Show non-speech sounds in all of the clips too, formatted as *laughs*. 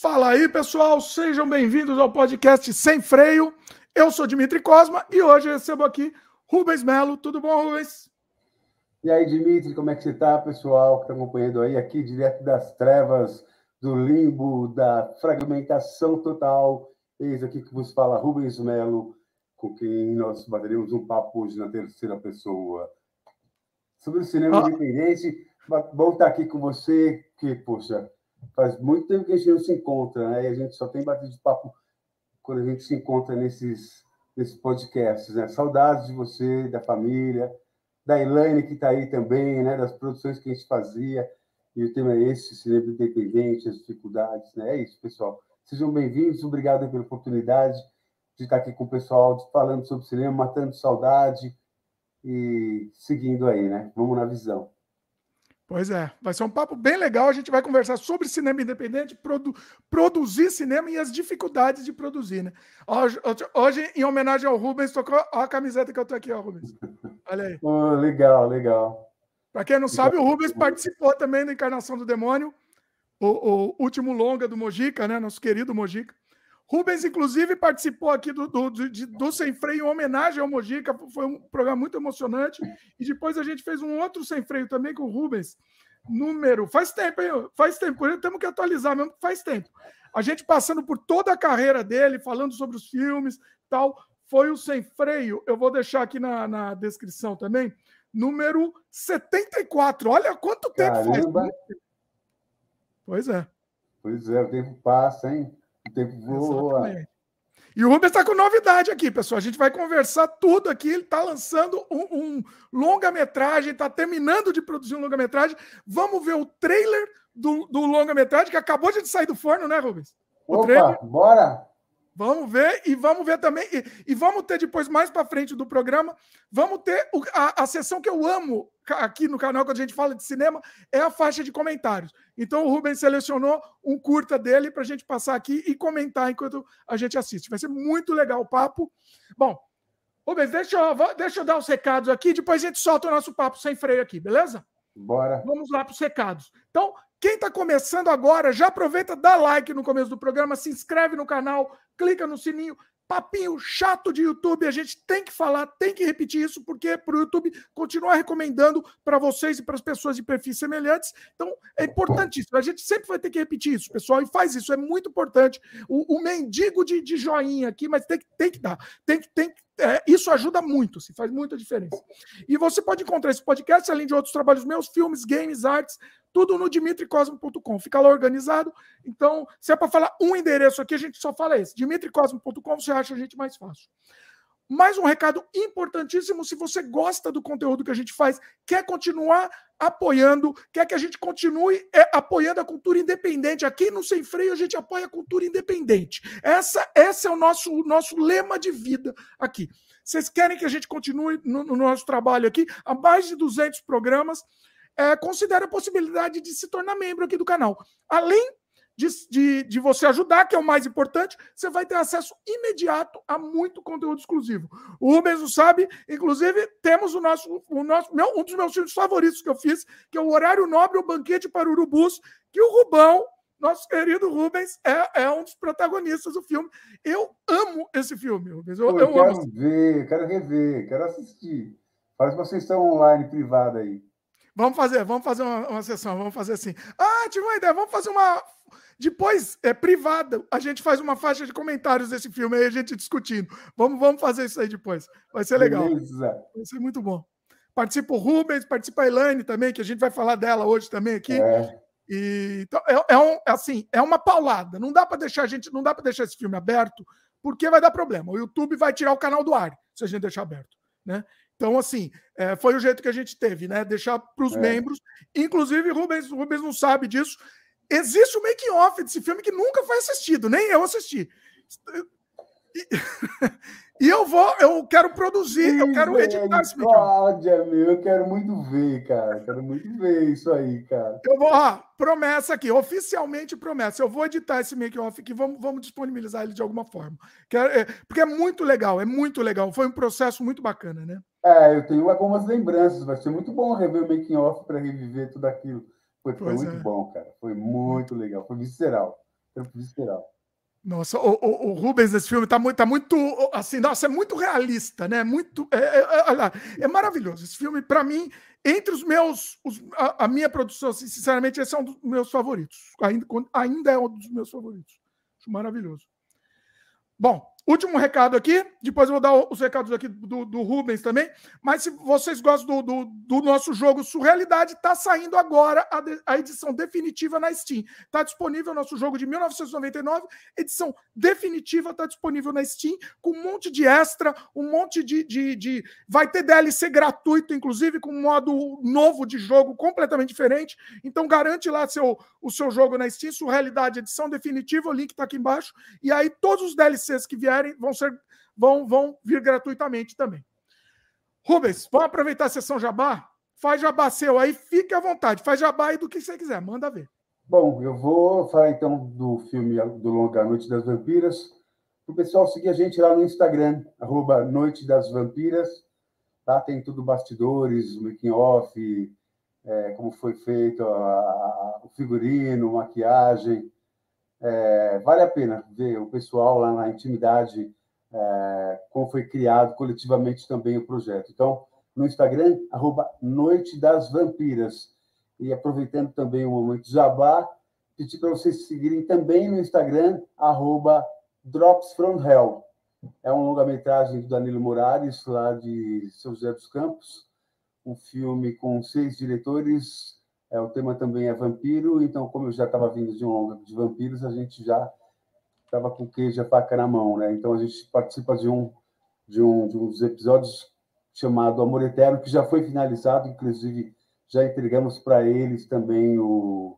Fala aí, pessoal, sejam bem-vindos ao podcast Sem Freio. Eu sou Dimitri Cosma e hoje recebo aqui Rubens Melo. Tudo bom, Rubens? E aí, Dimitri, como é que você está, pessoal, que está acompanhando aí, aqui direto das trevas, do limbo, da fragmentação total. Eis aqui que vos fala Rubens Melo, com quem nós bateremos um papo hoje na terceira pessoa. Sobre o cinema ah. independente, bom estar aqui com você, que, poxa, faz muito tempo que a gente não se encontra, né? E a gente só tem batido de papo quando a gente se encontra nesses, nesses podcasts, né? Saudades de você, da família, da Elaine, que está aí também, né? Das produções que a gente fazia. E o tema é esse, cinema independente, as dificuldades, né? É isso, pessoal. Sejam bem-vindos, obrigado pela oportunidade de estar aqui com o pessoal falando sobre cinema, matando saudade e seguindo aí, né? Vamos na visão. Pois é, vai ser um papo bem legal. A gente vai conversar sobre cinema independente, produ produzir cinema e as dificuldades de produzir, né? Hoje, hoje em homenagem ao Rubens, tocou a camiseta que eu tô aqui, ó, Rubens. Olha aí. Oh, legal, legal. Para quem não sabe, o Rubens participou também da Encarnação do Demônio, o, o último longa do Mojica, né? Nosso querido Mojica. Rubens, inclusive, participou aqui do, do, do, do, Sem Freio em homenagem ao Mojica. Foi um programa muito emocionante. E depois a gente fez um outro Sem Freio também com o Rubens. Número. Faz tempo, hein? Faz tempo. Temos que atualizar mesmo, faz tempo. A gente passando por toda a carreira dele, falando sobre os filmes tal. Foi o Sem Freio. Eu vou deixar aqui na, na descrição também. Número 74. Olha quanto tempo Caramba. faz. Pois é. Pois é, o tempo passa, hein? O tempo voa. Exatamente. E o Rubens está com novidade aqui, pessoal. A gente vai conversar tudo aqui. Ele está lançando um, um longa-metragem, está terminando de produzir um longa-metragem. Vamos ver o trailer do, do longa-metragem que acabou de sair do forno, né, Rubens? O Opa, trailer. bora! Vamos ver e vamos ver também. E, e vamos ter depois, mais para frente do programa, vamos ter o, a, a sessão que eu amo aqui no canal, quando a gente fala de cinema, é a faixa de comentários. Então o Rubens selecionou um curta dele para a gente passar aqui e comentar enquanto a gente assiste. Vai ser muito legal o papo. Bom, Rubens, deixa eu, deixa eu dar os recados aqui, depois a gente solta o nosso papo sem freio aqui, beleza? Bora. Vamos lá para os recados. Então, quem está começando agora, já aproveita, dá like no começo do programa, se inscreve no canal, clica no sininho. Papinho chato de YouTube, a gente tem que falar, tem que repetir isso, porque para o YouTube continuar recomendando para vocês e para as pessoas de perfis semelhantes. Então, é importantíssimo. A gente sempre vai ter que repetir isso, pessoal, e faz isso, é muito importante. O, o mendigo de, de joinha aqui, mas tem que, tem que dar. Tem que, tem, é, isso ajuda muito, se faz muita diferença. E você pode encontrar esse podcast, além de outros trabalhos meus, filmes, games, artes, tudo no dimitricosmo.com. Fica lá organizado. Então, se é para falar um endereço aqui, a gente só fala esse. dimitricosmo.com, você acha a gente mais fácil. Mais um recado importantíssimo: se você gosta do conteúdo que a gente faz, quer continuar apoiando, quer que a gente continue é, apoiando a cultura independente. Aqui no Sem Freio a gente apoia a cultura independente. Essa, esse é o nosso, nosso lema de vida aqui. Vocês querem que a gente continue no, no nosso trabalho aqui? Há mais de 200 programas. É, considere a possibilidade de se tornar membro aqui do canal. Além de, de, de, você ajudar, que é o mais importante, você vai ter acesso imediato a muito conteúdo exclusivo. O Rubens não sabe, inclusive, temos o nosso, o nosso meu, um dos meus filmes favoritos que eu fiz, que é o Horário Nobre, o Banquete para Urubus, que o Rubão, nosso querido Rubens, é, é um dos protagonistas do filme. Eu amo esse filme, Rubens. Eu, Pô, eu, quero amo. ver, quero rever, quero assistir. Faz uma sessão online privada aí. Vamos fazer, vamos fazer uma, uma sessão, vamos fazer assim. Ah, tive uma ideia, vamos fazer uma depois, é privada, a gente faz uma faixa de comentários desse filme aí, a gente discutindo. Vamos, vamos fazer isso aí depois. Vai ser legal. Beleza. Vai ser muito bom. Participa o Rubens, participa a Elaine também, que a gente vai falar dela hoje também aqui. É. E, então, é, é, um, assim, é uma paulada. Não dá para deixar a gente, não dá para deixar esse filme aberto, porque vai dar problema. O YouTube vai tirar o canal do ar se a gente deixar aberto, né? Então, assim, é, foi o jeito que a gente teve, né? Deixar para os é. membros. Inclusive, Rubens, Rubens não sabe disso. Existe o making-off desse filme que nunca foi assistido, nem eu assisti. E, e, eu vou, eu quero produzir, Sim, eu quero editar esse Cláudia, meu, eu quero muito ver, cara. Quero muito ver isso aí, cara. Eu vou, ó, promessa aqui, oficialmente promessa. Eu vou editar esse make-off aqui, vamos, vamos disponibilizar ele de alguma forma. É, porque é muito legal, é muito legal. Foi um processo muito bacana, né? É, eu tenho algumas lembranças. Vai ser muito bom rever o making-off para reviver tudo aquilo. Foi, foi muito é. bom, cara. Foi muito legal. Foi visceral. Trampo visceral. Nossa, o, o, o, Rubens nesse filme tá muito, tá muito, assim, nossa, é muito realista, né? Muito, é, é, é, é maravilhoso. Esse filme, para mim, entre os meus, os, a, a, minha produção, assim, sinceramente, esse é um dos meus favoritos. Ainda, ainda é um dos meus favoritos. Acho maravilhoso. Bom, Último recado aqui, depois eu vou dar os recados aqui do, do Rubens também. Mas se vocês gostam do, do, do nosso jogo Surrealidade, está saindo agora a, de, a, edição definitiva na Steam. Está disponível o nosso jogo de 1999, edição definitiva está disponível na Steam, com um monte de extra, um monte de, de, de. Vai ter DLC gratuito, inclusive, com um modo novo de jogo completamente diferente. Então garante lá seu, o seu jogo na Steam, Surrealidade, edição definitiva, o link está aqui embaixo. E aí todos os DLCs que vierem vão, ser, vão, vão vir gratuitamente também. Rubens, vamos aproveitar a sessão jabá? Faz jabá seu aí, fique à vontade. Faz jabá aí do que você quiser, manda ver. Bom, eu vou falar então do filme do Longa Noite das Vampiras. O pessoal seguir a gente lá no Instagram, arroba Noite das Vampiras. Lá tem tudo bastidores, making off, é, como foi feito a, a, o figurino, maquiagem. É, vale a pena ver o pessoal lá na intimidade, é, como foi criado coletivamente também o projeto. Então, no Instagram, arroba Noite das Vampiras. E aproveitando também o momento jabá, pedir para vocês seguirem também no Instagram, arroba Drops from Hell. É um longa-metragem do Danilo Moraes, lá de São José dos Campos, um filme com seis diretores, é, o tema também é vampiro, então, como eu já estava vindo de um longa de vampiros, a gente já estava com queijo a faca na mão, né? Então, a gente participa de um, de um de uns episódios chamado Amor Eterno, que já foi finalizado, inclusive já entregamos para eles também o,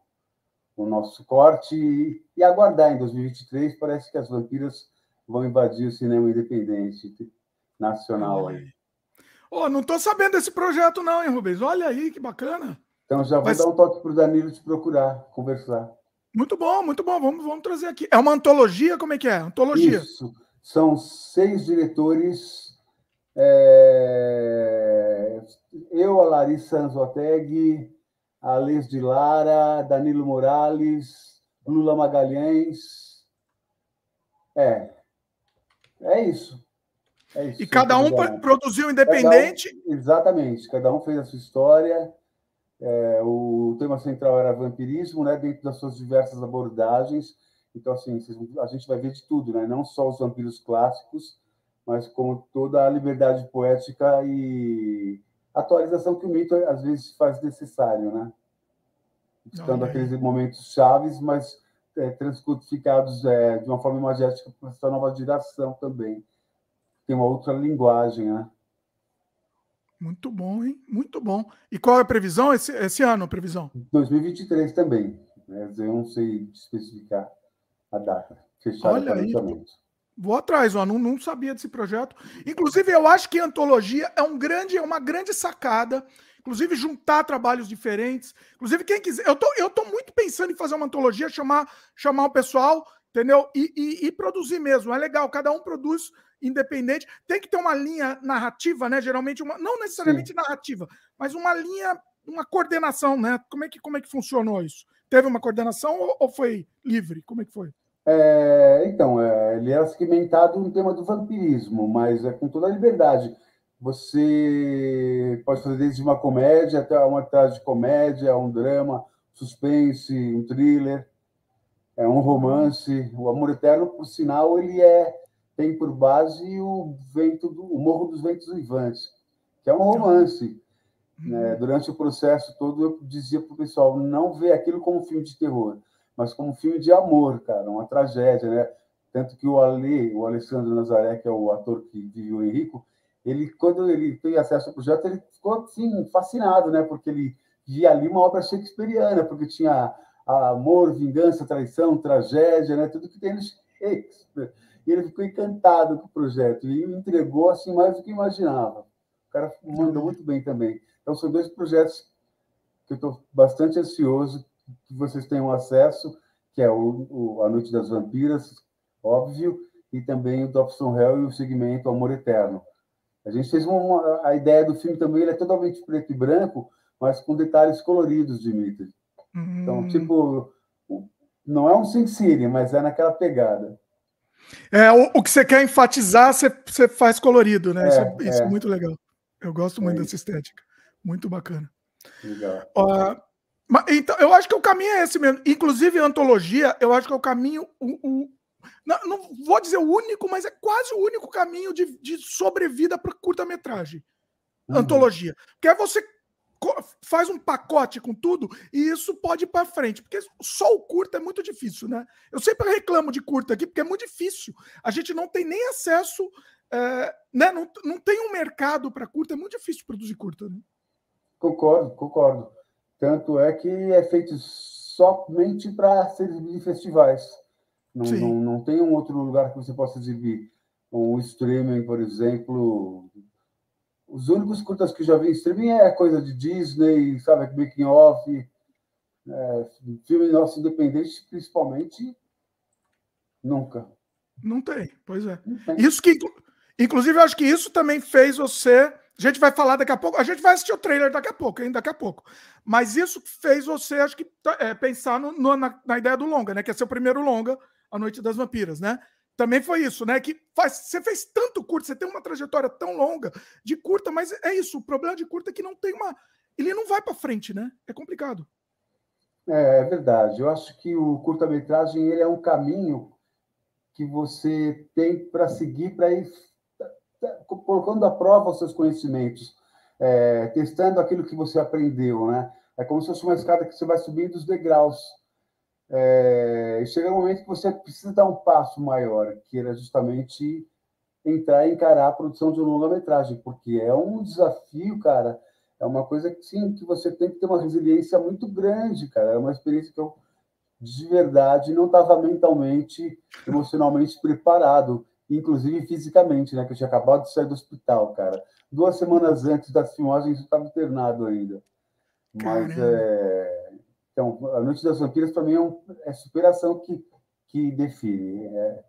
o nosso corte e, e, aguardar em 2023. Parece que as vampiras vão invadir o cinema independente nacional aí. Oh, não estou sabendo desse projeto, não, hein, Rubens? Olha aí que bacana. Então já vou Mas... dar um toque para o Danilo te procurar, conversar. Muito bom, muito bom. Vamos, vamos trazer aqui. É uma antologia? Como é que é? Antologia. Isso. São seis diretores. É... Eu, a Larissa Anzoteg, a Les de Lara, Danilo Morales, Lula Magalhães. É. É isso. É isso. E cada um produziu independente? Cada um, exatamente. Cada um fez a sua história. É, o tema central era vampirismo, né, dentro das suas diversas abordagens. Então, assim, a gente vai ver de tudo, né? não só os vampiros clássicos, mas com toda a liberdade poética e atualização que o mito às vezes faz necessário, né? Buscando aqueles momentos chaves, mas é, transcodificados é, de uma forma imagética para essa nova geração também. Tem uma outra linguagem, né? Muito bom, hein? Muito bom. E qual é a previsão esse, esse ano, a previsão? 2023 também. Né? Eu não sei especificar a data. Fechado Olha aí. Vou atrás, ó, não, não sabia desse projeto. Inclusive, eu acho que a antologia é um grande, é uma grande sacada. Inclusive, juntar trabalhos diferentes. Inclusive, quem quiser. Eu tô, eu tô muito pensando em fazer uma antologia, chamar, chamar o pessoal, entendeu? E, e, e produzir mesmo. É legal, cada um produz independente. Tem que ter uma linha narrativa, né? Geralmente, uma, não necessariamente Sim. narrativa, mas uma linha, uma coordenação, né? Como é que, como é que funcionou isso? Teve uma coordenação ou, ou foi livre? Como é que foi? É, então, é, ele era segmentado no tema do vampirismo, mas é com toda a liberdade. Você pode fazer desde uma comédia até uma de comédia, um drama, suspense, um thriller, é um romance. O Amor Eterno, por sinal, ele é tem por base o vento do o Morro dos Ventos Vivantes, que é um romance. Né? Uhum. Durante o processo todo, eu dizia para o pessoal não ver aquilo como um filme de terror, mas como um filme de amor, cara, uma tragédia, né? Tanto que o Ali, o Alessandro Nazaré, que é o ator que vive o Henrico, ele, quando ele tem acesso ao projeto, ele ficou assim, fascinado, né? Porque ele via ali uma obra shakespeariana, porque tinha amor, vingança, traição, tragédia, né? Tudo que tem no Shakespeare. E ele ficou encantado com o projeto e me entregou assim mais do que imaginava. O cara mandou muito bem também. Então, são dois projetos que eu estou bastante ansioso que vocês tenham acesso, que é o, o, A Noite das Vampiras, óbvio, e também o Dobson Hell e o segmento Amor Eterno. A gente fez uma, a ideia do filme também, ele é totalmente preto e branco, mas com detalhes coloridos, Dimitri. Então, hum. Então, tipo, não é um Sin City, mas é naquela pegada. É, o, o que você quer enfatizar, você, você faz colorido, né? É, isso, é, isso é. é muito legal. Eu gosto muito é dessa estética. Muito bacana. Legal. Uh, mas, então, eu acho que o caminho é esse mesmo. Inclusive, a antologia, eu acho que é o caminho. O, o não, não, vou dizer o único, mas é quase o único caminho de, de sobrevida para curta-metragem. Uhum. Antologia. Porque é você faz um pacote com tudo e isso pode ir para frente, porque só o curta é muito difícil, né? Eu sempre reclamo de curta aqui porque é muito difícil. A gente não tem nem acesso, é, né? Não, não tem um mercado para curta, é muito difícil produzir curta. Né? Concordo, concordo. Tanto é que é feito somente para ser exibido em festivais. Não, não, não tem um outro lugar que você possa exibir. Um streaming, por exemplo, os únicos curtas que já vi em streaming é coisa de Disney, sabe, making off, é, filme nosso independente, principalmente, nunca. Não tem, pois é. Tem. Isso que, inclusive, eu acho que isso também fez você. A gente vai falar daqui a pouco, a gente vai assistir o trailer daqui a pouco, ainda daqui a pouco. Mas isso fez você, acho que, é, pensar no, no, na, na, ideia do longa, né? Que é seu primeiro longa, A Noite das Vampiras, né? Também foi isso, né? Que faz, você fez tanto curto, você tem uma trajetória tão longa de curta, mas é isso. O problema de curta é que não tem uma. Ele não vai para frente, né? É complicado. É, é, verdade. Eu acho que o curta-metragem ele é um caminho que você tem para seguir para ir colocando à prova os seus conhecimentos, é, testando aquilo que você aprendeu, né? É como se fosse uma escada que você vai subindo os degraus é, chega um momento que você precisa dar um passo maior, que era justamente entrar e encarar a produção de um longa-metragem, porque é um desafio, cara. É uma coisa que, sim, que você tem que ter uma resiliência muito grande, cara. É uma experiência que eu, de verdade, não estava mentalmente, emocionalmente preparado, inclusive fisicamente, né? Que eu tinha acabado de sair do hospital, cara. Duas semanas antes das filmagens, eu estava internado ainda. Mas é então, a Noite das Vampiras, para mim, é, um, é superação que, que define. É,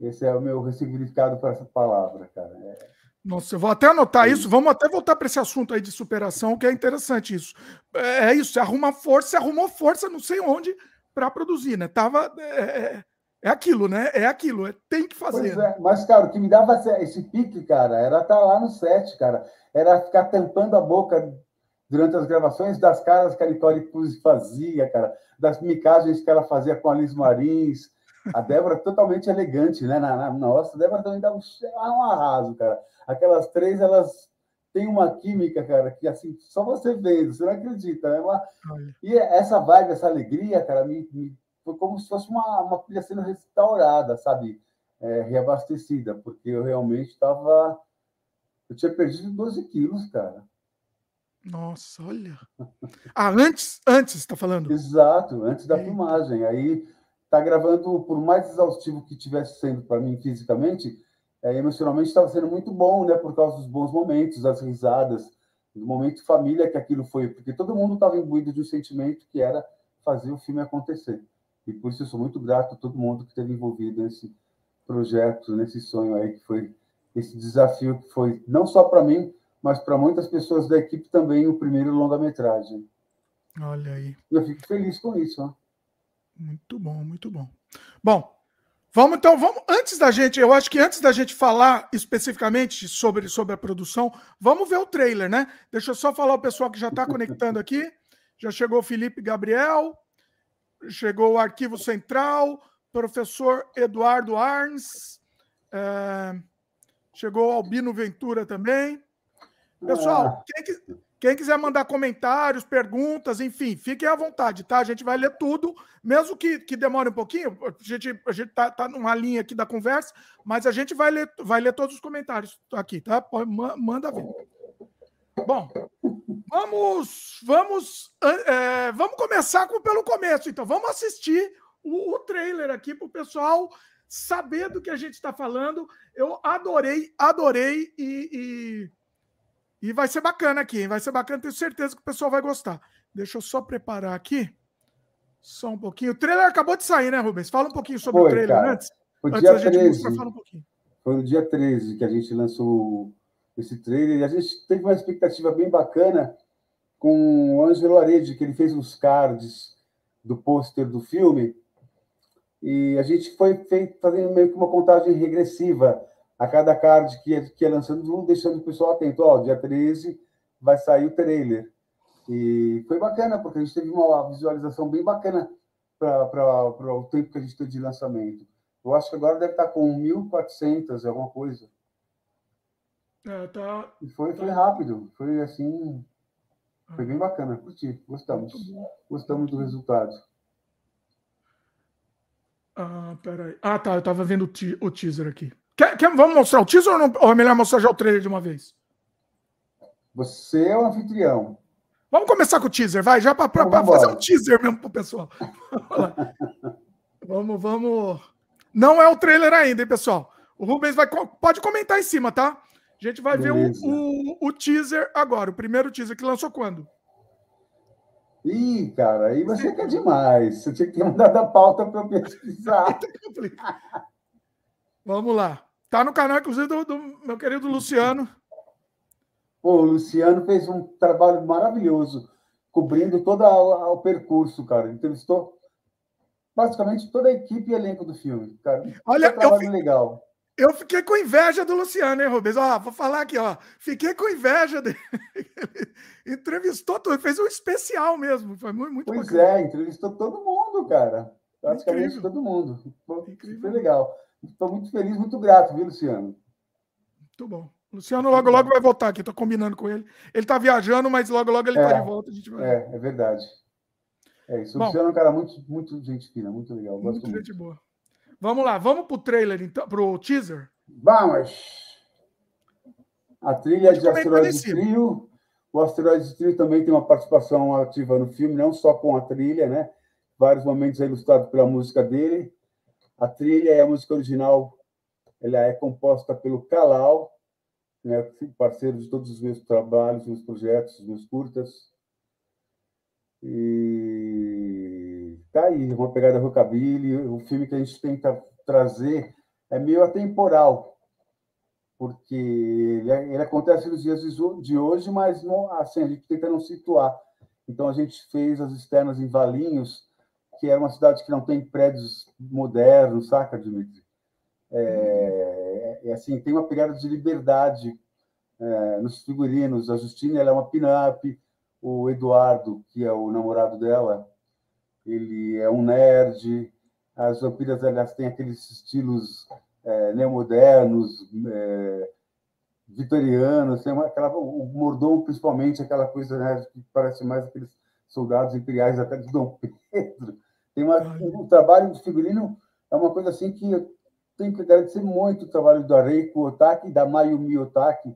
esse é o meu significado para essa palavra, cara. É, nossa, eu vou até anotar isso. Vamos até voltar para esse assunto aí de superação, que é interessante isso. É, é isso, você arruma força, você arrumou força não sei onde para produzir, né? Tava. É, é, é, aquilo, né? É aquilo, é, tem que fazer. Né? mas, cara, o que me dava esse pique, cara, era estar tá lá no set, cara. Era ficar tampando a boca durante as gravações das caras que a Nicole Cruz fazia, cara, das micagens que ela fazia com a Liz Marins. A Débora totalmente elegante, né? Na, na, nossa, a Débora também dá um, um arraso, cara. Aquelas três, elas têm uma química, cara, que assim, só você vendo, você não acredita. É uma... E essa vibe, essa alegria, cara, me, me... foi como se fosse uma, uma pilha sendo restaurada, sabe? É, reabastecida, porque eu realmente estava. Eu tinha perdido 12 quilos, cara. Nossa, olha. Ah, antes, antes, está falando? Exato, antes da filmagem. Aí tá gravando, por mais exaustivo que tivesse sendo para mim fisicamente, é, emocionalmente estava sendo muito bom, né? Por causa dos bons momentos, das risadas, do momento família que aquilo foi, porque todo mundo estava imbuído de um sentimento que era fazer o filme acontecer. E por isso eu sou muito grato a todo mundo que esteve envolvido nesse projeto, nesse sonho aí que foi esse desafio que foi não só para mim, mas para muitas pessoas da equipe também o primeiro longa-metragem. Olha aí. Eu fico feliz com isso. Ó. Muito bom, muito bom. Bom, vamos então, vamos antes da gente, eu acho que antes da gente falar especificamente sobre, sobre a produção, vamos ver o trailer, né? Deixa eu só falar o pessoal que já está conectando aqui. Já chegou o Felipe Gabriel, chegou o Arquivo Central, professor Eduardo Arns, é, chegou o Albino Ventura também. Pessoal, ah. quem, quem, quiser mandar comentários, perguntas, enfim, fiquem à vontade, tá? A gente vai ler tudo, mesmo que, que demore um pouquinho. A gente, a gente tá, tá numa linha aqui da conversa, mas a gente vai ler, vai ler todos os comentários aqui, tá? Pode, manda ver. Bom, vamos, vamos, é, vamos começar com, pelo começo, então. Vamos assistir o, o trailer aqui para o pessoal saber do que a gente está falando. Eu adorei, adorei e, e e vai ser bacana aqui, hein? Vai ser bacana, tenho certeza que o pessoal vai gostar. Deixa eu só preparar aqui. Só um pouquinho. O trailer acabou de sair, né, Rubens? Fala um pouquinho sobre Foi, o trailer cara. antes. Foi antes dia 13. Mostrar, um Foi no dia 13 que a gente lançou esse trailer. E a gente teve uma expectativa bem bacana com o Ângelo Arede, que ele fez os cards do pôster do filme. E a gente foi feito, fazendo meio que uma contagem regressiva a cada card que ia, que ia lançando, deixando o pessoal atento. Ó, dia 13 vai sair o trailer. E foi bacana, porque a gente teve uma visualização bem bacana para o tempo que a gente teve de lançamento. Eu acho que agora deve estar com 1.400, alguma coisa. É, tá, e foi, foi rápido, foi assim. Foi bem bacana, curti, gostamos. Gostamos do resultado. Ah, peraí. Ah, tá, eu tava vendo o, te o teaser aqui. Quer, quer, vamos mostrar o teaser ou, não, ou é melhor mostrar já o trailer de uma vez? Você é o anfitrião. Vamos começar com o teaser, vai, já para fazer um teaser mesmo pro pessoal. *laughs* vamos, vamos. Não é o trailer ainda, hein, pessoal? O Rubens vai, pode comentar em cima, tá? A gente vai Beleza. ver o, o, o, teaser agora, o primeiro teaser que lançou quando? Ih, cara, aí você quer demais. Você tinha que ter mandado a pauta para eu pesquisar. *laughs* Vamos lá. Tá no canal, inclusive, do, do meu querido Luciano. Pô, o Luciano fez um trabalho maravilhoso, cobrindo todo o percurso, cara. Entrevistou basicamente toda a equipe e elenco do filme, cara. Olha, um eu, fi... legal. Eu fiquei com inveja do Luciano, hein, Rubens? Ó, vou falar aqui, ó. Fiquei com inveja dele. *laughs* entrevistou tudo, fez um especial mesmo. Foi muito, muito Pois bacana. é, entrevistou todo mundo, cara. Praticamente Incrível. todo mundo. Foi, foi legal. Estou muito feliz, muito grato, viu, Luciano? Muito bom. Luciano logo, logo vai voltar aqui, estou combinando com ele. Ele está viajando, mas logo, logo ele está é, de volta. A gente vai... É, é verdade. É isso. O Bom, Luciano é um cara muito, muito gente fina, muito legal. Gosto muito, muito. gente boa. Vamos lá, vamos para o trailer, então, para o teaser? Vamos! A trilha de Asteroides Trio. O Asteroides Trio também tem uma participação ativa no filme, não só com a trilha, né? Vários momentos é ilustrado pela música dele. A trilha é a música original, ela é composta pelo Kalal, né, parceiro de todos os meus trabalhos, meus projetos, meus curtas. E tá aí, uma pegada rockabilly. O filme que a gente tenta trazer é meio atemporal, porque ele, ele acontece nos dias de hoje, mas não, assim, a gente tenta não situar. Então a gente fez as externas em Valinhos, que é uma cidade que não tem prédios modernos, saca, Dimitri? É, é, assim, tem uma pegada de liberdade é, nos figurinos. A Justina ela é uma pin-up, o Eduardo, que é o namorado dela, ele é um nerd. As vampiras, elas têm aqueles estilos é, neomodernos, é, vitorianos, tem uma, aquela, o mordomo, principalmente, aquela coisa né, que parece mais aqueles soldados imperiais até de Dom *laughs* Pedro. Tem uma, um, o trabalho de figurino é uma coisa assim que eu tenho que agradecer muito o trabalho do Areiko Otaki e da Mayumi Otaki,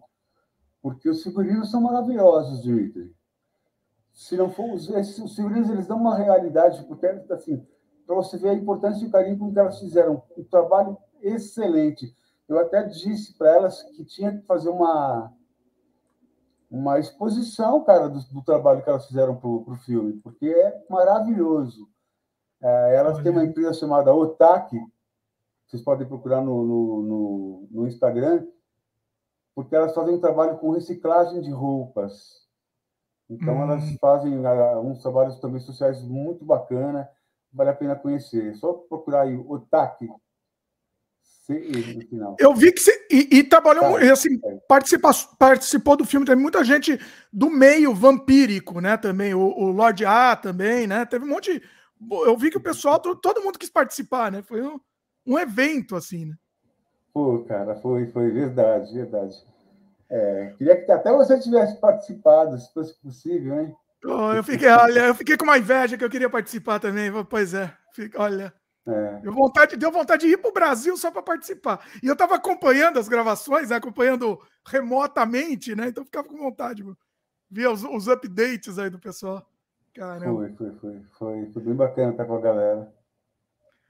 porque os figurinos são maravilhosos, Dimitri. Se não for, esses, os figurinos eles dão uma realidade, porque assim, para você ver a importância e o carinho com que elas fizeram, um trabalho excelente. Eu até disse para elas que tinha que fazer uma uma exposição, cara, do, do trabalho que elas fizeram para o filme, porque é maravilhoso. É, elas têm uma empresa chamada Otaki, vocês podem procurar no, no, no, no Instagram, porque elas fazem um trabalho com reciclagem de roupas. Então, hum. elas fazem uh, uns trabalhos também sociais muito bacana, vale a pena conhecer. É só procurar aí Otaki, eu vi que você. E, e trabalhou. Tá, assim, é. participa, participou do filme também muita gente do meio vampírico, né? Também. O, o Lorde A também, né? Teve um monte. Eu vi que o pessoal, todo mundo quis participar, né? Foi um, um evento, assim, né? Pô, cara, foi, foi verdade, verdade. É, queria que até você tivesse participado, se fosse possível, hein? Oh, eu fiquei, olha, eu fiquei com uma inveja que eu queria participar também. Pois é, fica, olha. É. Deu, vontade, deu vontade de ir para o Brasil só para participar. E eu estava acompanhando as gravações, né, acompanhando remotamente, né? Então ficava com vontade, via os, os, updates aí do pessoal. Caramba. Foi, foi, foi, foi, foi bem bacana estar com a galera.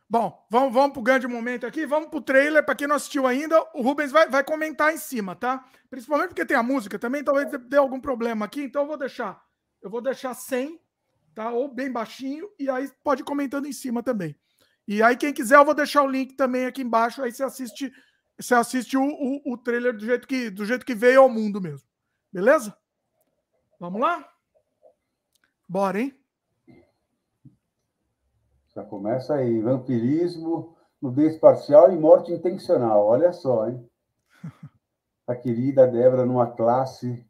Bom, vamos, vamos para o grande momento aqui. Vamos para o trailer. Para quem não assistiu ainda, o Rubens vai, vai comentar em cima, tá? Principalmente porque tem a música também, talvez dê algum problema aqui. Então eu vou deixar. Eu vou deixar sem, tá? Ou bem baixinho. E aí pode ir comentando em cima também. E aí, quem quiser, eu vou deixar o link também aqui embaixo. Aí você assiste, você assiste o, o, o trailer do jeito, que, do jeito que veio ao mundo mesmo. Beleza? Vamos lá? Bora, hein? Já começa aí, vampirismo, nudez parcial e morte intencional. Olha só, hein? *laughs* A querida Débora numa classe.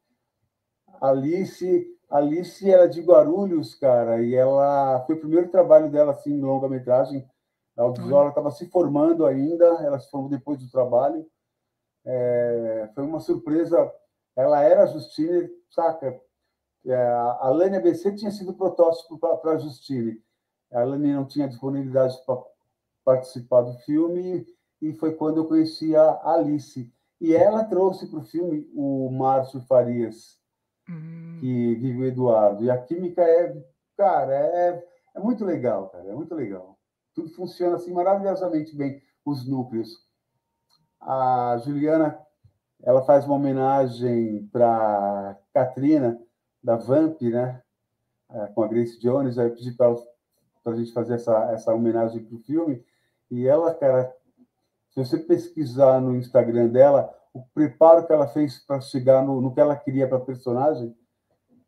Alice, Alice era de Guarulhos, cara, e ela foi o primeiro trabalho dela assim, em longa-metragem. A audiovisual estava se formando ainda, ela se formou depois do trabalho. É, foi uma surpresa. Ela era a Justine, saca? É, a Lânia ABC tinha sido protótipo para a Justine. A Lânia não tinha disponibilidade para participar do filme e foi quando eu conheci a Alice. E ela trouxe para o filme o Márcio Farias, uhum. que vive o Eduardo. E a química é, cara, é, é muito legal, cara, é muito legal. Tudo funciona assim maravilhosamente bem, os núcleos. A Juliana, ela faz uma homenagem para Katrina, da Vamp, né? É, com a Grace Jones, eu pedi para a gente fazer essa, essa homenagem para o filme. E ela, cara, se você pesquisar no Instagram dela, o preparo que ela fez para chegar no, no que ela queria para a personagem,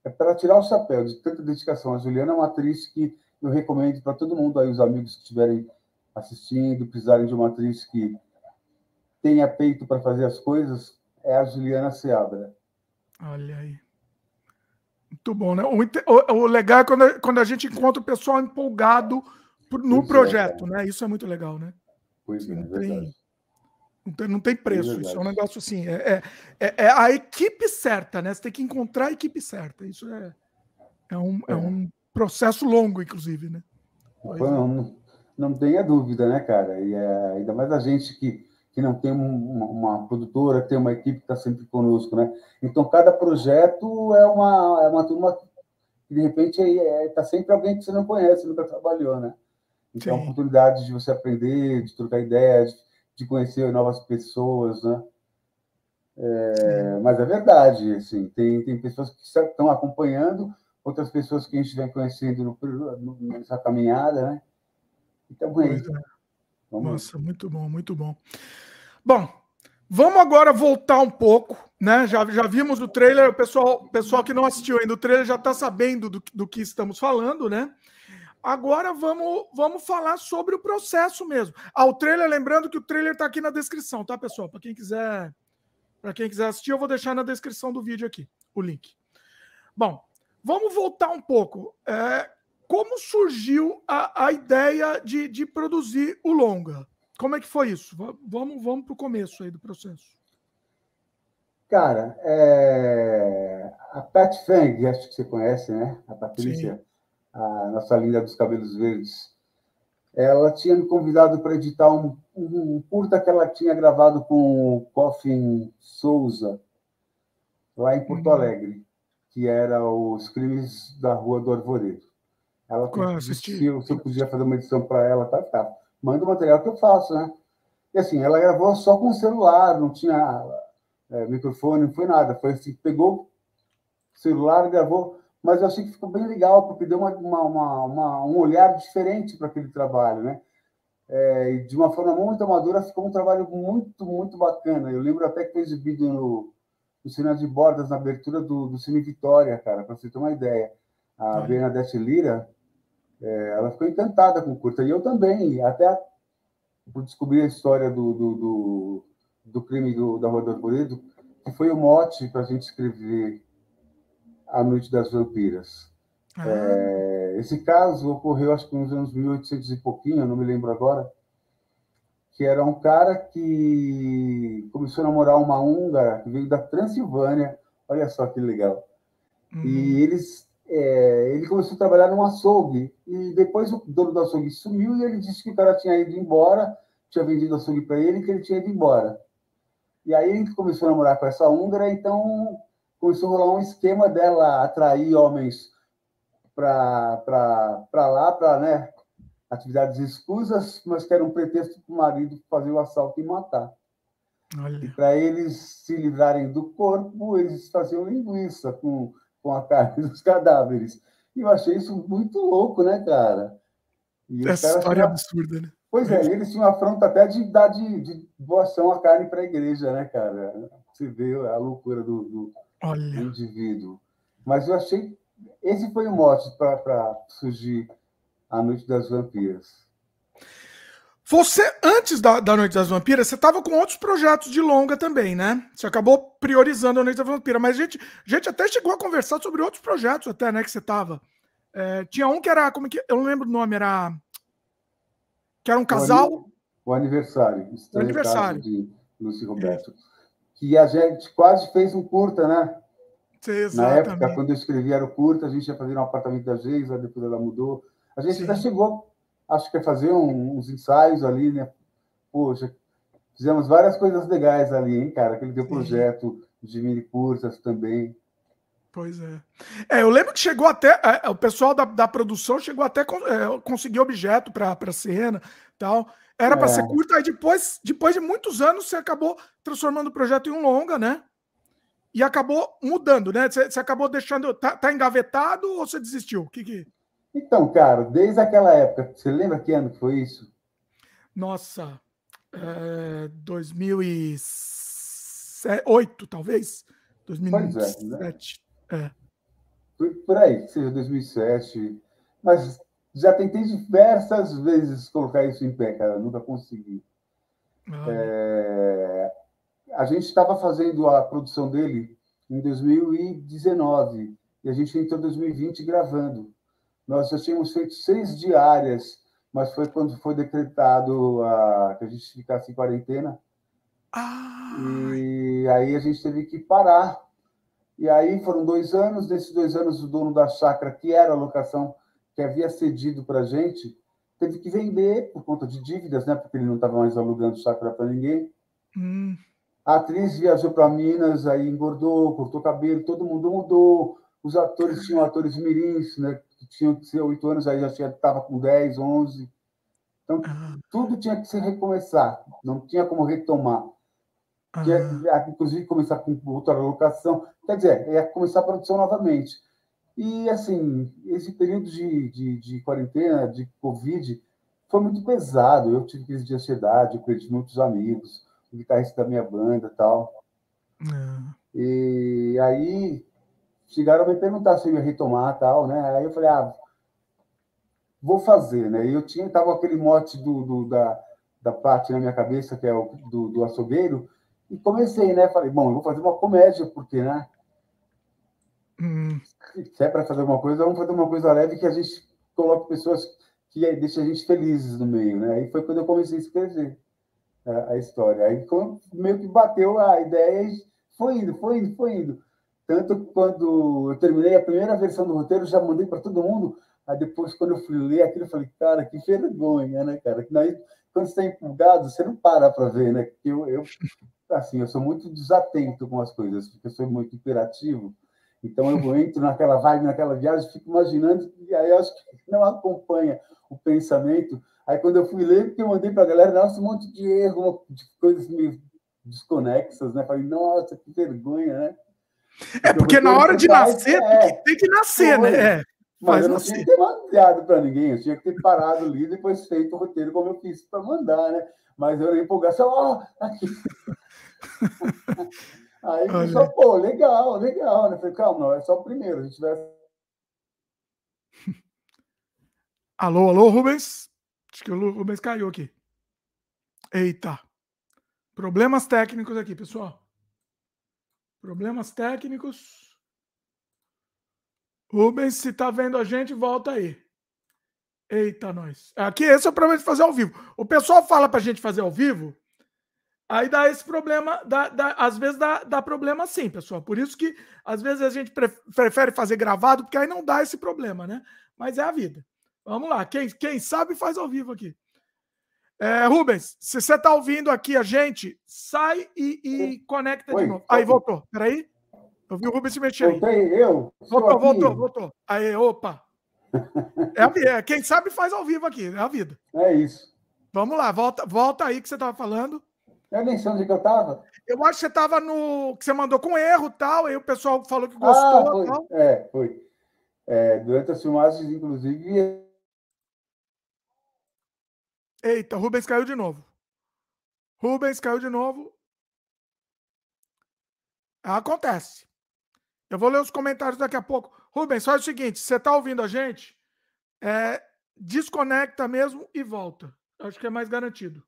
é para tirar o chapéu de tanta dedicação. A Juliana é uma atriz que eu recomendo para todo mundo aí, os amigos que estiverem assistindo, precisarem de uma atriz que tenha peito para fazer as coisas, é a Juliana Seabra. Olha aí. Muito bom, né? O, o, legal é quando a, quando a gente encontra o pessoal empolgado no pois é, projeto, é, né? Isso é muito legal, né? Pois assim, é, não, tem, não, tem, não tem preço. isso é um negócio assim. É, é, é, a equipe certa, né? Você tem que encontrar a equipe certa. Isso é, é, um, é. um processo longo, inclusive, né? Não, não, não tenha dúvida, né, cara? E ainda mais a gente que, que não tem uma, uma produtora, tem uma equipe que está sempre conosco, né? Então, cada projeto é uma, é uma turma que, de repente, está sempre alguém que você não conhece, nunca trabalhou, né? Então, Sim. oportunidade de você aprender, de trocar ideias, de conhecer novas pessoas, né? É, mas é verdade, assim, tem, tem pessoas que estão acompanhando, outras pessoas que a gente vem conhecendo no, no, nessa caminhada, né? Então, é isso. É. Nossa, muito bom, muito bom. Bom, vamos agora voltar um pouco, né? Já, já vimos o trailer, o pessoal, pessoal que não assistiu ainda o trailer já está sabendo do, do que estamos falando, né? Agora vamos, vamos falar sobre o processo mesmo. Ah, o trailer, lembrando que o trailer está aqui na descrição, tá, pessoal? Para quem quiser, para quem quiser assistir, eu vou deixar na descrição do vídeo aqui o link. Bom, vamos voltar um pouco. É, como surgiu a, a ideia de, de produzir o longa? Como é que foi isso? Vamos, vamos para o começo aí do processo. Cara, é... a Pat Fang, acho que você conhece, né? A Patrícia. Sim a nossa linda dos cabelos verdes, ela tinha me convidado para editar um, um, curta que ela tinha gravado com o Coffin Souza, lá em Porto uhum. Alegre, que era os crimes da Rua do Arvoredo. Ela pediu se eu, podia fazer uma edição para ela, tá, tá. Manda o material que eu faço, né? E assim, ela gravou só com o celular, não tinha é, microfone, não foi nada. Foi assim, pegou o celular, gravou mas eu achei que ficou bem legal, porque deu uma, uma, uma um olhar diferente para aquele trabalho, né? É, de uma forma muito amadora, ficou um trabalho muito, muito bacana. Eu lembro até que foi exibido no, no Cinema de Bordas, na abertura do, do Cine Vitória, cara, para você ter uma ideia. A é. Bernadette Lira, é, ela ficou encantada com o curta, e eu também, até por descobrir a história do, do, do, do crime do, da Rua do Arvoredo, que foi o mote para a gente escrever a Noite das Vampiras. Ah. É, esse caso ocorreu, acho que nos anos 1800 e pouquinho, não me lembro agora, que era um cara que começou a namorar uma húngara que veio da Transilvânia, olha só que legal. Uhum. E eles, é, ele começou a trabalhar num açougue, e depois o dono do açougue sumiu e ele disse que o cara tinha ido embora, tinha vendido o açougue para ele e que ele tinha ido embora. E aí ele começou a namorar com essa húngara, então começou a rolar um esquema dela atrair homens para lá, para né, atividades escusas, mas que era um pretexto para o marido fazer o assalto e matar. Olha. E para eles se livrarem do corpo, eles faziam linguiça com, com a carne *laughs* dos cadáveres. E eu achei isso muito louco, né, cara? E Essa história é absurda, né? Pois é, eles tinham afronta até de dar de, de doação a carne para a igreja, né, cara? Você vê a loucura do, do Olha. indivíduo. Mas eu achei. Esse foi o mote para surgir A Noite das Vampiras. Você, antes da, da Noite das Vampiras, você estava com outros projetos de longa também, né? Você acabou priorizando a Noite das Vampiras, mas a gente, a gente até chegou a conversar sobre outros projetos até, né, que você estava. É, tinha um que era, como que, eu não lembro o nome, era... Que era um casal... O aniversário. O aniversário. De Lúcio Roberto. Que a gente quase fez um curta, né? Sim, Na época, quando eu escrevi era o curta, a gente ia fazer um apartamento da Geisa, depois ela mudou. A gente Sim. até chegou acho que é fazer um, uns ensaios ali, né? Poxa, fizemos várias coisas legais ali, hein, cara? Aquele teu projeto de mini curtas também. Pois é. é. Eu lembro que chegou até. É, o pessoal da, da produção chegou até é, conseguir objeto para a cena tal. Era para é. ser curta, aí depois, depois de muitos anos você acabou transformando o projeto em um longa, né? E acabou mudando, né? Você, você acabou deixando. Tá, tá, engavetado ou você desistiu? O que, que... Então, cara, desde aquela época, você lembra que ano que foi isso? Nossa, é, 2008, talvez? 2007. Pois é, né? é. Por, por aí, que seja 2007. Mas já tentei diversas vezes colocar isso em pé, cara, nunca consegui. Ah. É, a gente estava fazendo a produção dele em 2019 e a gente entrou em 2020 gravando. Nós já tínhamos feito seis diárias, mas foi quando foi decretado a, que a gente ficasse em quarentena. Ah. E aí a gente teve que parar. E aí foram dois anos. Nesses dois anos, o dono da chácara, que era a locação que havia cedido para a gente, teve que vender por conta de dívidas, né? Porque ele não estava mais alugando chácara para ninguém. Hum. A atriz viajou para Minas, aí engordou, cortou cabelo, todo mundo mudou. Os atores tinham atores mirins, né? Que tinham que ser oito anos, aí já estava com 10, 11. Então, ah. tudo tinha que se recomeçar, não tinha como retomar. Tinha, ah. inclusive, começar com outra locação. Quer dizer, ia começar a produção novamente. E, assim, esse período de, de, de quarentena, de Covid, foi muito pesado. Eu tive crise de ansiedade, eu perdi muitos amigos, o guitarrista da minha banda tal. Ah. E aí chegaram a me perguntar se eu ia retomar tal, né? Aí eu falei, ah, vou fazer, né? E eu tinha, tava aquele mote do, do da, da parte na minha cabeça, que é o do, do açougueiro, e comecei, né? Falei, bom, eu vou fazer uma comédia, porque, né? Hum. Se é para fazer alguma coisa, vamos fazer uma coisa leve que a gente coloque pessoas que deixa a gente felizes no meio, né? Aí foi quando eu comecei a escrever a, a história. Aí meio que bateu a ideia e foi indo, foi indo, foi indo. Tanto quando eu terminei a primeira versão do roteiro, já mandei para todo mundo. Aí depois, quando eu fui ler aquilo, eu falei, cara, que vergonha, né, cara? Daí, quando você está empolgado, você não para para ver, né? Eu, eu, assim, eu sou muito desatento com as coisas, porque eu sou muito imperativo. Então eu entro naquela vibe, naquela viagem, fico imaginando, e aí eu acho que não acompanha o pensamento. Aí quando eu fui ler, que eu mandei para a galera, nossa, um monte de erro, de coisas meio desconexas, né? Falei, nossa, que vergonha, né? É porque na hora de nascer é, tem, que, nascer, foi. né? É, mas eu não nascer. tinha que ter mandado para ninguém, eu tinha que ter parado ali e depois feito o roteiro como eu fiz para mandar, né? Mas eu na empolgação, ó, oh, aqui. *laughs* Aí Olha. só, pô, legal, legal, né? Falei, calma, não, é só o primeiro, a gente vai. *laughs* Alô, alô, Rubens? Acho que o Rubens caiu aqui. Eita. Problemas técnicos aqui, pessoal. Problemas técnicos. Rubens, se tá vendo a gente, volta aí. Eita, nós. Aqui, esse é o problema de fazer ao vivo. O pessoal fala pra gente fazer ao vivo, aí dá esse problema, dá, dá, às vezes dá, dá problema sim, pessoal. Por isso que, às vezes, a gente prefere fazer gravado, porque aí não dá esse problema, né? Mas é a vida. Vamos lá. Quem, quem sabe faz ao vivo aqui. É, Rubens, se você está ouvindo aqui a gente, sai e, e conecta Oi, de novo. Aí, voltou. Peraí. Eu vi o Rubens se mexer aí. Voltei, eu. Voltou, voltou, voltou. Aí, opa. É, é, quem sabe faz ao vivo aqui, é a vida. É isso. Vamos lá, volta, volta aí que você estava falando. Eu nem sei onde que eu estava. Eu acho que você estava no. que você mandou com erro tal, aí o pessoal falou que gostou. Ah, foi. É, foi. É, durante as filmagens, inclusive, Eita, Rubens caiu de novo. Rubens caiu de novo. Acontece. Eu vou ler os comentários daqui a pouco. Rubens, faz o seguinte: você está ouvindo a gente? É, desconecta mesmo e volta. Acho que é mais garantido.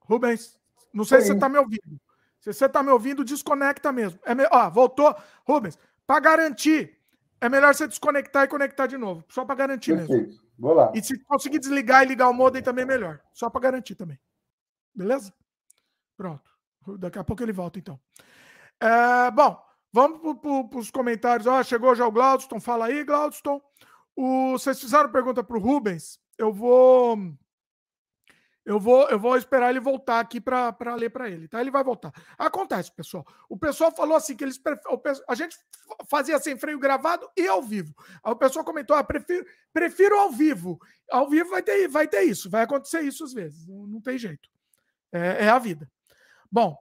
Rubens, não sei Oi. se você está me ouvindo. Se você está me ouvindo, desconecta mesmo. É me... Ó, voltou. Rubens, para garantir, é melhor você desconectar e conectar de novo. Só para garantir Perfeito. mesmo. Vou lá. E se conseguir desligar e ligar o modem também é melhor. Só para garantir também. Beleza? Pronto. Daqui a pouco ele volta, então. É, bom, vamos para os comentários. Ah, chegou já o Glaudston. Fala aí, Glaudston. O, vocês fizeram pergunta para o Rubens. Eu vou. Eu vou, eu vou esperar ele voltar aqui para ler para ele, tá? Ele vai voltar. Acontece, pessoal. O pessoal falou assim que eles a gente fazia sem freio gravado e ao vivo. Aí o pessoal comentou: "Ah, prefiro, prefiro ao vivo". Ao vivo vai ter, vai ter isso, vai acontecer isso às vezes. Não, tem jeito. É, é, a vida. Bom,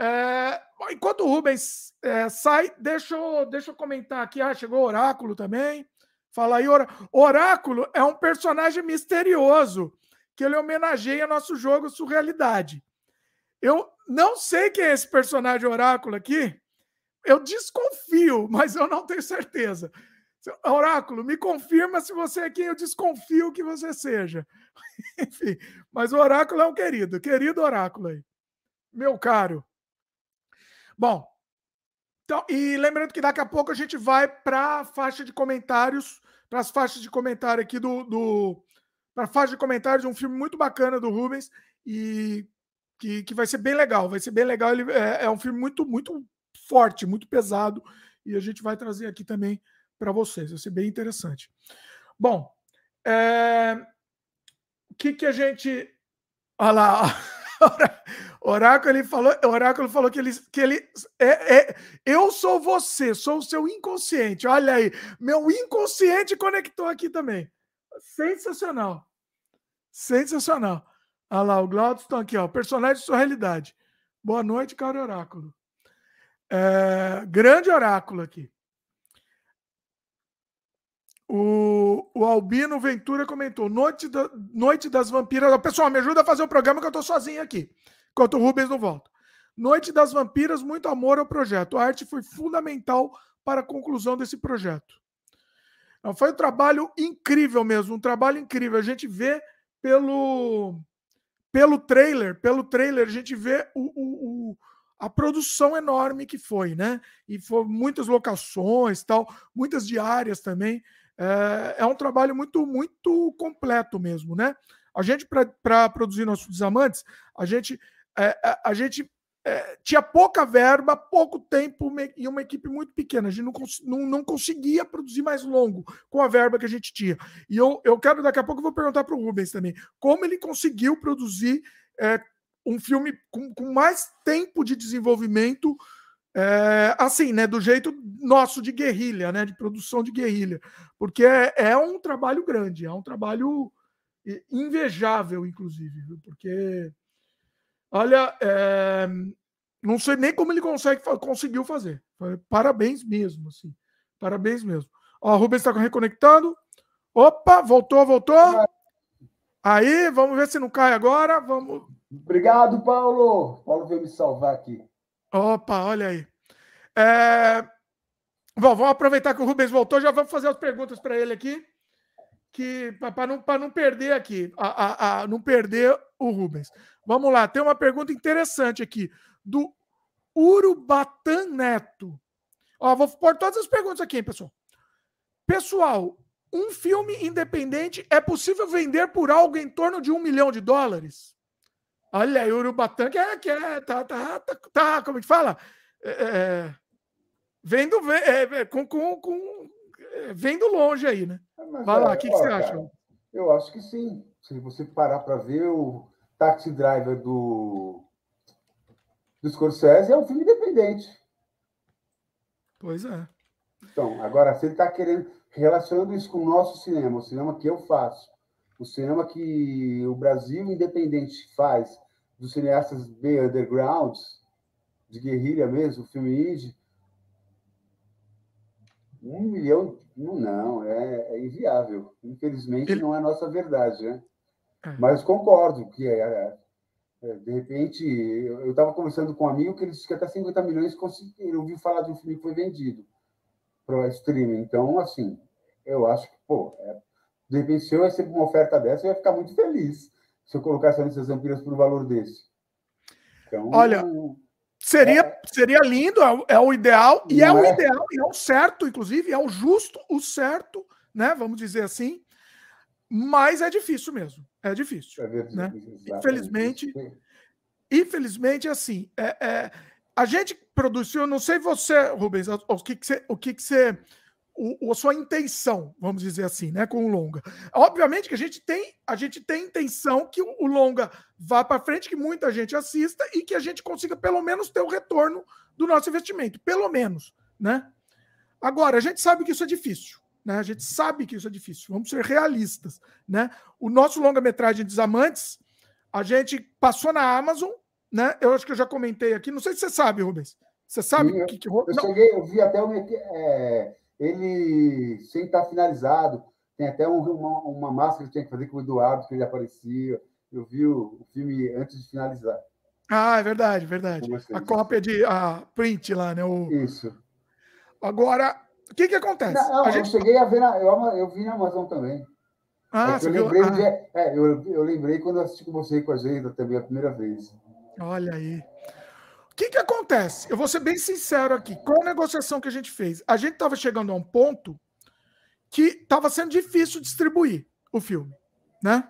é, enquanto o Rubens é, sai, deixa eu, deixa eu comentar aqui. Ah, chegou o Oráculo também. Fala aí, Oráculo é um personagem misterioso que ele homenageia nosso jogo Surrealidade. Eu não sei quem é esse personagem Oráculo aqui. Eu desconfio, mas eu não tenho certeza. Oráculo, me confirma se você é quem eu desconfio que você seja. *laughs* Enfim, mas o Oráculo é um querido, querido Oráculo aí. Meu caro. Bom, então, e lembrando que daqui a pouco a gente vai para a faixa de comentários, para as faixas de comentário aqui do, do para a faixa de comentários de um filme muito bacana do Rubens e que, que vai ser bem legal. Vai ser bem legal. Ele é, é um filme muito, muito forte, muito pesado e a gente vai trazer aqui também para vocês. Vai ser bem interessante. Bom, é... o que, que a gente. Olha lá. *laughs* Oráculo ele falou, Oráculo falou que ele, que ele é, é, eu sou você, sou o seu inconsciente. Olha aí, meu inconsciente conectou aqui também. Sensacional. Sensacional. Olha lá, o Glaudston aqui, ó. Personagem de sua realidade. Boa noite, caro Oráculo. É, grande oráculo aqui. O, o, Albino Ventura comentou: Noite, da, Noite das Vampiras. Pessoal, me ajuda a fazer o programa que eu estou sozinho aqui, enquanto o Rubens não volta. Noite das Vampiras, muito amor ao projeto. A arte foi fundamental para a conclusão desse projeto. Não, foi um trabalho incrível mesmo, um trabalho incrível. A gente vê pelo, pelo trailer, pelo trailer, a gente vê o, o, o a produção enorme que foi, né? E foi muitas locações, tal, muitas diárias também. É, é um trabalho muito, muito completo mesmo, né? A gente, para produzir nossos desamantes, a gente, é, a, a gente é, tinha pouca verba, pouco tempo e uma equipe muito pequena. A gente não, não, não, conseguia produzir mais longo com a verba que a gente tinha. E eu, eu quero, daqui a pouco, eu vou perguntar para o Rubens também, como ele conseguiu produzir é, um filme com, com, mais tempo de desenvolvimento, é, assim, né, do jeito nosso de guerrilha, né, de produção de guerrilha, porque é, é um trabalho grande, é um trabalho invejável, inclusive, porque Olha, é, não sei nem como ele consegue, conseguiu fazer. Parabéns mesmo, assim. Parabéns mesmo. Ó, o Rubens está reconectando. Opa, voltou, voltou. Aí, vamos ver se não cai agora. Vamos. Obrigado, Paulo. Paulo veio me salvar aqui. Opa, olha aí. É... Bom, vamos aproveitar que o Rubens voltou, já vamos fazer as perguntas para ele aqui, que para não, não perder aqui, a, a, a, não perder o Rubens. Vamos lá, tem uma pergunta interessante aqui do Urubatan Neto. Ó, vou pôr todas as perguntas aqui, hein, pessoal. Pessoal, um filme independente é possível vender por algo em torno de um milhão de dólares? Olha aí, Urubatan, que é, que é tá, tá, tá, tá como é que fala? É, é vendo, é, é, com, com, com, é, vendo longe aí, né? Vai lá, o que, que, você acha? Eu acho que sim. Se você parar para ver o Taxi Driver do, do Scorsese, é um filme independente. Pois é. Então, agora, você está querendo, relacionando isso com o nosso cinema, o cinema que eu faço, o cinema que o Brasil independente faz, dos cineastas bem undergrounds, de guerrilha mesmo, filme indie, um milhão, não, é, é inviável. Infelizmente, Ele... não é a nossa verdade, né? É. Mas concordo que é, é, é de repente eu estava conversando com um amigo que ele disse que até 50 milhões ele ouviu falar de um filme que foi vendido para o streaming. Então, assim, eu acho que, pô, é, de repente, se eu receber uma oferta dessa, eu ia ficar muito feliz se eu colocasse essas Vampiras por um valor desse. Então, Olha, seria, é, seria lindo, é, o ideal, e é o ideal, e é o certo, inclusive, é o justo, o certo, né? Vamos dizer assim. Mas é difícil mesmo. É difícil. É né? Infelizmente, infelizmente, assim, é, é, a gente produziu, não sei você, Rubens, o que, que você. O que, que você o, a sua intenção, vamos dizer assim, né, com o longa. Obviamente que a gente tem, a gente tem intenção que o, o longa vá para frente, que muita gente assista e que a gente consiga pelo menos ter o retorno do nosso investimento, pelo menos, né? Agora, a gente sabe que isso é difícil. Né? A gente sabe que isso é difícil. Vamos ser realistas. Né? O nosso longa-metragem Desamantes, a gente passou na Amazon, né? Eu acho que eu já comentei aqui. Não sei se você sabe, Rubens. Você sabe o que, que Eu, cheguei, eu vi até o, é, ele sem estar finalizado. Tem até um, uma, uma máscara que tinha que fazer com o Eduardo, que ele aparecia. Eu vi o, o filme antes de finalizar. Ah, é verdade, verdade. A cópia de a print lá, né? O... Isso. Agora, o que que acontece? Não, a gente... eu cheguei a ver, na, eu, eu vi na Amazon também. Ah, é eu lembrei? Ah. é, eu, eu lembrei quando eu assisti com você com a Geida também a primeira vez. Olha aí. O que que acontece? Eu vou ser bem sincero aqui. Qual a negociação que a gente fez? A gente estava chegando a um ponto que estava sendo difícil distribuir o filme, né?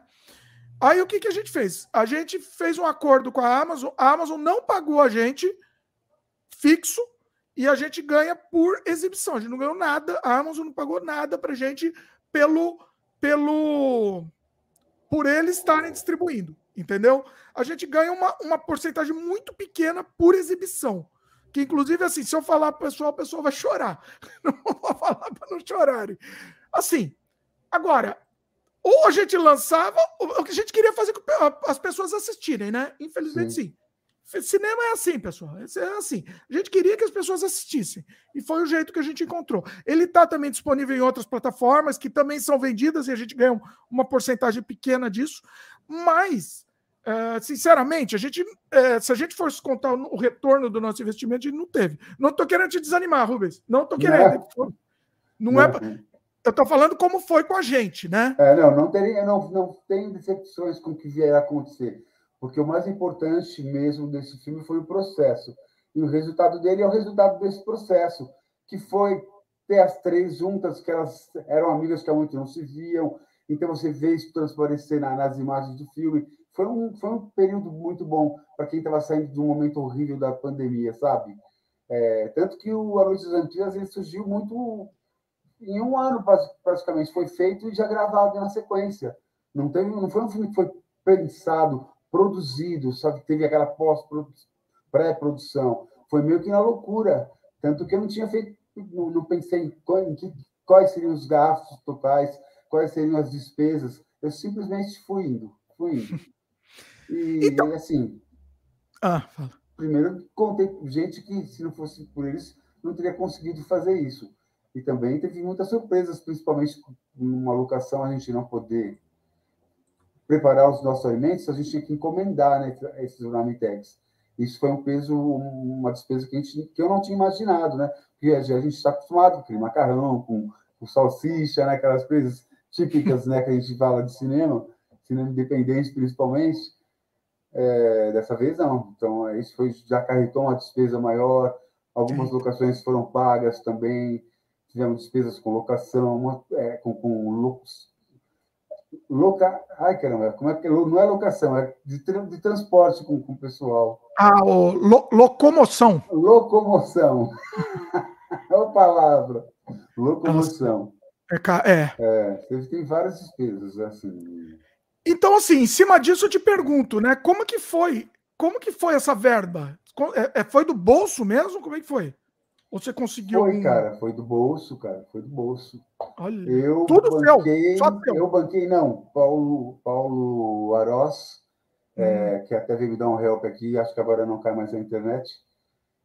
Aí o que, que a gente fez? A gente fez um acordo com a Amazon. A Amazon não pagou a gente fixo e a gente ganha por exibição. A gente não ganhou nada, a Amazon não pagou nada para a gente pelo, pelo por eles estarem distribuindo, entendeu? A gente ganha uma, uma porcentagem muito pequena por exibição. Que, inclusive, assim, se eu falar para o pessoal, o pessoal vai chorar. *laughs* Não vou falar para não chorarem. Assim, agora, ou a gente lançava, o que a gente queria fazer com as pessoas assistirem, né? Infelizmente, sim. sim. Cinema é assim, pessoal. É assim. A gente queria que as pessoas assistissem. E foi o jeito que a gente encontrou. Ele está também disponível em outras plataformas que também são vendidas e a gente ganha uma porcentagem pequena disso. Mas, é, sinceramente, a gente, é, se a gente fosse contar o retorno do nosso investimento, a gente não teve. Não estou querendo te desanimar, Rubens. Não estou querendo. Não, não, não é. Eu estou falando como foi com a gente, né? É, não, não, teria, não, não tem decepções com o que vier a acontecer porque o mais importante mesmo desse filme foi o processo. E o resultado dele é o resultado desse processo, que foi ter as três juntas, que elas eram amigas que há muito não se viam. Então você vê isso transparecer nas imagens do filme. Foi um, foi um período muito bom para quem estava saindo de um momento horrível da pandemia, sabe? É, tanto que o A Noite Antigas ele surgiu muito em um ano, praticamente. Foi feito e já gravado na sequência. Não, teve, não foi um filme que foi pensado produzido, sabe? Teve aquela pós-pré-produção. Foi meio que na loucura. Tanto que eu não tinha feito, não, não pensei em, em que, quais seriam os gastos totais, quais seriam as despesas. Eu simplesmente fui indo, fui indo. *laughs* E então... assim. Ah, fala. Primeiro, contei gente que, se não fosse por eles, não teria conseguido fazer isso. E também teve muitas surpresas, principalmente numa locação a gente não poder preparar os nossos alimentos, a gente tinha que encomendar né, esses marmitex. Isso foi um peso, uma despesa que, a gente, que eu não tinha imaginado, né? Porque a gente está acostumado com aquele macarrão, com, com salsicha, né? aquelas coisas típicas né, que a gente fala de cinema, cinema independente principalmente. É, dessa vez não. Então, isso foi, já acarretou uma despesa maior, algumas locações foram pagas também, tivemos despesas com locação, uma, é, com, com Loca... Ai, caramba, como é que não é locação, é de, de transporte com, com o pessoal. Ah, o lo, locomoção. Locomoção. *laughs* é a palavra. Locomoção. É, é. é. Tem várias despesas, assim. Então, assim, em cima disso eu te pergunto, né? Como que foi? Como que foi essa verba? É, é foi do bolso mesmo? Como é que foi? Ou você conseguiu. Foi, cara, foi do bolso, cara, foi do bolso. Olha, eu tudo banquei, seu, eu banquei, não, Paulo, Paulo Aros, é, hum. é, que até veio me dar um help aqui, acho que agora não cai mais na internet.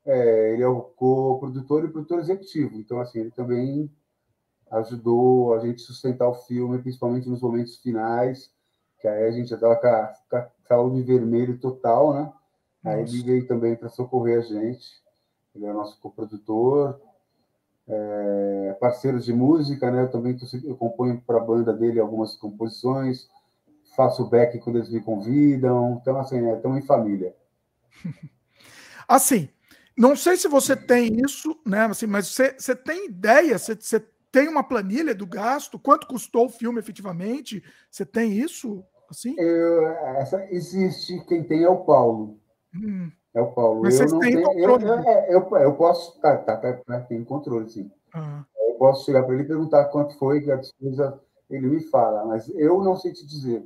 É, ele é o co-produtor e produtor executivo, então, assim, ele também ajudou a gente sustentar o filme, principalmente nos momentos finais, que aí a gente já estava com, a saúde vermelho total, né? Aí ele veio também para socorrer a gente ele é nosso coprodutor. É, parceiros de música, né? Eu também tô, eu componho para a banda dele algumas composições, faço back quando eles me convidam. Então, assim, estamos é, em família. *laughs* Assim, não sei se você tem isso, né? Assim, mas você, você tem ideia? Você, você tem uma planilha do gasto? Quanto custou o filme efetivamente? Você tem isso? Assim? Eu, essa, existe, quem tem é o Paulo. Hum. É o Paulo. Mas eu não tenho. Eu, eu, é, eu, eu, posso. Tá, tá, tá, tá, tem controle, sim. Ah. Eu posso chegar para ele e perguntar quanto foi a despesa, ele me fala, mas eu não sei te dizer.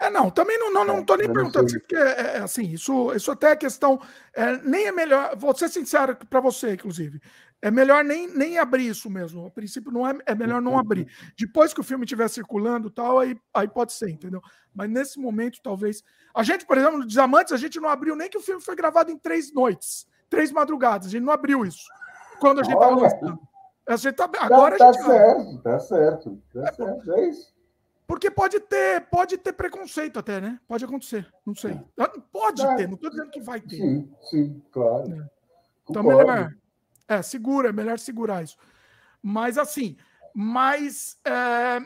É, não, também não, não, não tô nem perguntando, sei. porque é, é, assim, isso, isso até é questão. É, nem é melhor, vou ser sincero para você, inclusive. É melhor nem, nem abrir isso mesmo. A princípio, não é, é melhor não abrir. Depois que o filme estiver circulando tal, aí, aí pode ser, entendeu? Mas nesse momento, talvez. A gente, por exemplo, no Desamantes, a gente não abriu nem que o filme foi gravado em três noites, três madrugadas. A gente não abriu isso. Quando a gente estava lançando. A gente tá, agora tá, a gente. Tá certo, tá certo. Tá certo. É isso. Porque pode ter, pode ter preconceito até, né? Pode acontecer, não sei. Ah, pode é. ter, não estou dizendo que vai ter. Sim, sim, claro. É. Então, melhor. É, segura, é melhor segurar isso. Mas assim, mas. É,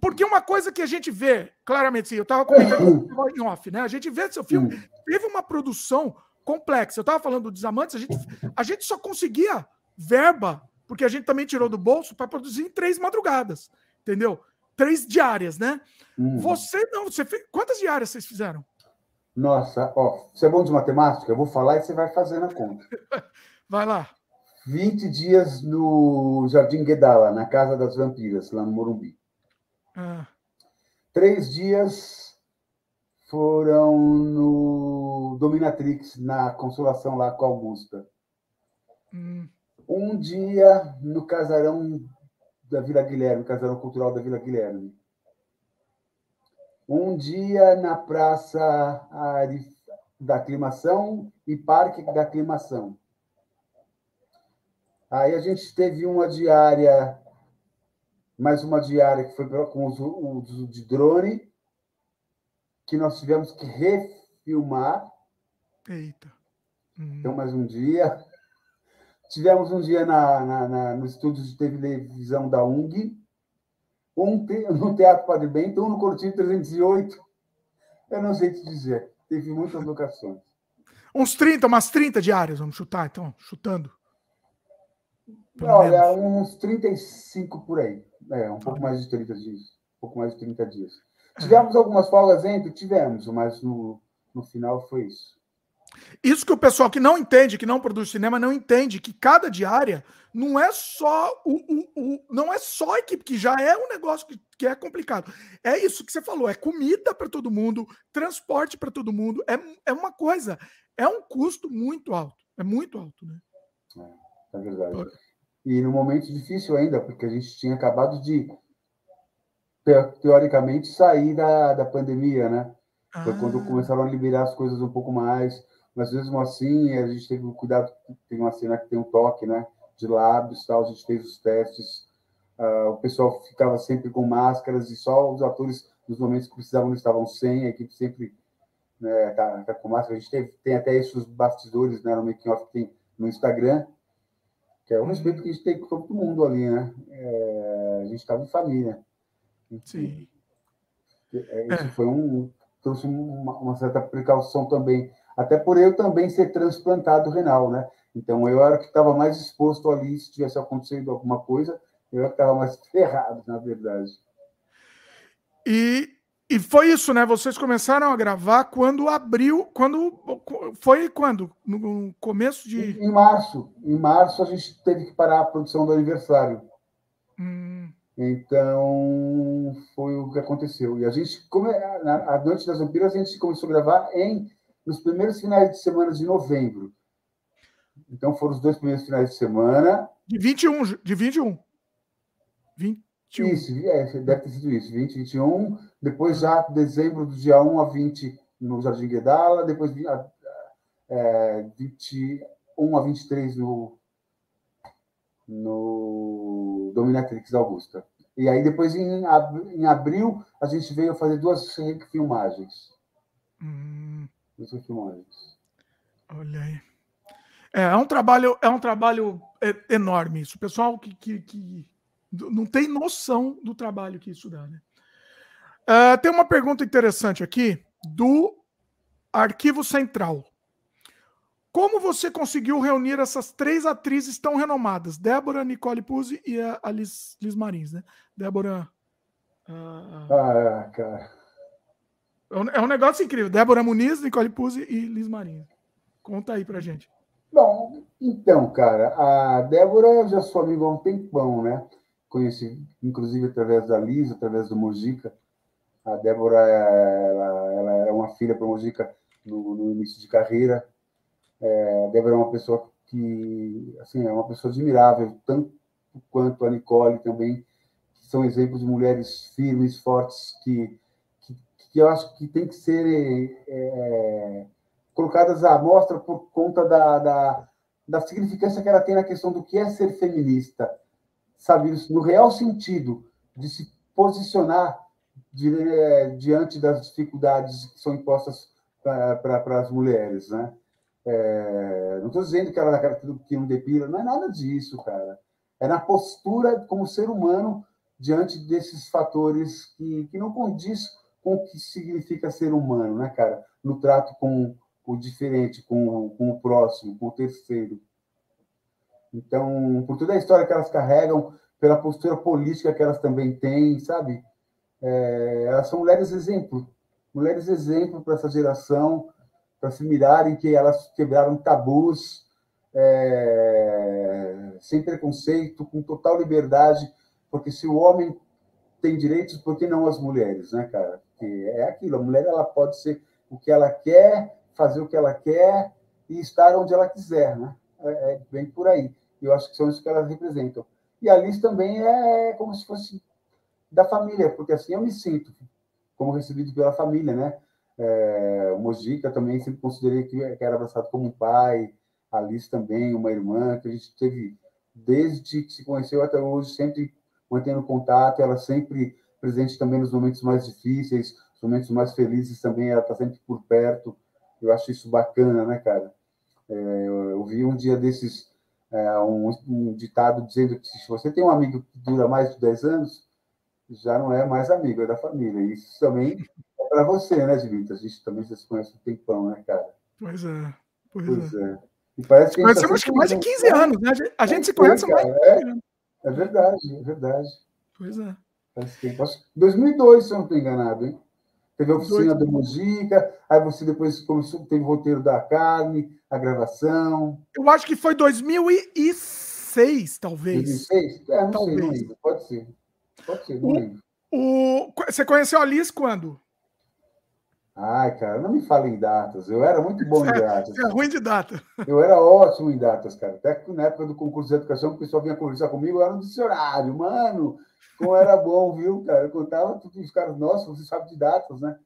porque uma coisa que a gente vê, claramente, sim, eu estava comentando em off, né? A gente vê seu filme, teve uma produção complexa. Eu estava falando do Desamantes, a gente, a gente só conseguia verba, porque a gente também tirou do bolso para produzir em três madrugadas, entendeu? três diárias, né? Uhum. Você não, você fez, quantas diárias vocês fizeram? Nossa, ó, você é bom de matemática? Eu vou falar e você vai fazendo a conta. *laughs* vai lá. 20 dias no Jardim Guedala, na Casa das Vampiras, lá no Morumbi. Ah. Três dias foram no Dominatrix, na Consolação lá com a Augusta. Hum. Um dia no Casarão da Vila Guilherme, Casarão Cultural da Vila Guilherme. Um dia na Praça da Aclimação e Parque da Aclimação. Aí a gente teve uma diária, mais uma diária que foi com o uso de drone, que nós tivemos que refilmar. Eita. Então, mais um dia. Tivemos um dia na, na, na, no estúdio de televisão da UNG, um te, *laughs* no Teatro Padre Bento, um no Coletivo 308. Eu não sei te dizer. Teve muitas locações. Uns 30, umas 30 diárias, vamos chutar, então, chutando. Olha, uns 35 por aí. É, um pouco mais de 30 dias. Um pouco mais de 30 dias. É. Tivemos algumas folgas entre? Tivemos, mas no, no final foi isso. Isso que o pessoal que não entende, que não produz cinema, não entende que cada diária não é só o, o, o não é só a equipe, que já é um negócio que, que é complicado. É isso que você falou, é comida para todo mundo, transporte para todo mundo, é, é uma coisa, é um custo muito alto, é muito alto, né? É, é verdade. E no momento difícil ainda, porque a gente tinha acabado de teoricamente sair da, da pandemia, né? Foi ah. quando começaram a liberar as coisas um pouco mais mas mesmo assim a gente teve cuidado, tem uma cena que tem um toque, né, de lábios, tal, a gente fez os testes, uh, o pessoal ficava sempre com máscaras e só os atores nos momentos que precisavam estavam sem, a equipe sempre né, tá, tá com máscara, a gente teve, tem até esses bastidores, né, no making off que tem no Instagram, que é o respeito que a gente tem com todo mundo ali, né, é, a gente estava em família. Sim. É, isso foi um trouxe uma, uma certa precaução também até por eu também ser transplantado renal, né? Então eu era que estava mais exposto ali, se tivesse acontecido alguma coisa, eu era que estava mais *laughs* ferrado, na verdade. E, e foi isso, né? Vocês começaram a gravar quando abriu, quando foi quando? No começo de. Em, março. Em março a gente teve que parar a produção do aniversário. Hum. Então foi o que aconteceu. E a gente, como a Noite das Vampiras, a gente começou a gravar em nos primeiros finais de semana de novembro. Então foram os dois primeiros finais de semana. De 21, de 21. 21. Isso, é, deve ter sido isso, 20, 21. Depois já dezembro do dia 1 a 20 no Jardim Guedala, depois é, 21 a 23 no, no Dominatrix Augusta. E aí depois em, em abril a gente veio fazer duas filmagens. Hum. Filmagens. Olha aí. É, é um trabalho, é um trabalho enorme isso. O pessoal que, que, que, não tem noção do trabalho que isso dá, né? Uh, tem uma pergunta interessante aqui do Arquivo Central. Como você conseguiu reunir essas três atrizes tão renomadas? Débora, Nicole Puzzi e a Liz, Liz Marins, né? Débora. Uh, ah, cara. É um, é um, negócio incrível. Débora Muniz, Nicole Puzzi e Liz Marins. Conta aí pra gente. Bom, então, cara, a Débora eu já sou amigo há um tempão, né? Conheci, inclusive, através da Liz, através do Mojica. A Débora, ela, ela era uma filha para o Mojica no, no início de carreira é, a Débora é uma pessoa que, assim, é uma pessoa admirável, tanto quanto a Nicole também, que são exemplos de mulheres firmes, fortes, que, que, que eu acho que tem que ser é, colocadas à mostra por conta da, da, da significância que ela tem na questão do que é ser feminista, sabe, no real sentido de se posicionar de, é, diante das dificuldades que são impostas para as mulheres, né? É, não estou dizendo que ela é que não depila, não é nada disso, cara. É na postura como ser humano diante desses fatores que, que não condiz com o que significa ser humano, né, cara? No trato com o diferente, com, com o próximo, com o terceiro. Então, por toda a história que elas carregam, pela postura política que elas também têm, sabe? É, elas são mulheres exemplo, mulheres exemplo para essa geração para se mirarem que elas quebraram tabus é, sem preconceito, com total liberdade, porque se o homem tem direitos, por que não as mulheres, né, cara? Que é aquilo, a mulher ela pode ser o que ela quer, fazer o que ela quer e estar onde ela quiser, né? É, é bem por aí. Eu acho que são isso que elas representam. E a Liz também é como se fosse da família, porque assim eu me sinto como recebido pela família, né? É, o Mojica também sempre considerei que, era abraçado como um pai, a Alice também, uma irmã, que a gente teve desde que se conheceu até hoje, sempre mantendo contato, ela sempre presente também nos momentos mais difíceis, nos momentos mais felizes também, ela está sempre por perto. Eu acho isso bacana, né, cara? É, eu vi um dia desses é, um, um, ditado dizendo que se você tem um amigo que dura mais de 10 anos, já não é mais amigo, é da família. Isso também para você, né, Dimitri? A gente também se conhece um tempão, né, cara? Pois é. Pois, pois é. é. E parece que Conhecemos acho que mais de 15 anos, né? A gente, se conhece mais de 15 anos. É, é verdade, é verdade. Pois é. Faz tempo. Acho 2002, se eu não estou enganado, hein? Teve a oficina do Mujica, aí você depois começou, teve o roteiro da carne, a gravação. Eu acho que foi 2006, talvez. 2006? É, não talvez. sei, não lembro. Pode ser. Pode ser, não o, lembro. O, você conheceu a Liz quando? Ai, cara, não me fale em datas. Eu era muito bom em datas. Você é ruim de data. Eu era ótimo em datas, cara. Até que na época do concurso de educação, o pessoal vinha conversar comigo, eu era um dicionário. Mano, como era bom, viu, cara? Eu contava tudo, os caras, nossa, você sabe de datas, né?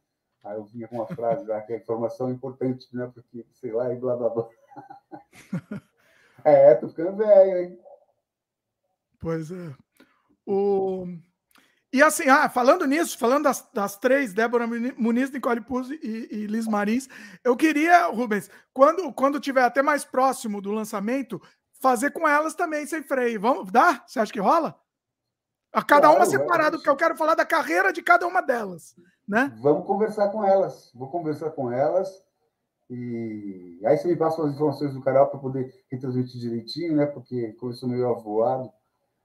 Aí eu vinha com uma frase lá, que é informação importante, né? Porque, sei lá, e blá, blá, blá. *laughs* É, tô ficando velho, hein? Pois é. O... E assim, ah, falando nisso, falando das, das três, Débora Muniz, Nicole Puzzi e, e Liz Marins, eu queria, Rubens, quando, quando tiver até mais próximo do lançamento, fazer com elas também sem freio. Vamos dar? Você acha que rola? A cada claro, uma separado, porque eu quero falar da carreira de cada uma delas, né? Vamos conversar com elas. Vou conversar com elas. E aí você me passa as informações do canal para poder retransmitir direitinho, né? Porque sou meio avoado,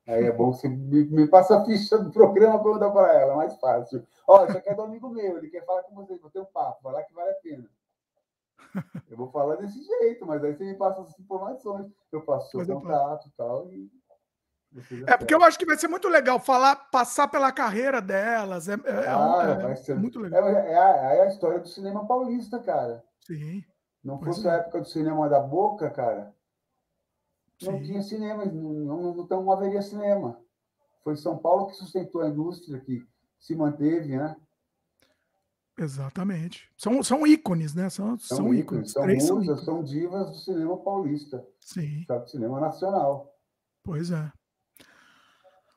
Aí é bom você me, me passa a ficha do programa para eu dar para ela, é mais fácil. Ó, isso aqui é do amigo meu, ele quer falar com vocês, vou ter um papo, vai lá que vale a pena. *laughs* Eu vou falar desse jeito, mas aí você me passa as informações, eu passo seu contato e tal. E é porque eu acho que vai ser muito legal falar, passar pela carreira delas. É, é, ah, é, vai ser muito legal. É, é, a, é, a, história do cinema paulista, cara. Sim. Não fosse a época do cinema da boca, cara, não Sim. tinha cinema, não, não, não haveria cinema. Foi São Paulo que sustentou a indústria, que se manteve, né? Exatamente. São, são ícones, né? São, são, são ícones. São musas, são, ícones. são divas do cinema paulista. Sim. Do cinema nacional. Pois é.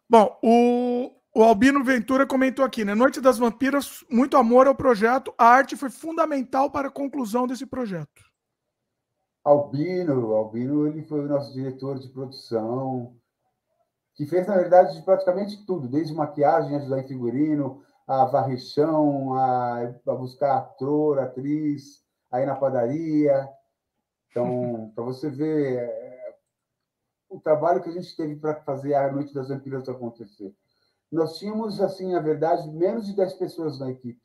Bom, o, o Albino Ventura comentou aqui, né? Noite das Vampiras, muito amor ao projeto. A arte foi fundamental para a conclusão desse projeto. Albino, Albino ele foi o nosso diretor de produção, que fez, na verdade, praticamente tudo, desde maquiagem, ajudar em figurino, a varrer chão, a, a buscar ator, atriz, aí na padaria. Então, *laughs* para você ver é, o trabalho que a gente teve para fazer a Noite das Vampiras acontecer. Nós tínhamos, assim, na verdade, menos de 10 pessoas na equipe.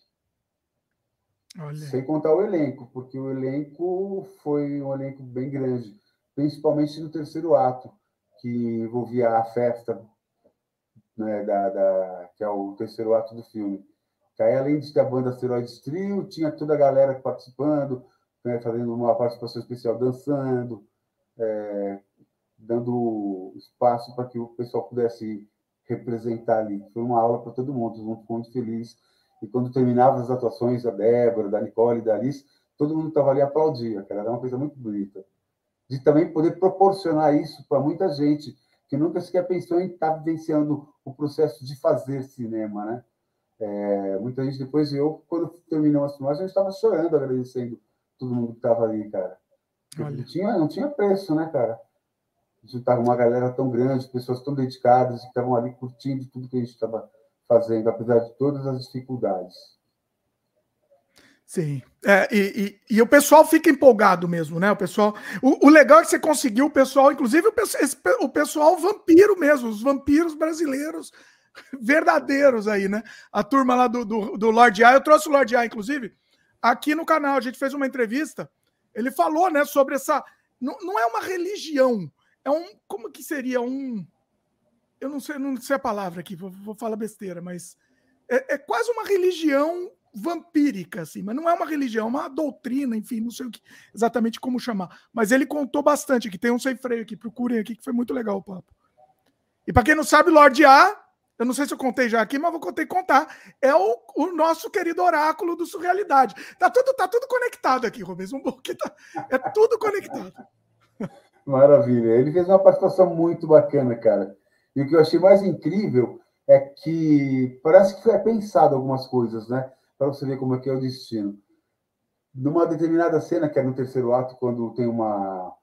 Olha. Sem contar o elenco, porque o elenco foi um elenco bem grande, principalmente no terceiro ato, que envolvia a festa, né, da, da, que é o terceiro ato do filme. Que aí, além de ter a banda Asteroides Trio, tinha toda a galera participando, né, fazendo uma participação especial, dançando, é, dando espaço para que o pessoal pudesse representar ali. Foi uma aula para todo mundo, todo mundo ficou muito feliz e quando terminava as atuações da Débora, da Nicole, da Alice, todo mundo estava ali aplaudia, cara, era uma coisa muito bonita. De também poder proporcionar isso para muita gente que nunca sequer pensou em estar tá vivenciando o processo de fazer cinema, né? É, muita gente depois, eu, quando terminou a filmagem, eu estava chorando, agradecendo todo mundo que estava ali, cara. Não tinha, não tinha preço, né, cara? Juntar uma galera tão grande, pessoas tão dedicadas, que estavam ali curtindo tudo que a gente estava fazendo, apesar de todas as dificuldades. Sim. É, e, e, e, o pessoal fica empolgado mesmo, né? O pessoal. O, o legal é que você conseguiu o pessoal, inclusive o, esse, o pessoal vampiro mesmo, os vampiros brasileiros *laughs* verdadeiros aí, né? A turma lá do, do, do Lord A. Eu trouxe o Lord A, inclusive, aqui no canal. A gente fez uma entrevista. Ele falou, né, sobre essa. Não, não é uma religião, é um. Como que seria? Um eu não sei, não sei a palavra aqui, vou, vou falar besteira, mas é, é, quase uma religião vampírica, assim, mas não é uma religião, é uma doutrina, enfim, não sei o que, exatamente como chamar. Mas ele contou bastante aqui, tem um sem freio aqui, procurem aqui, que foi muito legal o papo. E para quem não sabe, Lorde A, eu não sei se eu contei já aqui, mas vou contar, contar, é o, o, nosso querido oráculo do Surrealidade. Tá tudo, tá tudo conectado aqui, Rubens, um tá, é tudo conectado. Maravilha, ele fez uma participação muito bacana, cara. E o que eu achei mais incrível é que parece que foi pensado algumas coisas, né? Para você ver como é que é o destino. Numa determinada cena, que é no terceiro ato, quando tem uma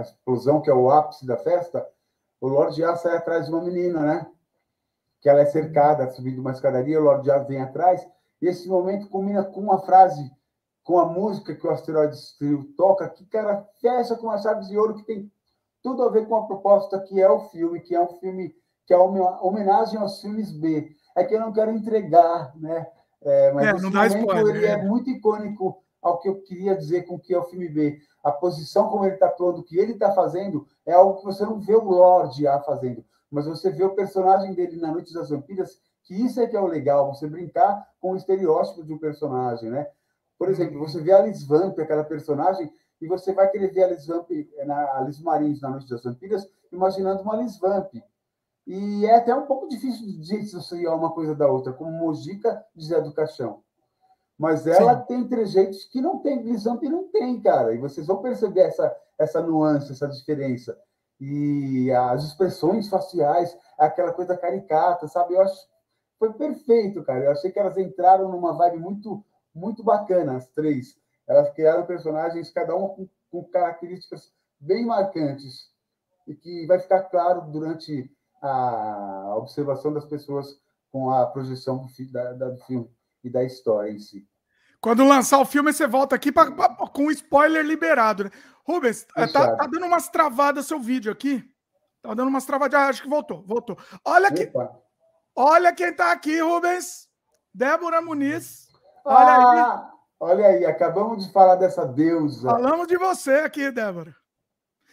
explosão, que é o ápice da festa, o Lord A sai atrás de uma menina, né? Que ela é cercada, subindo uma escadaria, o Lord A vem atrás, e esse momento combina com uma frase, com a música que o Asteroids Trio toca, que, cara, fecha com as chaves de ouro que tem tudo a ver com a proposta que é o filme, que é um filme que é uma homenagem aos filmes B. É que eu não quero entregar, né? É, mas é, esse momento ele é. é muito icônico ao que eu queria dizer com o que é o filme B. A posição como ele está atuando, o que ele está fazendo, é algo que você não vê o Lorde A fazendo, mas você vê o personagem dele na Noite das Vampiras, que isso é que é o legal, você brincar com o estereótipo de um personagem, né? Por exemplo, você vê a Liz Vamp, aquela personagem, e você vai querer ver a Liz Vamp, eh, na, a Liz Marins na Noite das Vampiras, imaginando uma Liz Vamp. E é até um pouco difícil de dissociar uma coisa da outra, como Mojica de Zé do Caixão. Mas ela Sim. tem trejeitos que não tem, Liz Vamp não tem, cara. E vocês vão perceber essa, essa nuance, essa diferença. E as expressões faciais, aquela coisa caricata, sabe? Eu acho foi perfeito, cara. Eu achei que elas entraram numa vibe muito, muito bacana, as três. Elas criaram personagens, cada uma com, com características bem marcantes e que vai ficar claro durante a observação das pessoas com a projeção do, da, da, do filme e da história em si. Quando lançar o filme, você volta aqui pra, pra, com spoiler liberado, né? Rubens, tá, tá, dando umas travadas seu vídeo aqui. Tá dando umas travadas. Ah, acho que voltou, voltou. Olha aqui. Olha quem tá aqui, Rubens. Débora Muniz. Olha ah, aí. Olha aí, acabamos de falar dessa deusa. Falamos de você aqui, Débora.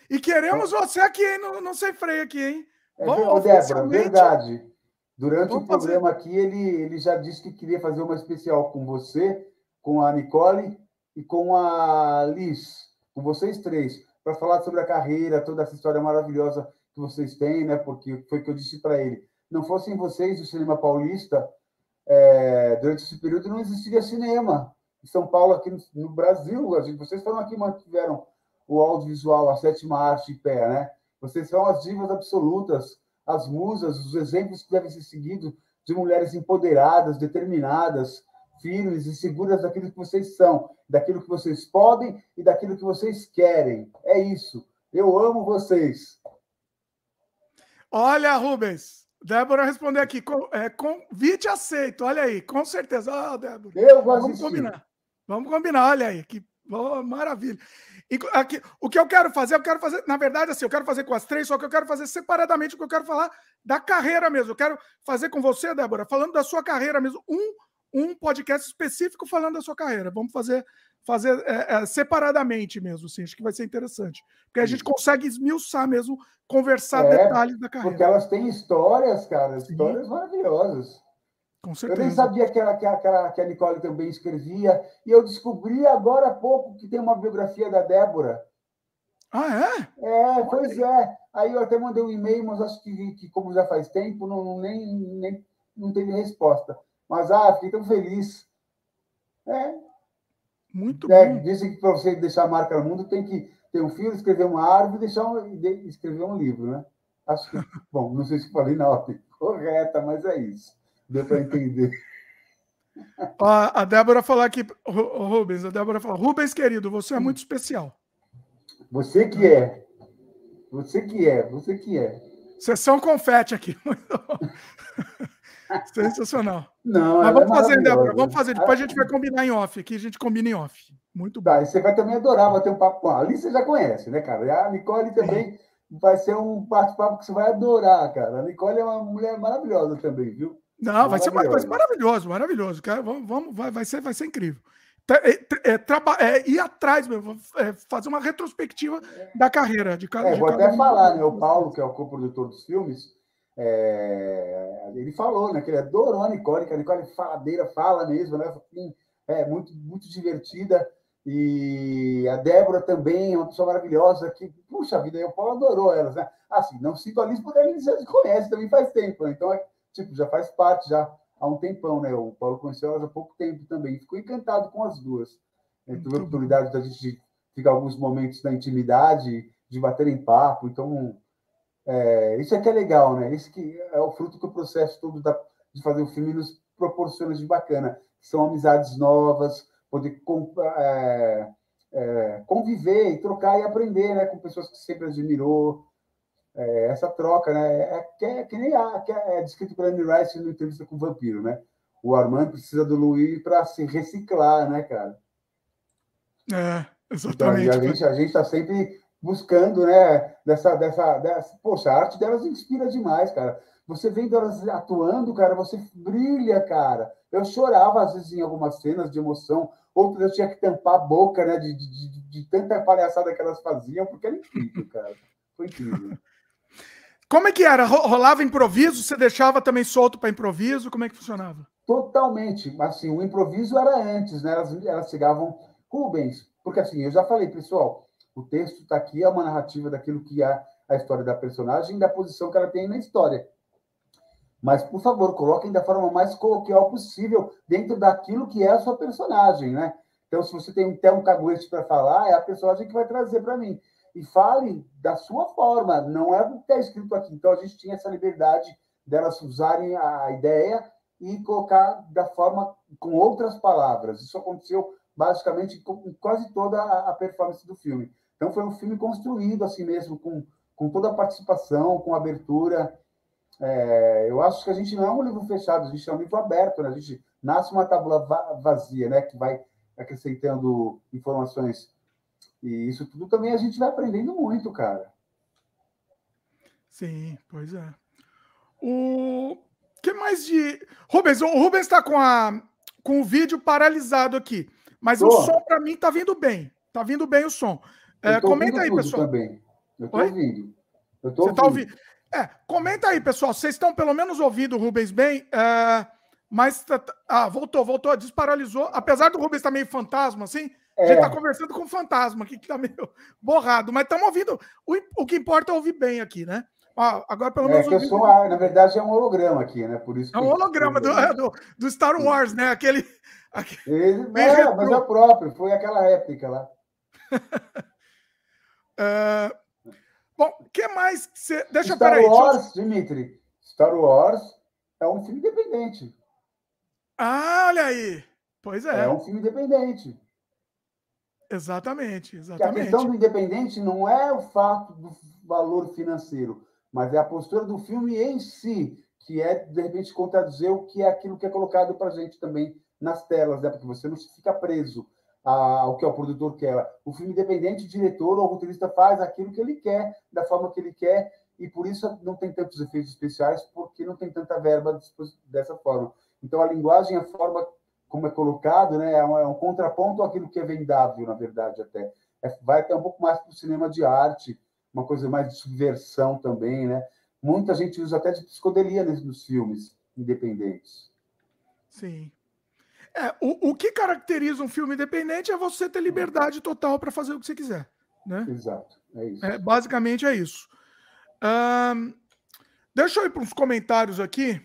E queremos você aqui, no, no Sem Freio aqui, hein? É, Vamos, Débora, verdade. Durante Vamos o programa fazer. aqui, ele, ele já disse que queria fazer uma especial com você, com a Nicole e com a Liz, com vocês três, para falar sobre a carreira, toda essa história maravilhosa que vocês têm, né? Porque foi o que eu disse para ele. Não fossem vocês do cinema paulista, é, durante esse período não existiria cinema em São Paulo, aqui no, no Brasil, gente, vocês foram aqui mantiveram o audiovisual, a sétima arte em pé, né? Vocês são as divas absolutas, as musas, os exemplos que devem ser seguidos de mulheres empoderadas, determinadas, firmes e seguras daquilo que vocês são, daquilo que vocês podem e daquilo que vocês querem. É isso. Eu amo vocês. Olha, Rubens, Débora respondeu aqui, com, é, convite aceito, olha aí, com certeza. Ah, Débora. Eu vou Vamos combinar. Vamos combinar, olha aí, que oh, maravilha. E aqui, o que eu quero fazer, eu quero fazer, na verdade, assim, eu quero fazer com as três, só que eu quero fazer separadamente, porque eu quero falar da carreira mesmo. Eu quero fazer com você, Débora, falando da sua carreira mesmo, um, um podcast específico falando da sua carreira. Vamos fazer fazer é, é, separadamente mesmo, assim, acho que vai ser interessante. Porque a gente consegue esmiuçar mesmo, conversar é, detalhes da carreira. Porque elas têm histórias, cara, histórias Sim. maravilhosas. Com certeza. Eu nem sabia que, ela, que, a, que a Nicole também escrevia, e eu descobri agora há pouco que tem uma biografia da Débora. Ah, é? É, pois é. Aí eu até mandei um e-mail, mas acho que, que como já faz tempo, não, nem, nem não teve resposta. Mas, ah, fiquei tão feliz. É, muito é, bom. Dizem que para você deixar a marca no mundo tem que ter um filho, escrever uma árvore e deixar um, escrever um livro, né? Acho que, *laughs* bom, não sei se falei na ordem correta, mas é isso. Deu para entender. A, a Débora falou aqui, Rubens, a Débora falou, Rubens, querido, você é muito especial. Você que é. Você que é, você que é. Sessão confete aqui. *laughs* Sensacional. Não, Mas vamos é fazer, Débora, vamos fazer. Depois a gente vai combinar em off aqui, a gente combina em off. Muito bom. Tá, e você vai também adorar bater um papo com a Ali, você já conhece, né, cara? E a Nicole também vai ser um bate-papo que você vai adorar, cara. A Nicole é uma mulher maravilhosa também, viu? Não, vai ser, maravilhoso, maravilhoso. Cara. Vamos, vamos vai, vai, ser, vai ser incrível. É, é, é, ir atrás mesmo, é, fazer uma retrospectiva da carreira de cada. É, de vou cada até falar, né? O Paulo, que é o co-produtor dos filmes, é, ele falou, né, que ele adorou a Nicole, que a Nicole é faladeira, fala mesmo, né? É muito, muito divertida. E a Débora também é uma pessoa maravilhosa, que, puxa vida, o Paulo adorou elas, né? Assim, não sinto a Liz, porque a Liz já se conhece também faz tempo, né? Então, é, tipo, já faz parte já há um tempão, né? O Paulo conheceu elas há pouco tempo também, ficou encantado com as duas. Ele teve a oportunidade da gente ficar alguns momentos na intimidade, de bater em papo, então é, isso é que é legal, né? Isso que é o fruto que o processo todo da, de fazer o filme nos proporciona de bacana. São amizades novas, poder é, é, conviver e trocar e aprender né, com pessoas que sempre admirou. É, essa troca, né? É, que, é, que nem a, que é, é descrito pela Anne Rice no entrevista com o Vampiro, né? O Armand precisa do Louis para se reciclar, né, cara? É, exatamente. Então, a gente a está sempre buscando, né? Dessa, dessa, dessa, poxa, a arte delas inspira demais, cara. Você vendo elas atuando, cara, você brilha, cara. Eu chorava às vezes em algumas cenas de emoção, outras eu tinha que tampar a boca, né? De, de, de, de tanta palhaçada que elas faziam, porque era incrível, cara. Foi incrível. Como é que era? Rolava improviso? Você deixava também solto para improviso? Como é que funcionava? Totalmente. Assim, o improviso era antes, né? Elas, elas chegavam, Rubens, porque assim, eu já falei, pessoal, o texto está aqui, é uma narrativa daquilo que é a história da personagem e da posição que ela tem na história. Mas, por favor, coloquem da forma mais coloquial possível dentro daquilo que é a sua personagem, né? Então, se você tem até um caguete para falar, é a personagem que vai trazer para mim. E fale da sua forma, não é o que está escrito aqui. Então, a gente tinha essa liberdade delas usarem a ideia e colocar da forma com outras palavras. Isso aconteceu basicamente com quase toda a performance do filme. Então foi um filme construído assim mesmo, com, com toda a participação, com abertura. É, eu acho que a gente não é um livro fechado, a gente é um livro aberto, né? a gente nasce uma tábula vazia, né? Que vai acrescentando informações. E isso tudo também a gente vai aprendendo muito, cara. Sim, pois é. O que mais de. Rubens, o Rubens está com, a... com o vídeo paralisado aqui, mas o som para mim está vindo bem. Está vindo bem o som. É, comenta aí, pessoal. Também. Eu estou ouvindo. Eu tô Você está ouvindo? É, comenta aí, pessoal. Vocês estão pelo menos ouvindo o Rubens bem. É, mas. Tá, tá, ah, voltou, voltou, desparalisou. Apesar do Rubens estar tá meio fantasma, assim, é. a gente está conversando com um fantasma aqui que está meio *laughs* borrado. Mas estamos ouvindo. O, o que importa é ouvir bem aqui, né? Ah, agora pelo é, menos. É, sou, na verdade, é um holograma aqui, né? Por isso é um holograma do, *laughs* do, do, Star Wars, né? Aquele. *laughs* aquele... Ele, é, mas é o próprio, foi aquela réplica lá. Uh, bom, o que mais? Você... Deixa Star peraí, Wars, eu... Dimitri. Star Wars é um filme independente. Ah, olha aí. Pois é. É um filme independente. Exatamente, Que a exatamente. questão do independente não é o fato do valor financeiro, mas é a postura do filme em si, que é, de repente, contradizer o que é aquilo que é colocado para a gente também nas telas, né? porque você não fica preso ao que é o produtor quer. O filme independente, o diretor ou o roteirista faz aquilo que ele quer, da forma que ele quer, e por isso não tem tantos efeitos especiais, porque não tem tanta verba dessa forma. Então, a linguagem, a forma como é colocado, né, é um, é um contraponto àquilo que é vendável, na verdade, até. É, vai até um pouco mais para o cinema de arte, uma coisa mais de subversão também, né? Muita gente usa até de psicodelia nos filmes independentes. Sim. É, o, o que caracteriza um filme independente é você ter liberdade total para fazer o que você quiser. Né? Exato, é isso. É, basicamente é isso. Deixa eu ir para uns comentários aqui.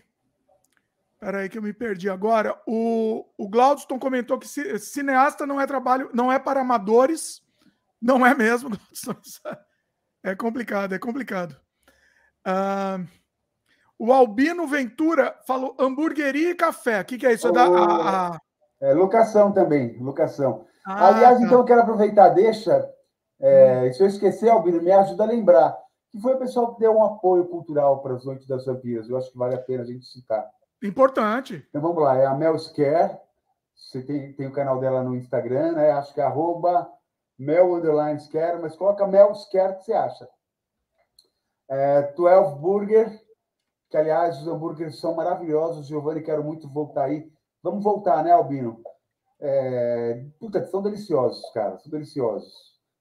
Espera aí que eu me perdi agora. O, o Glaudston comentou que cineasta não é trabalho, não é para amadores. Não é mesmo, *laughs* É complicado, é complicado. Uh, o Albino Ventura falou hamburgueria e café. O que, que é isso? É, da, a, a... é locação também, locação. Ah, Aliás, tá. então eu quero aproveitar, deixa. É, hum. Se eu esquecer, Albino, me ajuda a lembrar. Que foi o pessoal que deu um apoio cultural para as Noites das Vampiras. Eu acho que vale a pena a gente citar. Importante. Então vamos lá, é a Mel Scare. Você tem, tem o canal dela no Instagram, né? Acho que é arroba Mel Underline Scare, mas coloca Mel Scare que você acha. É, 12 Burger, que aliás os hambúrgueres são maravilhosos. Giovanni, quero muito voltar aí. Vamos voltar, né, Albino? É, puta, são deliciosos, cara, são deliciosos.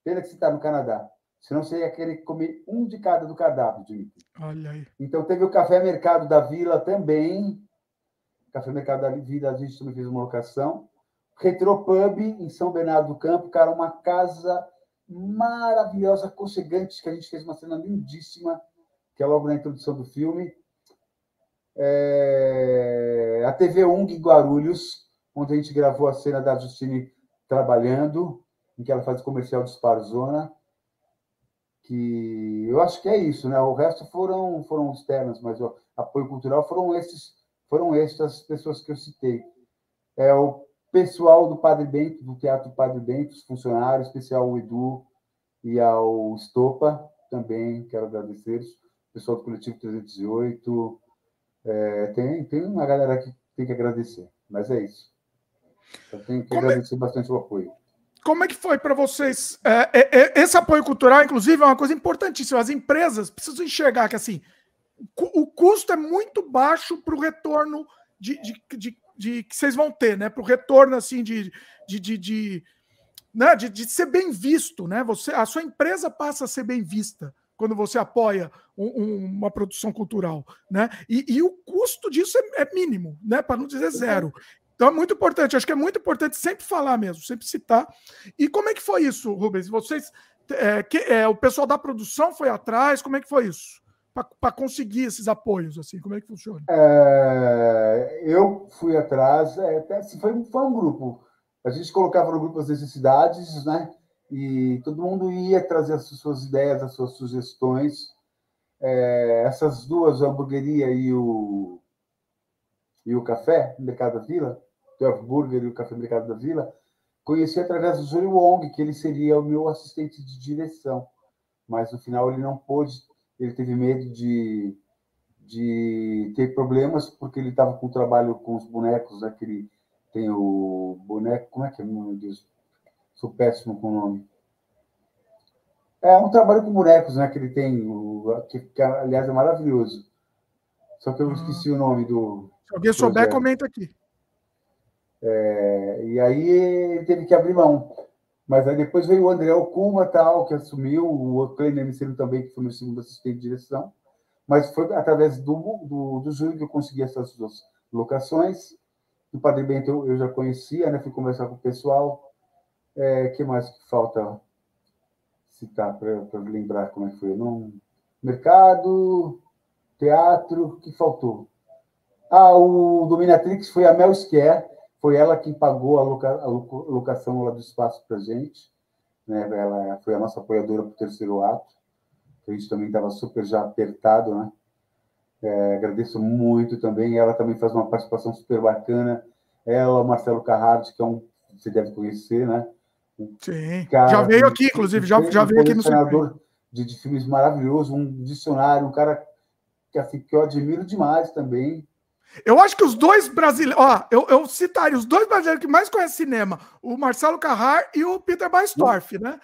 Pena que você está no Canadá. Senão você ia querer comer um de cada do cardápio, Dimitri. Olha aí. Então teve o Café Mercado da Vila também. Café Mercado da Vila, a gente também fez uma locação. Retro Pub, em São Bernardo do Campo, cara, uma casa maravilhosa, aconchegante, que a gente fez uma cena lindíssima, que é logo na introdução do filme. É... A TV UNG em Guarulhos, onde a gente gravou a cena da Justine trabalhando, em que ela faz o comercial de Sparzona. Que eu acho que é isso, né? O resto foram foram externas, mas o apoio cultural foram esses foram essas pessoas que eu citei. É o pessoal do Padre Bento, do Teatro Padre Bento, os funcionários, especial ao Edu e ao Estopa, também quero agradecer. O pessoal do Coletivo 308. É, tem, tem uma galera que tem que agradecer, mas é isso. Eu tenho que Como é agradecer é... bastante o apoio. Como é que foi para vocês? É, é, é, esse apoio cultural, inclusive, é uma coisa importantíssima. As empresas precisam enxergar que assim o custo é muito baixo para o retorno de, de, de, de, que vocês vão ter, né? Para o retorno assim de, de, né? de ser bem visto, né? Você, a sua empresa passa a ser bem vista quando você apoia um, um, uma produção cultural, né? E, e o custo disso é, é mínimo, né? Para não dizer zero. Então é muito importante, acho que é muito importante sempre falar mesmo, sempre citar. E como é que foi isso, Rubens? Vocês, é, que, é, o pessoal da produção foi atrás, como é que foi isso? Para conseguir esses apoios? assim Como é que funciona? É, eu fui atrás, é, foi, foi um grupo. A gente colocava no grupo as necessidades, né? E todo mundo ia trazer as suas ideias, as suas sugestões. É, essas duas, a hamburgueria e o, e o café, Mercado da Vila, o hambúrguer e o café Mercado da Vila, conheci através do Júlio Wong, que ele seria o meu assistente de direção. Mas no final ele não pôde ele teve medo de, de ter problemas porque ele estava com o trabalho com os bonecos, né, que ele tem o boneco, como é que é, meu Deus, sou péssimo com o nome. É um trabalho com bonecos, né, que ele tem, o, que, que aliás é maravilhoso. Só que eu esqueci o nome do. Se alguém souber, comenta aqui. É, e aí ele teve que abrir mão. Mas aí depois veio o André Okuma, tal, que assumiu, o Kleiner Micelo também, que foi meu segundo assistente de direção. Mas foi através do, do, do Júlio que eu consegui essas duas locações. O Padre Bento eu, eu já conhecia, né? fui conversar com o pessoal. O é, que mais que falta citar para lembrar como é que foi? Não... Mercado, teatro, que faltou? Ah, o Dominatrix foi a Mel Scare, foi ela quem pagou a, loca, a locação lá do espaço para a gente. Né? Ela foi a nossa apoiadora para o terceiro ato. A gente também estava super já apertado, né? É, agradeço muito também. Ela também faz uma participação super bacana. Ela, o Marcelo Carrard, que é um você deve conhecer, né? Sim. Cara, já veio aqui, inclusive, já, já veio aqui no senador de, de filmes maravilhoso, um dicionário, um cara que, assim, que eu admiro demais também. Eu acho que os dois brasileiros. Ó, eu, eu citaria os dois brasileiros que mais conhecem cinema: o Marcelo Carrar e o Peter Baistorff, né?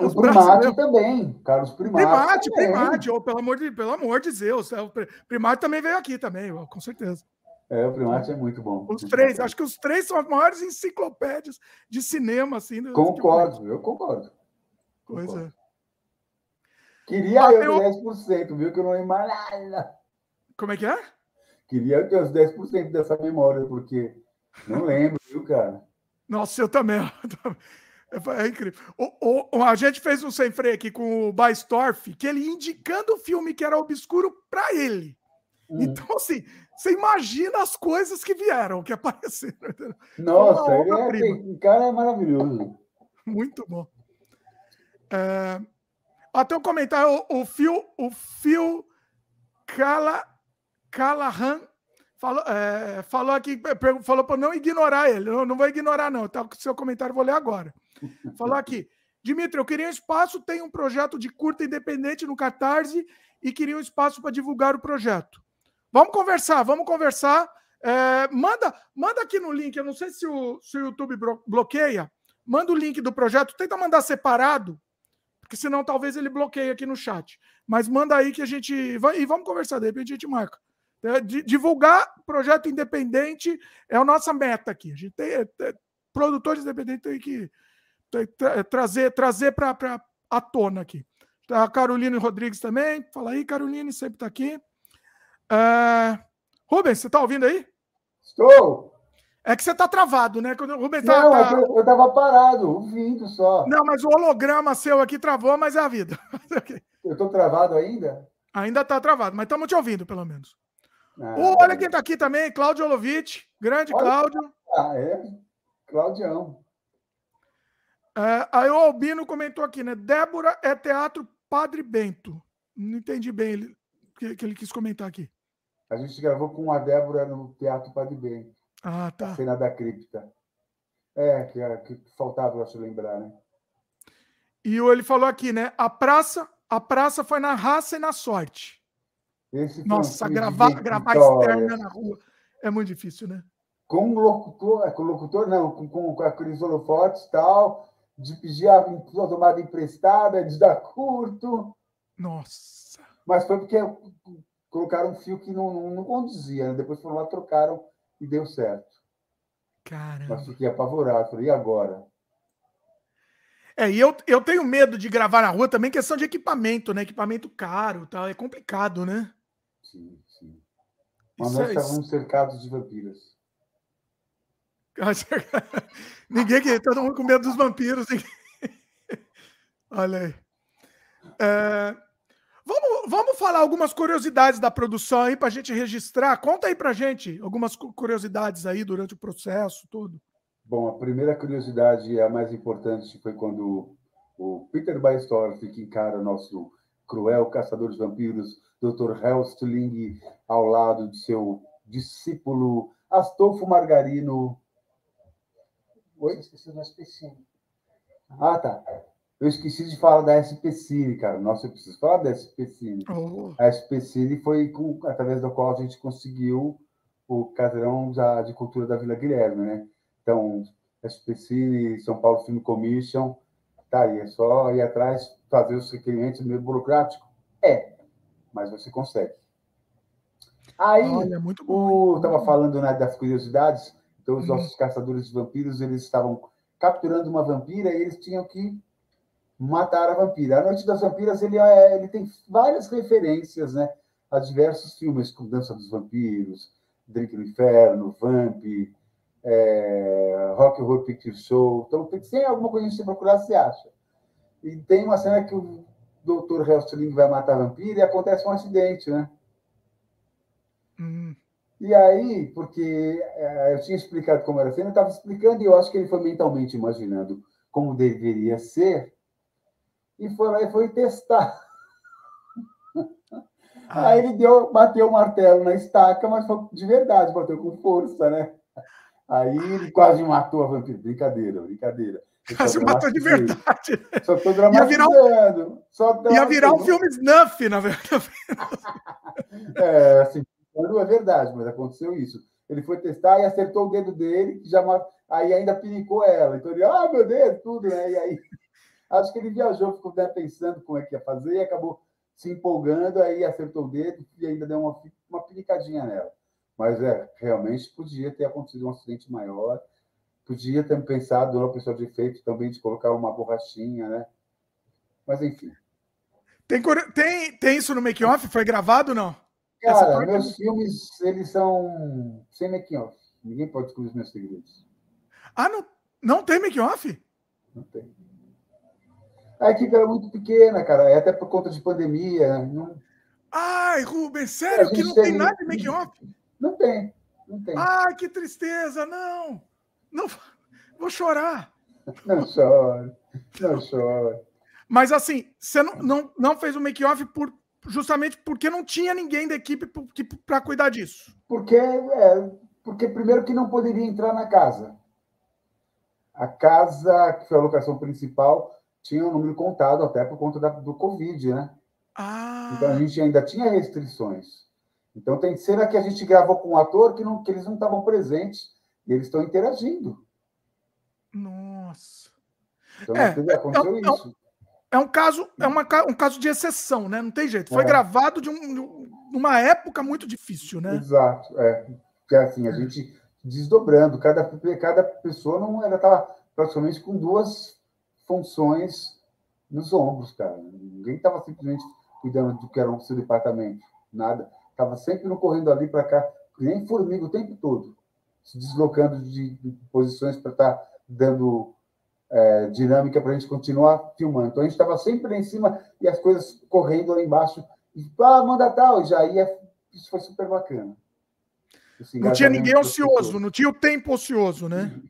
Os o Primate também, Carlos Primate. Primate, também. Primate, oh, pelo, amor de, pelo amor de Deus. É, o Primate também veio aqui também, com certeza. É, o Primate é muito bom. Os três, acho que os três são as maiores enciclopédias de cinema, assim. Concordo, eu concordo. Pois concordo. é. Queria eu, eu 10%, viu? Que eu não nada. Como é que é? Queria ter os 10% dessa memória, porque não lembro, viu, cara? Nossa, eu também. *laughs* É incrível. O, o, a gente fez um sem freio aqui com o Baistorff, que ele indicando o filme que era obscuro para ele. Hum. Então, assim, você imagina as coisas que vieram, que apareceram. Nossa, ele é, o cara é maravilhoso. Muito bom. É, até um comentário, o, o Phil, o Phil Cala, Callahan falou, é, falou aqui, falou para não ignorar ele. Eu não vou ignorar, não. Tá com seu comentário, vou ler agora. *laughs* Falou aqui. Dimitri, eu queria um espaço, tem um projeto de curta independente no Catarse e queria um espaço para divulgar o projeto. Vamos conversar, vamos conversar. É, manda, manda aqui no link. Eu não sei se o, se o YouTube bloqueia. Manda o link do projeto. Tenta mandar separado, porque senão talvez ele bloqueie aqui no chat. Mas manda aí que a gente vai e vamos conversar. De repente a gente marca. É, divulgar projeto independente é a nossa meta aqui. A gente tem é, é, produtores independentes tem que tem, tra, trazer trazer para a tona aqui. Tá a Caroline Rodrigues também. Fala aí, Caroline, sempre está aqui. Uh, Rubens, você está ouvindo aí? Estou. É que você está travado, né? Quando o Rubens tá, Não, tá... eu estava parado, ouvindo só. Não, mas o holograma seu aqui travou, mas é a vida. *laughs* eu estou travado ainda? Ainda está travado, mas estamos te ouvindo, pelo menos. Ah, oh, olha quem está aqui também, Cláudio Olovitch. Grande olha, Cláudio. Ah, é? Claudião. É, aí o Albino comentou aqui, né? Débora é teatro Padre Bento. Não entendi bem ele, que, que ele quis comentar aqui. A gente gravou com a Débora no Teatro Padre Bento. Ah, tá. A cena da cripta. É, que, que faltava, eu acho, lembrar, né? E ele falou aqui, né? A praça, a praça foi na raça e na sorte. Nossa, um gravar, gravar externa na rua é muito difícil, né? Com o locutor, é, com o locutor não, com, com, com aqueles holofotes e tal, de pedir a tomada emprestada, de dar curto. Nossa. Mas foi porque colocaram um fio que não, não, não conduzia, né? Depois foram lá, trocaram e deu certo. Caramba. Mas fiquei apavorado. Falei, e agora? É, e eu, eu tenho medo de gravar na rua também, questão de equipamento, né? Equipamento caro tal. É complicado, né? Sim, sim. Mas isso nós é, estávamos cercados de vampiros. *laughs* Ninguém que todo mundo com medo dos vampiros. *laughs* Olha aí. É, Vamos, vamos falar algumas curiosidades da produção aí para a gente registrar. Conta aí para a gente algumas curiosidades aí durante o processo, tudo. Bom, a primeira curiosidade, a mais importante, foi quando o Peter Baestorff, que encara nosso cruel caçador de vampiros, Dr. Helsling, ao lado de seu discípulo Astolfo Margarino. Oi? Esqueci da SPC. Ah, tá. Eu esqueci de falar da SP Cine, cara. Nossa, eu preciso falar da SP Cine. Oh. A SP Cine foi com, através da qual a gente conseguiu o cadrão da, de cultura da Vila Guilherme, né? Então, SP Cine, São Paulo Film Commission, tá aí. É só ir atrás, fazer os requerimentos meio burocrático? É, mas você consegue. Aí, Olha, muito bom. Estava falando né, das curiosidades. Então, os uhum. nossos caçadores de vampiros, eles estavam capturando uma vampira e eles tinham que matar a vampira. A Noite das Vampiras ele, é, ele tem várias referências né, a diversos filmes, como Dança dos Vampiros, Drink no Inferno, Vamp, é, Rock Horror Picture Show. Então, tem alguma coisa que você procurar, você acha. E tem uma cena que o Dr. Helsling vai matar a vampira e acontece um acidente, né? Hum. E aí, porque é, eu tinha explicado como era a cena, eu estava explicando e eu acho que ele foi mentalmente imaginando como deveria ser, e foi lá e foi testar. Ah. *laughs* Aí ele deu, bateu o martelo na estaca, mas foi de verdade, bateu com força, né? Aí ele quase matou a vampira. Brincadeira, brincadeira. Quase matou de verdade. Só tô dramatizando. Ia virar um, só ia virar um filme snuff, na verdade. *laughs* é, assim, não é verdade, mas aconteceu isso. Ele foi testar e acertou o dedo dele, já aí ainda pinicou ela. Então ele, ah, meu dedo, tudo, né? E aí, *laughs* acho que ele viajou, ficou pensando como é que ia fazer e acabou se empolgando, aí acertou o dedo e ainda deu uma, uma pinicadinha nela. Mas é, realmente podia ter acontecido um acidente maior, podia ter pensado no pessoal de efeito também de colocar uma borrachinha, né? Mas enfim. Tem, tem, tem isso no make-off? Foi gravado não? Cara, meus é... filmes, eles são sem make-off. Ninguém pode descobrir os meus segredos. Ah, não, não tem make-off? Não tem. A equipe era muito pequena, cara, é até por conta de pandemia. Não... Ai, Rubens, sério que não tem, tem nada de make-off? Não tem, não tem. Ai, que tristeza, não. Não, vou chorar. Não chore, não chore. Mas assim, você não, não, não fez o make-off por, justamente porque não tinha ninguém da equipe para cuidar disso. Porque, é, porque primeiro que não poderia entrar na casa. A casa, que foi a locação principal, tinha um número contado até por conta da, do Covid, né? Ah. Então a gente ainda tinha restrições. Então tem cena que a gente gravou com um ator que, não, que eles não estavam presentes e eles estão interagindo. Nossa. Então é, aconteceu é, é, isso. É um caso, é uma, um caso de exceção, né? Não tem jeito. Foi é. gravado de um, uma época muito difícil, né? Exato. É. Porque assim, a gente desdobrando, cada, cada pessoa não ela estava praticamente com duas funções nos ombros, cara. Ninguém estava simplesmente cuidando do que era o seu departamento, nada. Estava sempre no correndo ali para cá, nem formiga o tempo todo, se deslocando de, de posições para estar tá dando é, dinâmica para a gente continuar filmando. Então a gente estava sempre lá em cima e as coisas correndo lá embaixo. E, ah, manda tal, e já ia. Isso foi super bacana. não tinha ninguém ocioso, não tinha o tempo ocioso, né?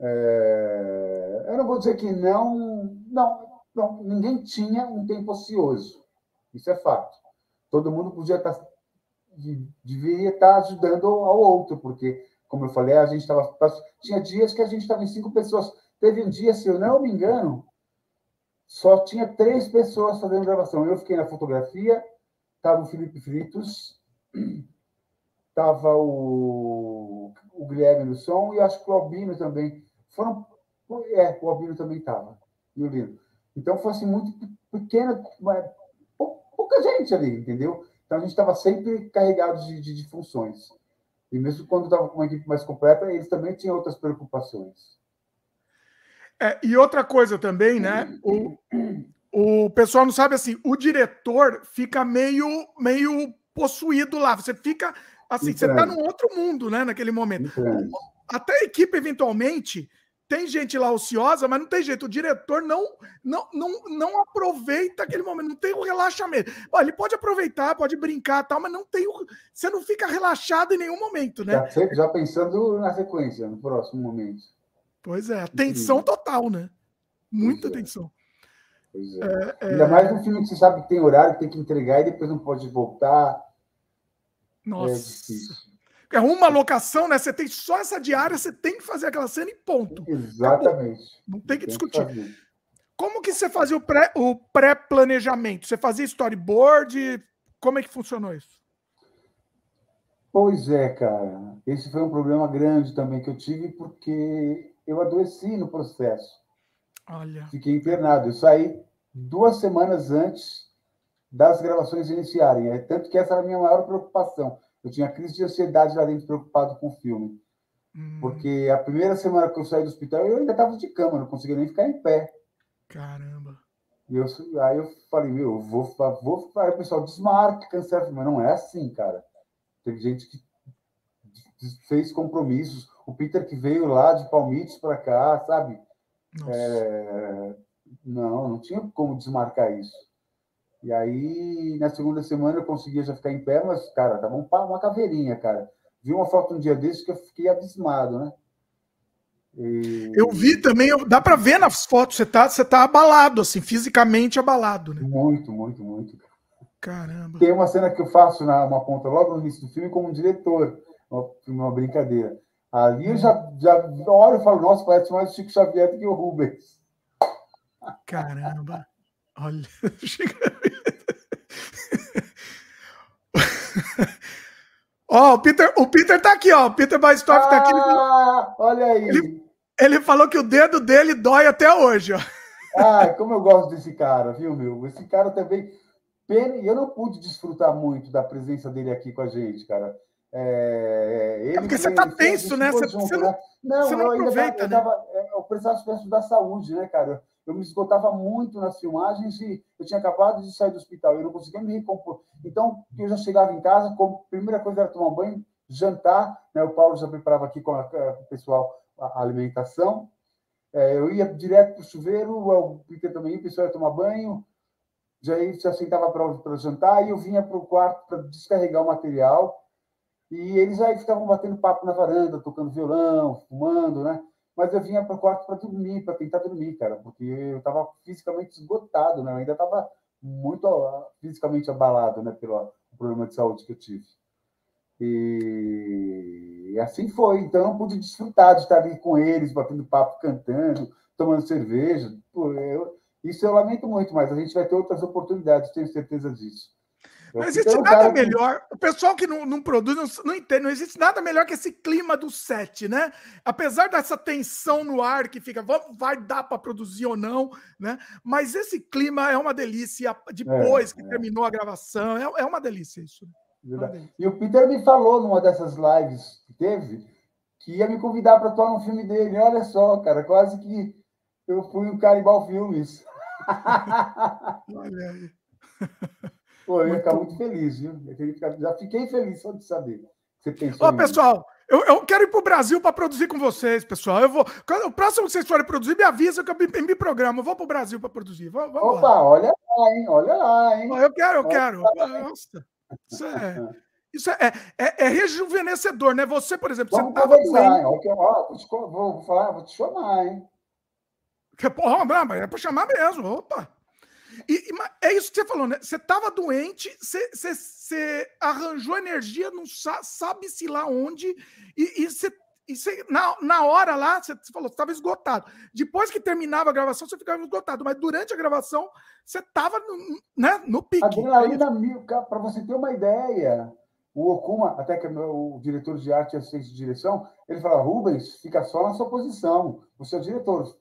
É, eu não vou dizer que não, não, não, ninguém tinha um tempo ocioso. Isso é fato. Todo mundo podia estar tá deveria estar ajudando ao outro, porque, como eu falei, a gente estava. Tinha dias que a gente estava em cinco pessoas. Teve um dia, se eu não me engano, só tinha três pessoas fazendo gravação. Eu fiquei na fotografia, estava o Felipe Fritos, *clears throat* estava o, o Guilherme no som e acho que o Albino também. Foram. É, o Albino também estava. Então foi assim, muito pequena, pouca gente ali, entendeu? Então, a gente estava sempre carregado de, de, de, funções. E mesmo quando estava com uma equipe mais completa, eles também tinham outras preocupações. É, e outra coisa também, né? O, o pessoal não sabe assim, o diretor fica meio, meio possuído lá. Você fica assim, você está num outro mundo, né? Naquele momento. Até a equipe, eventualmente, tem gente lá ociosa, mas não tem jeito. O diretor não não, não, não aproveita aquele momento, não tem o relaxamento. ele pode aproveitar, pode brincar tal, mas não tem o. Você não fica relaxado em nenhum momento, né? Já, já pensando na sequência, no próximo momento. Pois é, tensão total, né? Muita pois é. tensão. Pois é. É, Ainda mais um filme que você sabe que tem horário, que tem que entregar e depois não pode voltar. Nossa. É difícil é uma locação, né? Você tem só essa diária, você tem que fazer aquela cena e ponto. Exatamente. Acabou. Não tem que tem discutir. Que Como que você fazia o pré-planejamento? Pré você fazia storyboard? Como é que funcionou isso? Pois é, cara. Esse foi um problema grande também que eu tive, porque eu adoeci no processo. Olha. Fiquei internado. Eu saí duas semanas antes das gravações iniciarem. É tanto que essa era a minha maior preocupação eu tinha crise de ansiedade lá dentro, preocupado com o filme. Hum. Porque a primeira semana que eu saí do hospital, eu ainda estava de cama, não conseguia nem ficar em pé. Caramba. E eu, aí eu falei, meu, eu vou, vou. Aí o pessoal desmarca, cancela. Mas não é assim, cara. Teve gente que fez compromissos. O Peter que veio lá de Palmites para cá, sabe? É... Não, não tinha como desmarcar isso. E aí, na segunda semana, eu conseguia já ficar em pé, mas, cara, tava uma caveirinha, cara. Vi uma foto um dia desses que eu fiquei abismado, né? E... Eu vi também, dá para ver nas fotos, você tá, você tá abalado, assim, fisicamente abalado, né? Muito, muito, muito. Caramba. Tem uma cena que eu faço na uma ponta logo no início do filme como um diretor, uma, uma brincadeira. Ali eu já, já olho e falo, nossa, parece mais o Chico Xavier do que o Rubens. Caramba! Olha, *laughs* *laughs* Ó, oh, o Peter, o Peter tá aqui, ó. O Peter Baistorff ah, tá aqui. Ah, olha aí. Ele, ele, falou que o dedo dele dói até hoje, ó. Ah, como eu gosto desse cara, viu, meu? Esse cara também. Pena, eu não pude desfrutar muito da presença dele aqui com a gente, cara. É, ele, é porque você tá tenso, né? Você, junto, você, não, né? não, você não aproveita, né? Tava, é, eu precisava da saúde, né, cara? Eu me esgotava muito nas filmagens e eu tinha acabado de sair do hospital, eu não conseguia me recompor. Então, eu já chegava em casa, como primeira coisa era tomar um banho, jantar, né? O Paulo já preparava aqui com, a, com o pessoal a alimentação. É, eu ia direto para o chuveiro, o Peter também ia, o pessoal ia tomar banho, já, já sentava para jantar e eu vinha para o quarto para descarregar o material e eles aí ficavam batendo papo na varanda, tocando violão, fumando, né? Mas eu vinha para o quarto para dormir, para tentar dormir, cara, porque eu estava fisicamente esgotado, né? Eu ainda estava muito fisicamente abalado, né, pelo problema de saúde que eu tive. E... e assim foi. Então, eu não pude desfrutar de estar ali com eles, batendo papo, cantando, tomando cerveja. Pô, eu... Isso eu lamento muito, mas a gente vai ter outras oportunidades, tenho certeza disso. Não existe nada melhor. O pessoal que não, não produz não, não, entende. Não existe nada melhor que esse clima do set, né? Apesar dessa tensão no ar que fica, vai dar para produzir ou não, né? Mas esse clima é uma delícia. Depois é, que é. terminou a gravação, é, é uma delícia isso. É uma delícia. E o Peter me falou numa dessas lives que teve que ia me convidar para atuar no filme dele. Olha só, cara, quase que eu fui um Caribal Filmes. *laughs* Olha aí. *laughs* Pô, eu ia ficar muito feliz, viu? Já fiquei feliz só de saber. Você pensou Ô, pessoal, eu, eu, quero ir para o Brasil para produzir com vocês, pessoal. Eu vou. Quando, o próximo que vocês forem produzir, me avisa que eu me, me programo. Eu vou para o Brasil para produzir. Vamos, vamos Opa, lá. olha lá, hein? Olha lá, hein? Eu quero, eu quero. Nossa, isso é. Isso é, é, é, rejuvenescedor, né? Você, por exemplo, Vamos você estava doente. Ó, vou, vou, falar, vou te chamar, hein? Porra, mas é para chamar mesmo. Opa! E, e, é isso que você falou, né? Você estava doente, você, você, você, arranjou energia, não sabe-se lá onde, e, e você, e você na, na hora lá, você, falou, você estava esgotado. Depois que terminava a gravação, você ficava esgotado, mas durante a gravação, você estava no, né, no pique. Adrenalina mil, para você ter uma ideia. O Okuma, até que é meu, o diretor de arte e assistente de direção, ele fala: Rubens, fica só na sua posição, o seu diretor,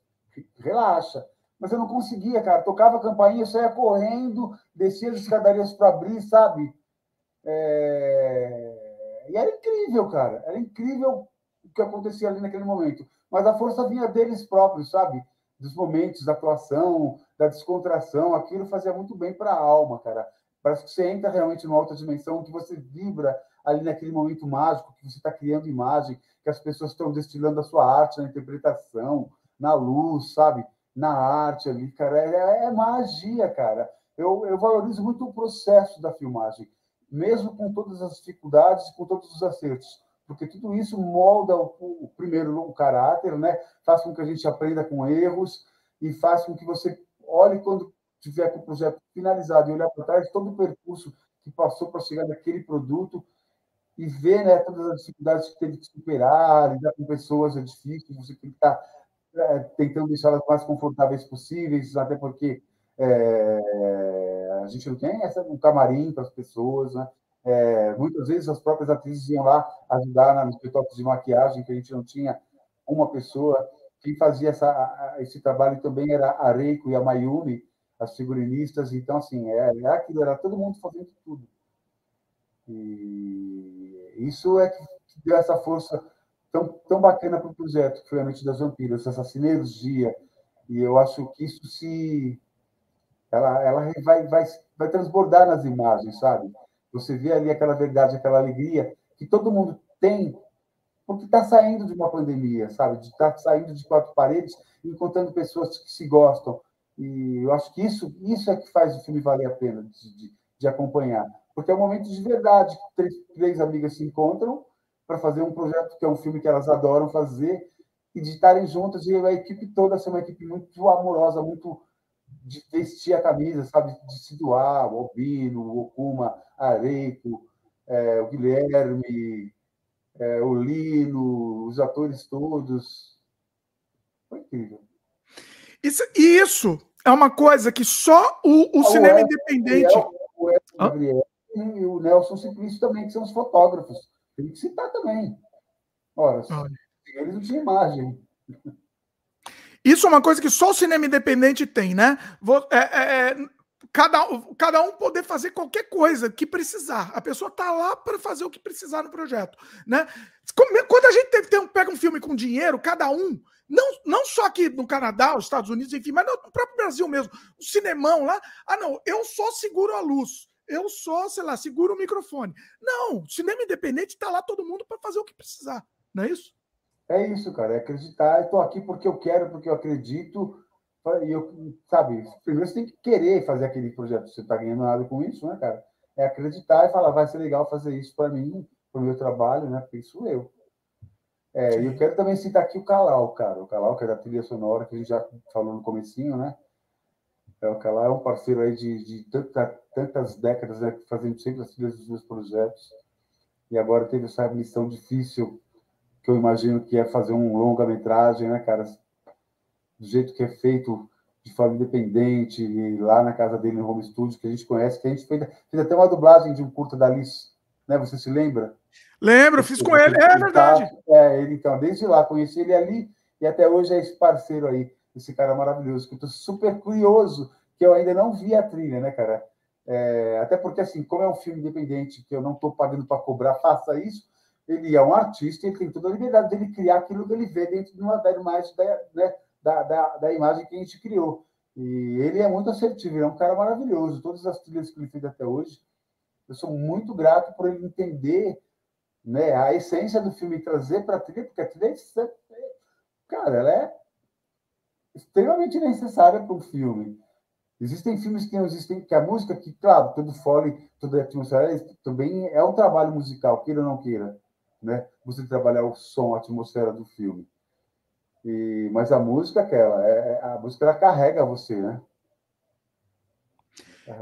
relaxa mas eu não conseguia, cara. Tocava a campainha, saía correndo, descia as escadarias para abrir, sabe? É... E era incrível, cara. Era incrível o que acontecia ali naquele momento. Mas a força vinha deles próprios, sabe? Dos momentos da atuação, da descontração. Aquilo fazia muito bem para a alma, cara. Parece que você entra realmente numa outra dimensão, que você vibra ali naquele momento mágico, que você está criando imagem, que as pessoas estão destilando a sua arte na interpretação, na luz, sabe? Na arte ali, cara. É, é magia, cara. Eu, eu valorizo muito o processo da filmagem, mesmo com todas as dificuldades, com todos os acertos, porque tudo isso molda o, o primeiro o caráter, né? Faz com que a gente aprenda com erros e faz com que você olhe quando tiver com o projeto finalizado e olhar para trás todo o percurso que passou para chegar naquele produto e ver né, todas as dificuldades que teve que superar, lidar com pessoas é difícil, você tem que estar é, tentando deixá-las mais confortáveis possíveis, até porque é, a gente não tem essa, um camarim para as pessoas, né? É, muitas vezes as próprias atrizes iam lá ajudar nos pitoques de maquiagem, que a gente não tinha uma pessoa. Quem fazia essa, esse trabalho também era a Reiko e a Mayumi, as figurinistas. Então, assim, é, é aquilo, era todo mundo fazendo tudo. E isso é que deu essa força tão, tão bacana para o projeto, que foi a Noite das Vampiras, essa sinergia. E eu acho que isso se. Ela, ela vai, vai, vai transbordar nas imagens, sabe? Você vê ali aquela verdade, aquela alegria que todo mundo tem, porque está saindo de uma pandemia, sabe? De estar tá saindo de quatro paredes encontrando pessoas que se gostam. E eu acho que isso, isso é que faz o filme valer a pena de, de, de acompanhar. Porque é um momento de verdade, três, três amigas se encontram para fazer um projeto que é um filme que elas adoram fazer e de estarem juntas e a equipe toda ser uma equipe muito amorosa, muito de vestir a camisa, sabe, de se doar, o Albino, o Okuma, a Areito, é, o Guilherme, é, o Lino, os atores todos. Foi incrível. Isso, isso é uma coisa que só o, o ah, cinema o independente. O Gabriel e o Nelson Simplício também, que são os fotógrafos. Tem que citar também. Ora, eles não tinham imagem. Isso é uma coisa que só o cinema independente tem, né? É, é, é, cada, cada um poder fazer qualquer coisa que precisar. A pessoa tá lá para fazer o que precisar no projeto, né? Quando a gente tem, tem, pega um filme com dinheiro, cada um, não, não só aqui no Canadá, os Estados Unidos, enfim, mas no próprio Brasil mesmo, o cinemão lá, ah não, eu só seguro a luz, eu só, sei lá, seguro o microfone. Não, cinema independente tá lá todo mundo para fazer o que precisar, não é isso? É isso, cara, é acreditar, tô aqui porque eu quero, porque eu acredito, e eu, sabe, primeiro você tem que querer fazer aquele projeto, você está ganhando nada com isso, né, cara? É acreditar e falar, vai ser legal fazer isso para mim, para o meu trabalho, né? Porque isso eu. É, e eu quero também citar aqui o Calau, cara. O Calau, que é da trilha sonora, que a gente já falou no comecinho, né? É, o Calau é um parceiro aí de, de tanta, tantas décadas, né? Fazendo sempre as trilhas dos meus projetos. E agora teve essa missão difícil, que eu imagino que é fazer um longa-metragem, né, cara? do jeito que é feito de forma independente, lá na casa dele no home studio, que a gente conhece, que a gente fez, fez até uma dublagem de um curta da Alice, né? Você se lembra? Lembro, fiz com ele, é verdade. É, ele então, desde lá, conheci ele ali e até hoje é esse parceiro aí, esse cara maravilhoso, que eu tô super curioso, que eu ainda não vi a trilha, né, cara? É, até porque, assim, como é um filme independente, que eu não estou pagando para cobrar, faça isso, ele é um artista, ele tem toda a liberdade dele criar aquilo que ele vê dentro de uma da imagem, né, da, da, da imagem que a gente criou. E ele é muito assertivo, ele é um cara maravilhoso. Todas as trilhas que ele fez até hoje, eu sou muito grato por ele entender né, a essência do filme e trazer para a trilha, porque a trilha, é, cara, ela é extremamente necessária para o filme. Existem filmes que não existem, que a música, que, claro, todo fole, toda atmosfera, também é um trabalho musical, queira ou não queira, né? Você trabalhar o som, a atmosfera do filme. E, mas a música, aquela, é, é, a música ela carrega você, né?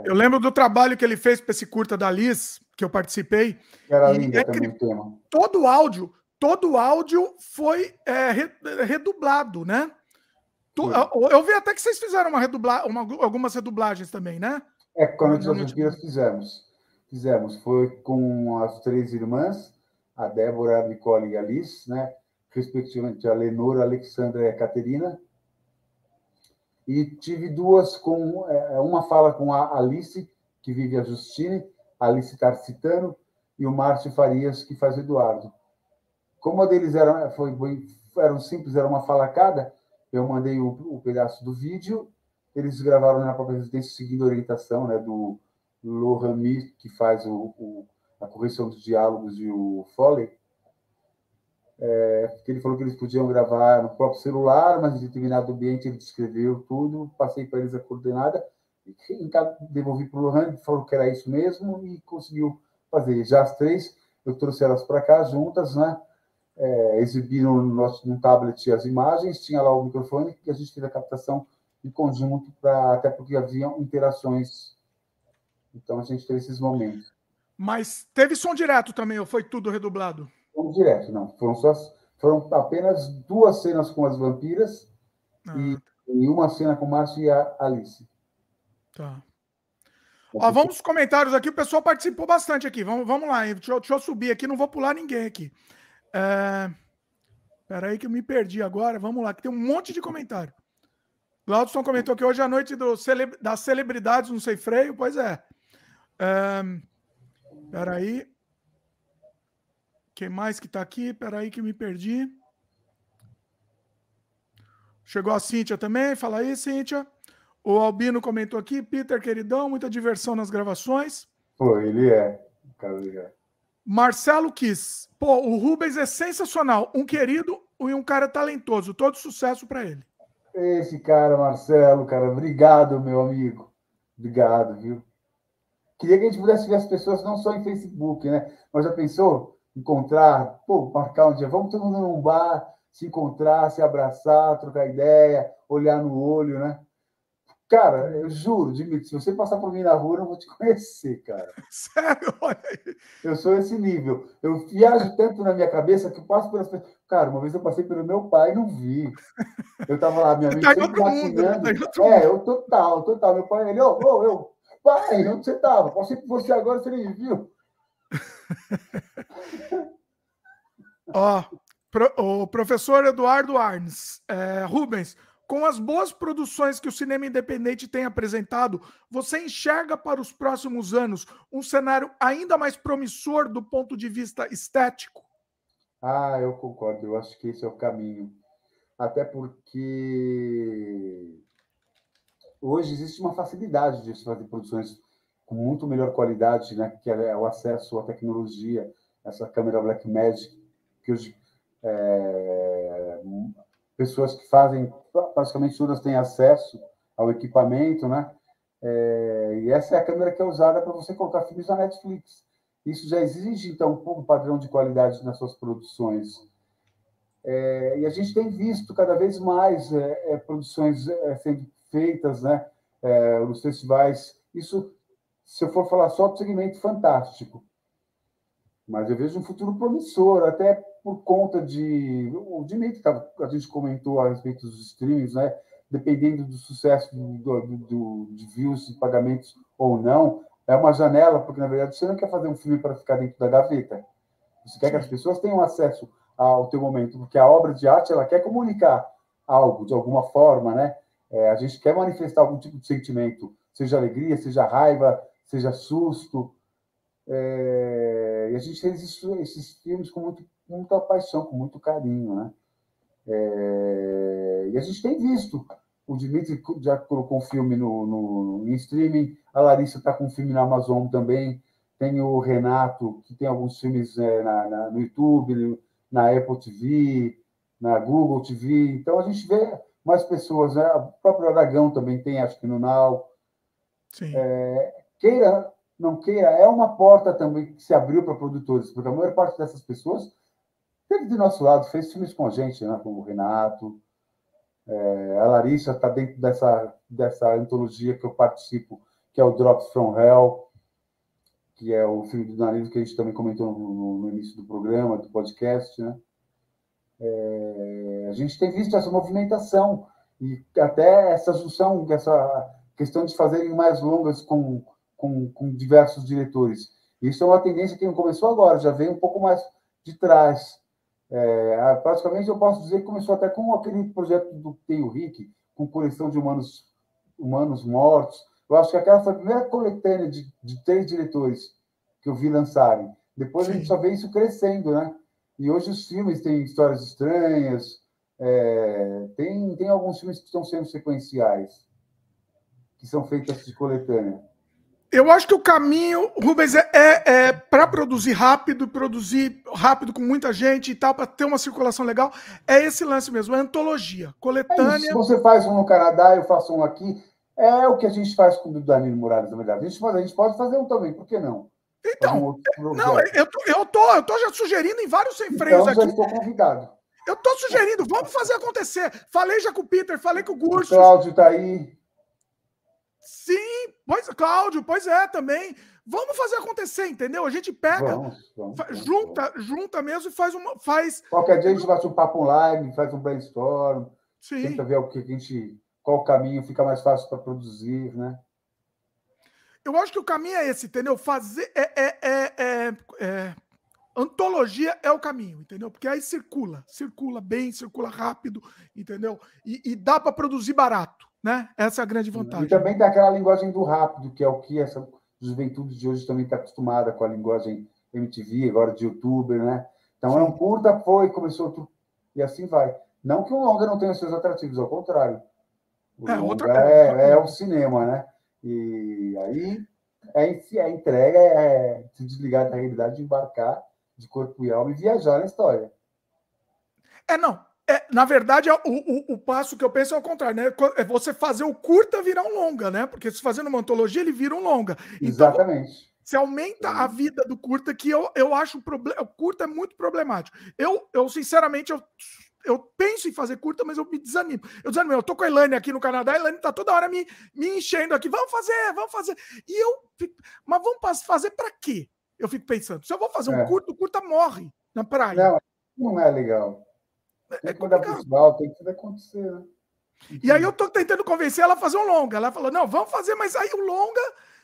Eu lembro do trabalho que ele fez para esse curta da Liz, que eu participei. Era lindo é também o tema. Todo o áudio, todo o áudio foi é, redublado, né? Tu, eu vi até que vocês fizeram uma redubla, uma, algumas redublagens também, né? É, quando a gente fizemos. Fizemos. Foi com as três irmãs, a Débora, a Nicole e a Liz, né? respectivamente a Lenora, a Alexandra e a Caterina. E tive duas com é, uma fala com a Alice, que vive a Justine, a Alice Tarcitano, e o Márcio Farias, que faz Eduardo. Como a deles era, foi, eram simples, era uma fala cada, eu mandei o, o pedaço do vídeo, eles gravaram na própria residência seguindo a orientação né, do Lohami, que faz o, o, a correção dos diálogos e o Foley, é, ele falou que eles podiam gravar no próprio celular, mas em determinado ambiente ele descreveu tudo, passei para eles a coordenada, devolvi para o Lohan, falou que era isso mesmo e conseguiu fazer. Já as três, eu trouxe elas para cá juntas, né? É, exibi no, nosso, no tablet as imagens, tinha lá o microfone, que a gente fez a captação em conjunto, pra, até porque havia interações. Então a gente teve esses momentos. Mas teve som direto também, ou foi tudo redublado? Vamos direto, não. Foram, só, foram apenas duas cenas com as vampiras ah. e, e, uma cena com Márcio e a Alice. Tá. Ó, vamos nos comentários aqui, o pessoal participou bastante aqui. Vamos, vamos lá, deixa eu, deixa eu subir aqui, não vou pular ninguém aqui. É... Peraí que eu me perdi agora. Vamos lá, que tem um monte de comentário. Glaudson comentou que hoje é a noite do cele... das celebridades no Sei Freio. Pois é. é... Peraí. Quem mais que está aqui? Peraí que me perdi. Chegou a Cíntia também. Fala aí, Cíntia. O Albino comentou aqui. Peter, queridão, muita diversão nas gravações. Pô, ele é. Cara, é. Marcelo Kiss. Pô, o Rubens é sensacional. Um querido e um cara talentoso. Todo sucesso para ele. Esse cara, Marcelo, cara, obrigado, meu amigo. Obrigado, viu? Queria que a gente pudesse ver as pessoas não só em Facebook, né? Mas já pensou? encontrar, pô, marcar um dia, vamos todo mundo num bar, se encontrar, se abraçar, trocar ideia, olhar no olho, né? Cara, eu juro, Dimitri, se você passar por mim na rua, eu não vou te conhecer, cara. *laughs* Sério? Olha aí. Eu sou esse nível. Eu viajo tanto na minha cabeça que eu passo pelas pessoas. Cara, uma vez eu passei pelo meu pai e não vi. Eu tava lá, minha tá sempre mundo, né? vacinando. tá É, eu total, total. Meu pai, ele, ô, ô, eu, pai, onde você tava? Passei por você agora, você nem viu. *laughs* Ó, pro, o professor Eduardo Arnes, é, Rubens, com as boas produções que o cinema independente tem apresentado, você enxerga para os próximos anos um cenário ainda mais promissor do ponto de vista estético? Ah, eu concordo. Eu acho que esse é o caminho. Até porque hoje existe uma facilidade de se fazer produções com muito melhor qualidade, né? Que é o acesso à tecnologia, essa câmera Blackmagic, que hoje é, pessoas que fazem praticamente todas têm acesso ao equipamento, né? É, e essa é a câmera que é usada para você colocar filmes na Netflix. Isso já exige, então, um padrão de qualidade nas suas produções. É, e a gente tem visto cada vez mais é, é produções é, sendo feitas né, é, nos festivais. Isso, se eu for falar só do segmento fantástico, mas eu vejo um futuro promissor, até por conta de. O Dimitri, a gente comentou a respeito dos streams, né? dependendo do sucesso do, do, do, de views e pagamentos ou não, é uma janela, porque na verdade você não quer fazer um filme para ficar dentro da gaveta. Você quer que as pessoas tenham acesso ao teu momento, porque a obra de arte ela quer comunicar algo de alguma forma, né? É, a gente quer manifestar algum tipo de sentimento, seja alegria, seja raiva, seja susto. É, e a gente fez isso, esses filmes com muito, muita paixão, com muito carinho, né? É, e a gente tem visto. O Dimitri já colocou um filme no, no, em streaming, a Larissa está com um filme na Amazon também. Tem o Renato, que tem alguns filmes é, na, na, no YouTube, na Apple TV, na Google TV. Então a gente vê mais pessoas. Né? O próprio Aragão também tem, acho que no Now. É, queira, não queira, é uma porta também que se abriu para produtores, porque a maior parte dessas pessoas teve do nosso lado, fez filmes com a gente, né? com o Renato. É, a Larissa está dentro dessa, dessa antologia que eu participo, que é o Drops from Hell, que é o filme do Danilo que a gente também comentou no, no início do programa, do podcast. Né? É, a gente tem visto essa movimentação e até essa junção, essa questão de fazerem mais longas com, com, com diversos diretores. Isso é uma tendência que não começou agora, já vem um pouco mais de trás. É, praticamente eu posso dizer que começou até com aquele projeto do Teio Rick, com coleção de humanos, humanos mortos. Eu acho que aquela foi a primeira coletânea de, de três diretores que eu vi lançarem. Depois Sim. a gente só vê isso crescendo, né? E hoje os filmes têm histórias estranhas, é, tem, tem alguns filmes que estão sendo sequenciais, que são feitos de coletânea. Eu acho que o caminho, Rubens, é, é, é para produzir rápido, produzir rápido com muita gente e tal, para ter uma circulação legal, é esse lance mesmo, é antologia, coletânea. É Se você faz um no Canadá, eu faço um aqui, é o que a gente faz com o Danilo Morales, na verdade. A gente, a gente pode fazer um também, por que não? Então, um não, eu tô, eu, tô, eu tô já sugerindo em vários sem freios então, aqui. Já estou convidado. Eu tô sugerindo, vamos fazer acontecer. Falei já com o Peter, falei com o Gurso. O Cláudio tá aí. Sim, pois Cláudio, pois é, também. Vamos fazer acontecer, entendeu? A gente pega, vamos, vamos, junta, vamos. junta mesmo e faz uma. Faz... Qualquer dia a gente bate um papo online, faz um brainstorm, Sim. tenta ver o que a gente. qual o caminho fica mais fácil para produzir, né? Eu acho que o caminho é esse, entendeu? Fazer. É, é, é, é, é antologia é o caminho, entendeu? Porque aí circula, circula bem, circula rápido, entendeu? E, e dá para produzir barato, né? Essa é a grande vantagem. E também tem aquela linguagem do rápido, que é o que essa juventude de hoje também está acostumada com a linguagem MTV, agora de youtuber, né? Então é um curta, foi, começou outro, e assim vai. Não que o longa não tenha seus atrativos, ao contrário. O é, outra é, é o cinema, né? E aí é, a entrega é se desligar da realidade, embarcar de corpo e alma e viajar na história. É, não. É, na verdade, é o, o, o, passo que eu penso é o contrário, né? É você fazer o curta virar um longa, né? Porque se fazendo uma antologia, ele vira um longa. Então, Exatamente. Então, você aumenta a vida do curta, que eu, eu acho o, o curta é muito problemático. Eu, eu, sinceramente, eu eu penso em fazer curta, mas eu me desanimo. Eu desanimo. Eu tô com a Elaine aqui no Canadá, a Elaine tá toda hora me, me enchendo aqui. Vamos fazer, vamos fazer. E eu mas vamos fazer para quê? Eu fico pensando. Se eu vou fazer um é. curto, o curta morre na praia. Não, não é legal. É tem que mandar pessoal, tem que fazer acontecer, né? E aí eu tô tentando convencer ela a fazer um longa. Ela falou: não, vamos fazer, mas aí o longa,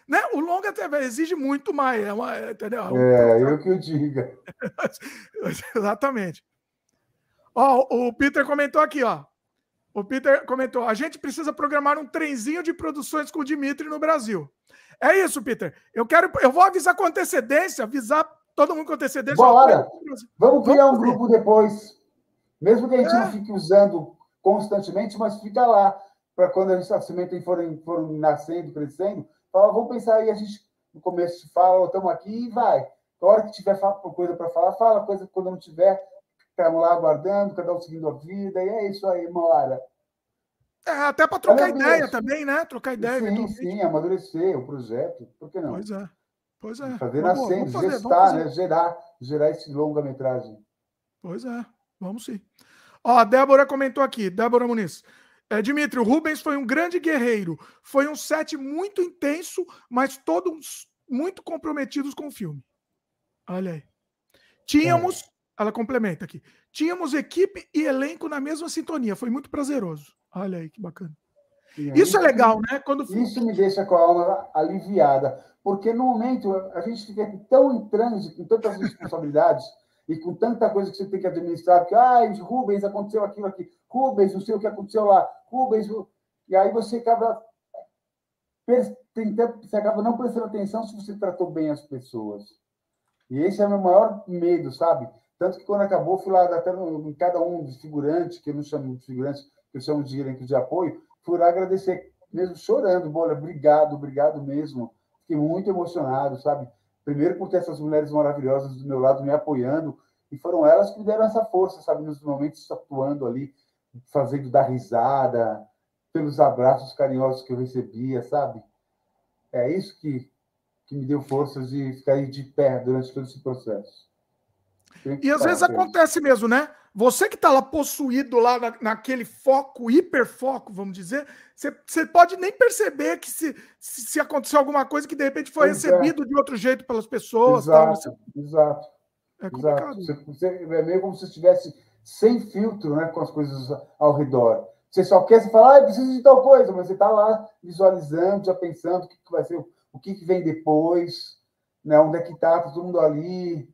né? O longa exige muito mais, é uma, entendeu? É, eu que eu diga. *laughs* Exatamente. Ó, o Peter comentou aqui, ó. O Peter comentou: a gente precisa programar um trenzinho de produções com o Dimitri no Brasil. É isso, Peter. Eu quero, eu vou avisar com antecedência, avisar todo mundo com antecedência. Bora! Vamos criar um grupo depois. Mesmo que a gente é. não fique usando constantemente, mas fica lá para quando a gente forem, forem nascendo, crescendo, fala, vamos pensar aí, a gente no começo fala, estamos aqui e vai. A hora que tiver coisa para falar, fala, coisa quando não tiver, estamos lá aguardando, cada um seguindo a vida, e é isso aí, Moara. É, até para trocar ideia também, né? Trocar ideia. Sim, sim, amadurecer o projeto, por que não? Pois é. Pois é. Fazer nascendo, gestar, né? Gerar, gerar esse longa-metragem. Pois é, vamos sim. Ó, a Débora comentou aqui, Débora Muniz. É, Dimitri, o Rubens foi um grande guerreiro. Foi um set muito intenso, mas todos muito comprometidos com o filme. Olha aí. Tínhamos, é. ela complementa aqui, tínhamos equipe e elenco na mesma sintonia. Foi muito prazeroso. Olha aí que bacana. isso é legal, né? Quando... Isso me deixa com a alma aliviada, porque no momento a gente fica tão em trânsito, com tantas responsabilidades e com tanta coisa que você tem que administrar, que, ai, ah, Rubens, aconteceu aquilo aqui, Rubens, não sei o que aconteceu lá, Rubens, e aí você acaba você acaba não prestando atenção se você tratou bem as pessoas. E esse é o meu maior medo, sabe? Tanto que quando acabou, fui lá até no, em cada um dos figurantes, que eu não chamo de figurantes, que eu chamo de gerente de apoio, fui lá agradecer, mesmo chorando, Bola, obrigado, obrigado mesmo. Fiquei muito emocionado, sabe? Primeiro por ter essas mulheres maravilhosas do meu lado me apoiando, e foram elas que me deram essa força, sabe? Nos momentos atuando ali, fazendo dar risada, pelos abraços carinhosos que eu recebia, sabe? É isso que, que me deu forças de ficar de pé durante todo esse processo. E às vezes acontece mesmo, né? Você que está lá possuído lá na, naquele foco, hiperfoco, vamos dizer, você, pode nem perceber que se, se, se aconteceu alguma coisa que de repente foi pois é. recebido é. de outro jeito pelas pessoas. Exato, tal, você... exato. É complicado. Exato. Você, é meio como se estivesse sem filtro né, com as coisas ao redor. Você só quer se falar, ah, preciso de tal coisa, mas você está lá visualizando, já pensando o que, que vai ser, o que, que vem depois, né, onde é que está, tá todo mundo ali,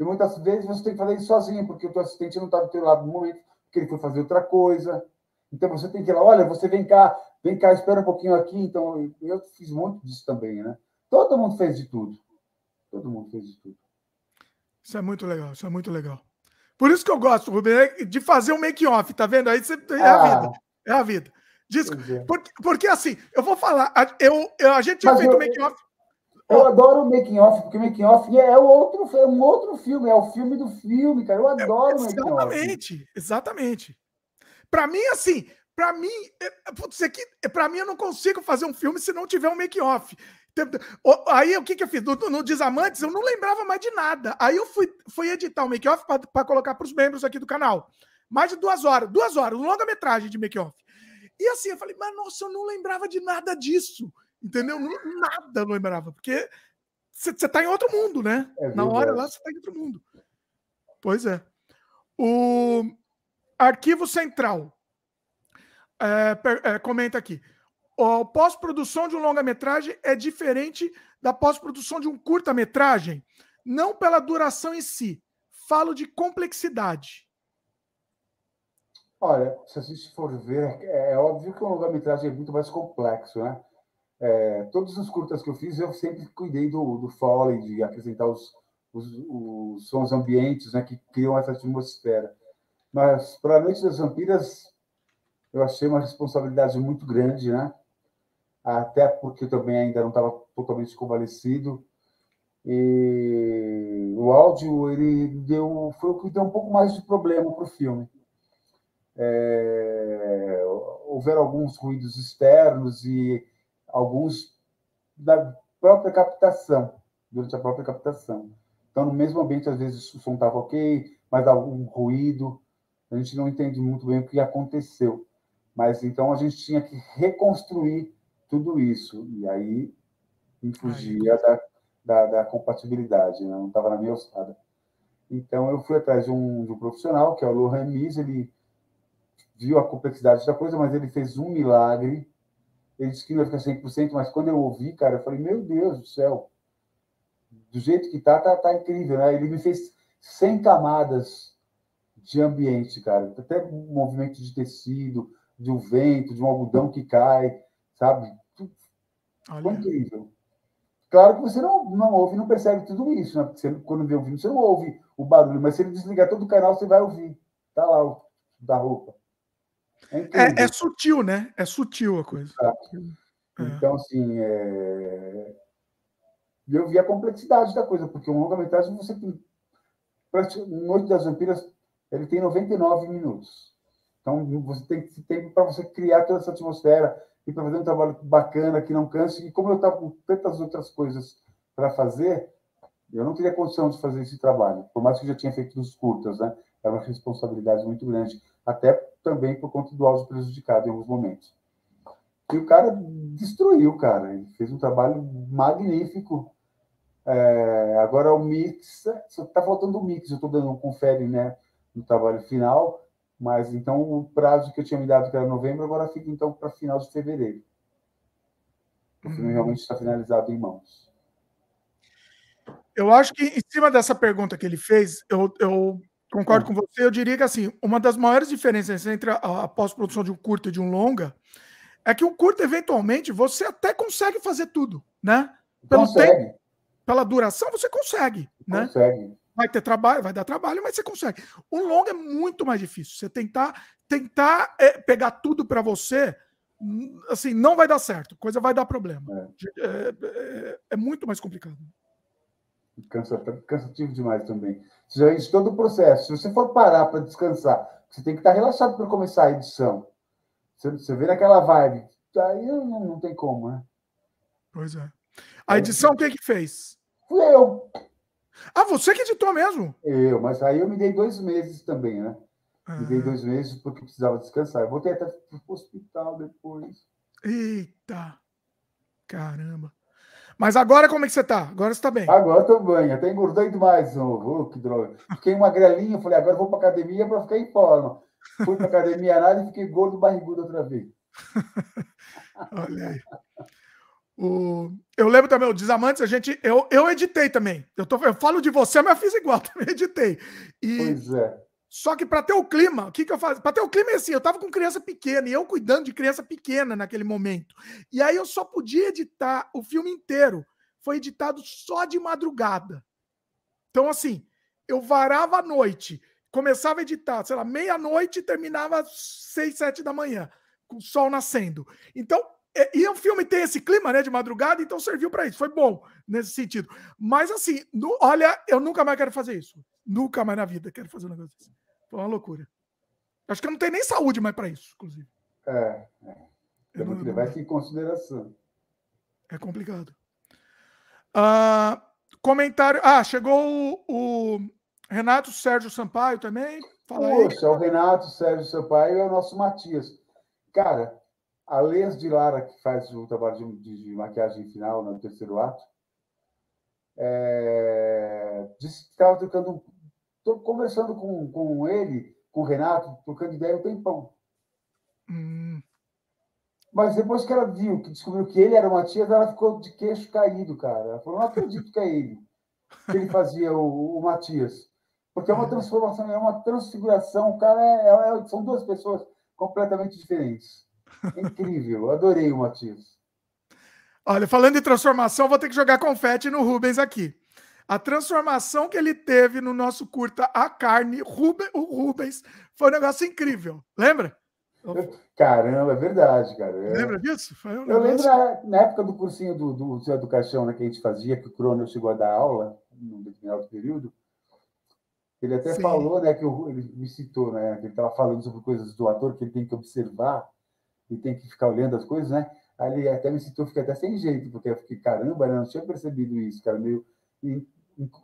e muitas vezes você tem que fazer isso sozinho, porque o teu assistente não está do teu lado no momento, porque ele foi fazer outra coisa. Então você tem que ir lá, olha, você vem cá, vem cá, espera um pouquinho aqui. Então eu fiz muito disso também, né? Todo mundo fez de tudo. Todo mundo fez de tudo. Isso é muito legal, isso é muito legal. Por isso que eu gosto, Rubem, é de fazer um make-off, tá vendo? Aí você, é a ah. vida. É a vida. Diz, é. porque, porque assim, eu vou falar, eu, eu a gente tinha feito o make-off. Eu adoro o making off, porque o making off é outro, é um outro filme, é o filme do filme, cara. Eu é, adoro é, o making off. Exatamente, exatamente. Para mim, assim, para mim, é, putz, aqui, para mim eu não consigo fazer um filme se não tiver um making off. Aí o que, que eu fiz? No, no Desamantes eu não lembrava mais de nada. Aí eu fui, fui editar o make off para colocar para os membros aqui do canal. Mais de duas horas, duas horas, longa-metragem de make off. E assim, eu falei, mas nossa, eu não lembrava de nada disso. Entendeu? Nada não lembrava, porque você está em outro mundo, né? É Na hora lá você está em outro mundo. Pois é. O Arquivo Central é, é, comenta aqui. A pós-produção de um longa-metragem é diferente da pós-produção de um curta-metragem, não pela duração em si. Falo de complexidade. Olha, se a gente for ver, é, é óbvio que um longa-metragem é muito mais complexo, né? É, todos os curtas que eu fiz, eu sempre cuidei do, do foley, de apresentar os, os, os sons ambientes né, que criam essa atmosfera. Mas para a Noite das Vampiras, eu achei uma responsabilidade muito grande, né? Até porque eu também ainda não estava totalmente convalescido. E o áudio ele deu foi o que deu um pouco mais de problema para o filme. É, houveram alguns ruídos externos e alguns da própria captação, durante a própria captação. Então, no mesmo ambiente, às vezes o som estava ok, mas algum ruído. a gente não entende muito bem o que aconteceu. Mas então a gente tinha que reconstruir tudo isso. E aí fugia da, da, da, compatibilidade, né? não estava na minha alçada. Então eu fui atrás de um, de um profissional, que é o Lohan Mies, ele viu a complexidade da coisa, mas ele fez um milagre. Ele disse que não ia ficar 100%, mas quando eu ouvi, cara, eu falei, meu Deus do céu, do jeito que tá, tá, tá incrível, né? Ele me fez 100 camadas de ambiente, cara. Até movimento de tecido, de um vento, de um algodão que cai, sabe? Foi incrível. Claro que você não, não ouve, não percebe tudo isso, né? Você, quando vê o vídeo, você não ouve o barulho, mas se ele desligar todo o canal, você vai ouvir. Tá lá o da roupa. É, é, é, sutil, né? É sutil a coisa. É. Então, assim, é... eu vi a complexidade da coisa, porque um longa-metragem você tem. Noite das Vampiras, ele tem 99 minutos. Então, você tem tempo para você criar toda essa atmosfera e para fazer um trabalho bacana, que não canse. E como eu estava com tantas outras coisas para fazer, eu não teria condição de fazer esse trabalho, por mais que eu já tinha feito nos curtas, né? Era uma responsabilidade muito grande, até também por conta do áudio prejudicado em alguns momentos. E o cara destruiu, cara. Ele fez um trabalho magnífico. É, agora o mix, está faltando o mix, eu estou dando um confere, né, no trabalho final, mas então o prazo que eu tinha me dado, que era novembro, agora fica então para final de fevereiro. O filme uhum. realmente está finalizado em mãos. Eu acho que em cima dessa pergunta que ele fez, eu, eu concordo com você. Eu diria que assim, uma das maiores diferenças entre a, a pós-produção de um curto e de um longa é que o curto, eventualmente, você até consegue fazer tudo, né? Pelo consegue. tempo, pela duração, você consegue, né? Consegue. Vai ter trabalho, vai dar trabalho, mas você consegue. O longa é muito mais difícil. Você tentar, tentar é, pegar tudo para você, hum, assim, não vai dar certo. Coisa vai dar problema. É, é, é, é muito mais complicado. Cansa, cansativo demais também. Você já todo o processo. Se você for parar para descansar, você tem que estar relaxado para começar a edição. Você, você vê naquela vibe. Aí não, não tem como, né? Pois é. A edição, quem que fez? Fui eu. Ah, você que editou mesmo? Eu, mas aí eu me dei dois meses também, né? Ah. Me dei dois meses porque precisava descansar. Eu voltei até para o hospital depois. Eita! Caramba! Mas agora como é que você tá? Agora você tá bem? Agora tô bem, até engordei demais. Oh, que droga. Fiquei uma grelinha, falei, agora vou pra academia para ficar em forma. Fui pra academia nada e fiquei gordo, barrigudo outra vez. *laughs* Olha aí. O... Eu lembro também, o Desamantes, a gente. Eu, eu editei também. Eu, tô, eu falo de você, mas eu fiz igual, *laughs* também editei. E... Pois é. Só que para ter o clima, o que, que eu faço? Para ter o clima é assim, eu estava com criança pequena e eu cuidando de criança pequena naquele momento. E aí eu só podia editar o filme inteiro. Foi editado só de madrugada. Então, assim, eu varava à noite, começava a editar, sei lá, meia-noite e terminava às seis, sete da manhã, com o sol nascendo. Então, e o filme tem esse clima, né, de madrugada, então serviu para isso. Foi bom nesse sentido. Mas assim, no, olha, eu nunca mais quero fazer isso. Nunca mais na vida quero fazer um negócio assim. Foi uma loucura. Acho que eu não tenho nem saúde mais para isso, inclusive. É. é. Temos que levar isso em consideração. É complicado. Uh, comentário. Ah, chegou o, o, Renato Sérgio Sampaio também. Fala Poxa, aí. o Renato Sérgio Sampaio é o nosso Matias. Cara, a Lês de Lara, que faz o trabalho de, de maquiagem final no terceiro ato, é, disse que estava trocando Estou conversando com, com ele, com o Renato, trocando ideia um tempão. Hum. Mas depois que ela viu, que descobriu que ele era o Matias, ela ficou de queixo caído, cara. Ela falou: não acredito que é ele, que ele fazia o, o Matias. Porque é uma transformação, é uma transfiguração. O cara é, é, é são duas pessoas completamente diferentes. É incrível, adorei o Matias. Olha, falando em transformação, vou ter que jogar confete no Rubens aqui. A transformação que ele teve no nosso curta A Carne, Ruben, o Rubens, foi um negócio incrível. Lembra? Caramba, é verdade, cara. É... Lembra disso? Um eu lembro na, na, época do cursinho do, do do Caixão, né, que a gente fazia, que o Crono chegou a dar aula, num determinado período. Ele até Sim. falou, né, que eu, ele me citou, né, que ele estava falando sobre coisas do ator que ele tem que observar e tem que ficar olhando as coisas, né? Aí ele até me citou, fiquei até sem jeito, porque eu fiquei, caramba, eu não tinha percebido isso, cara, meio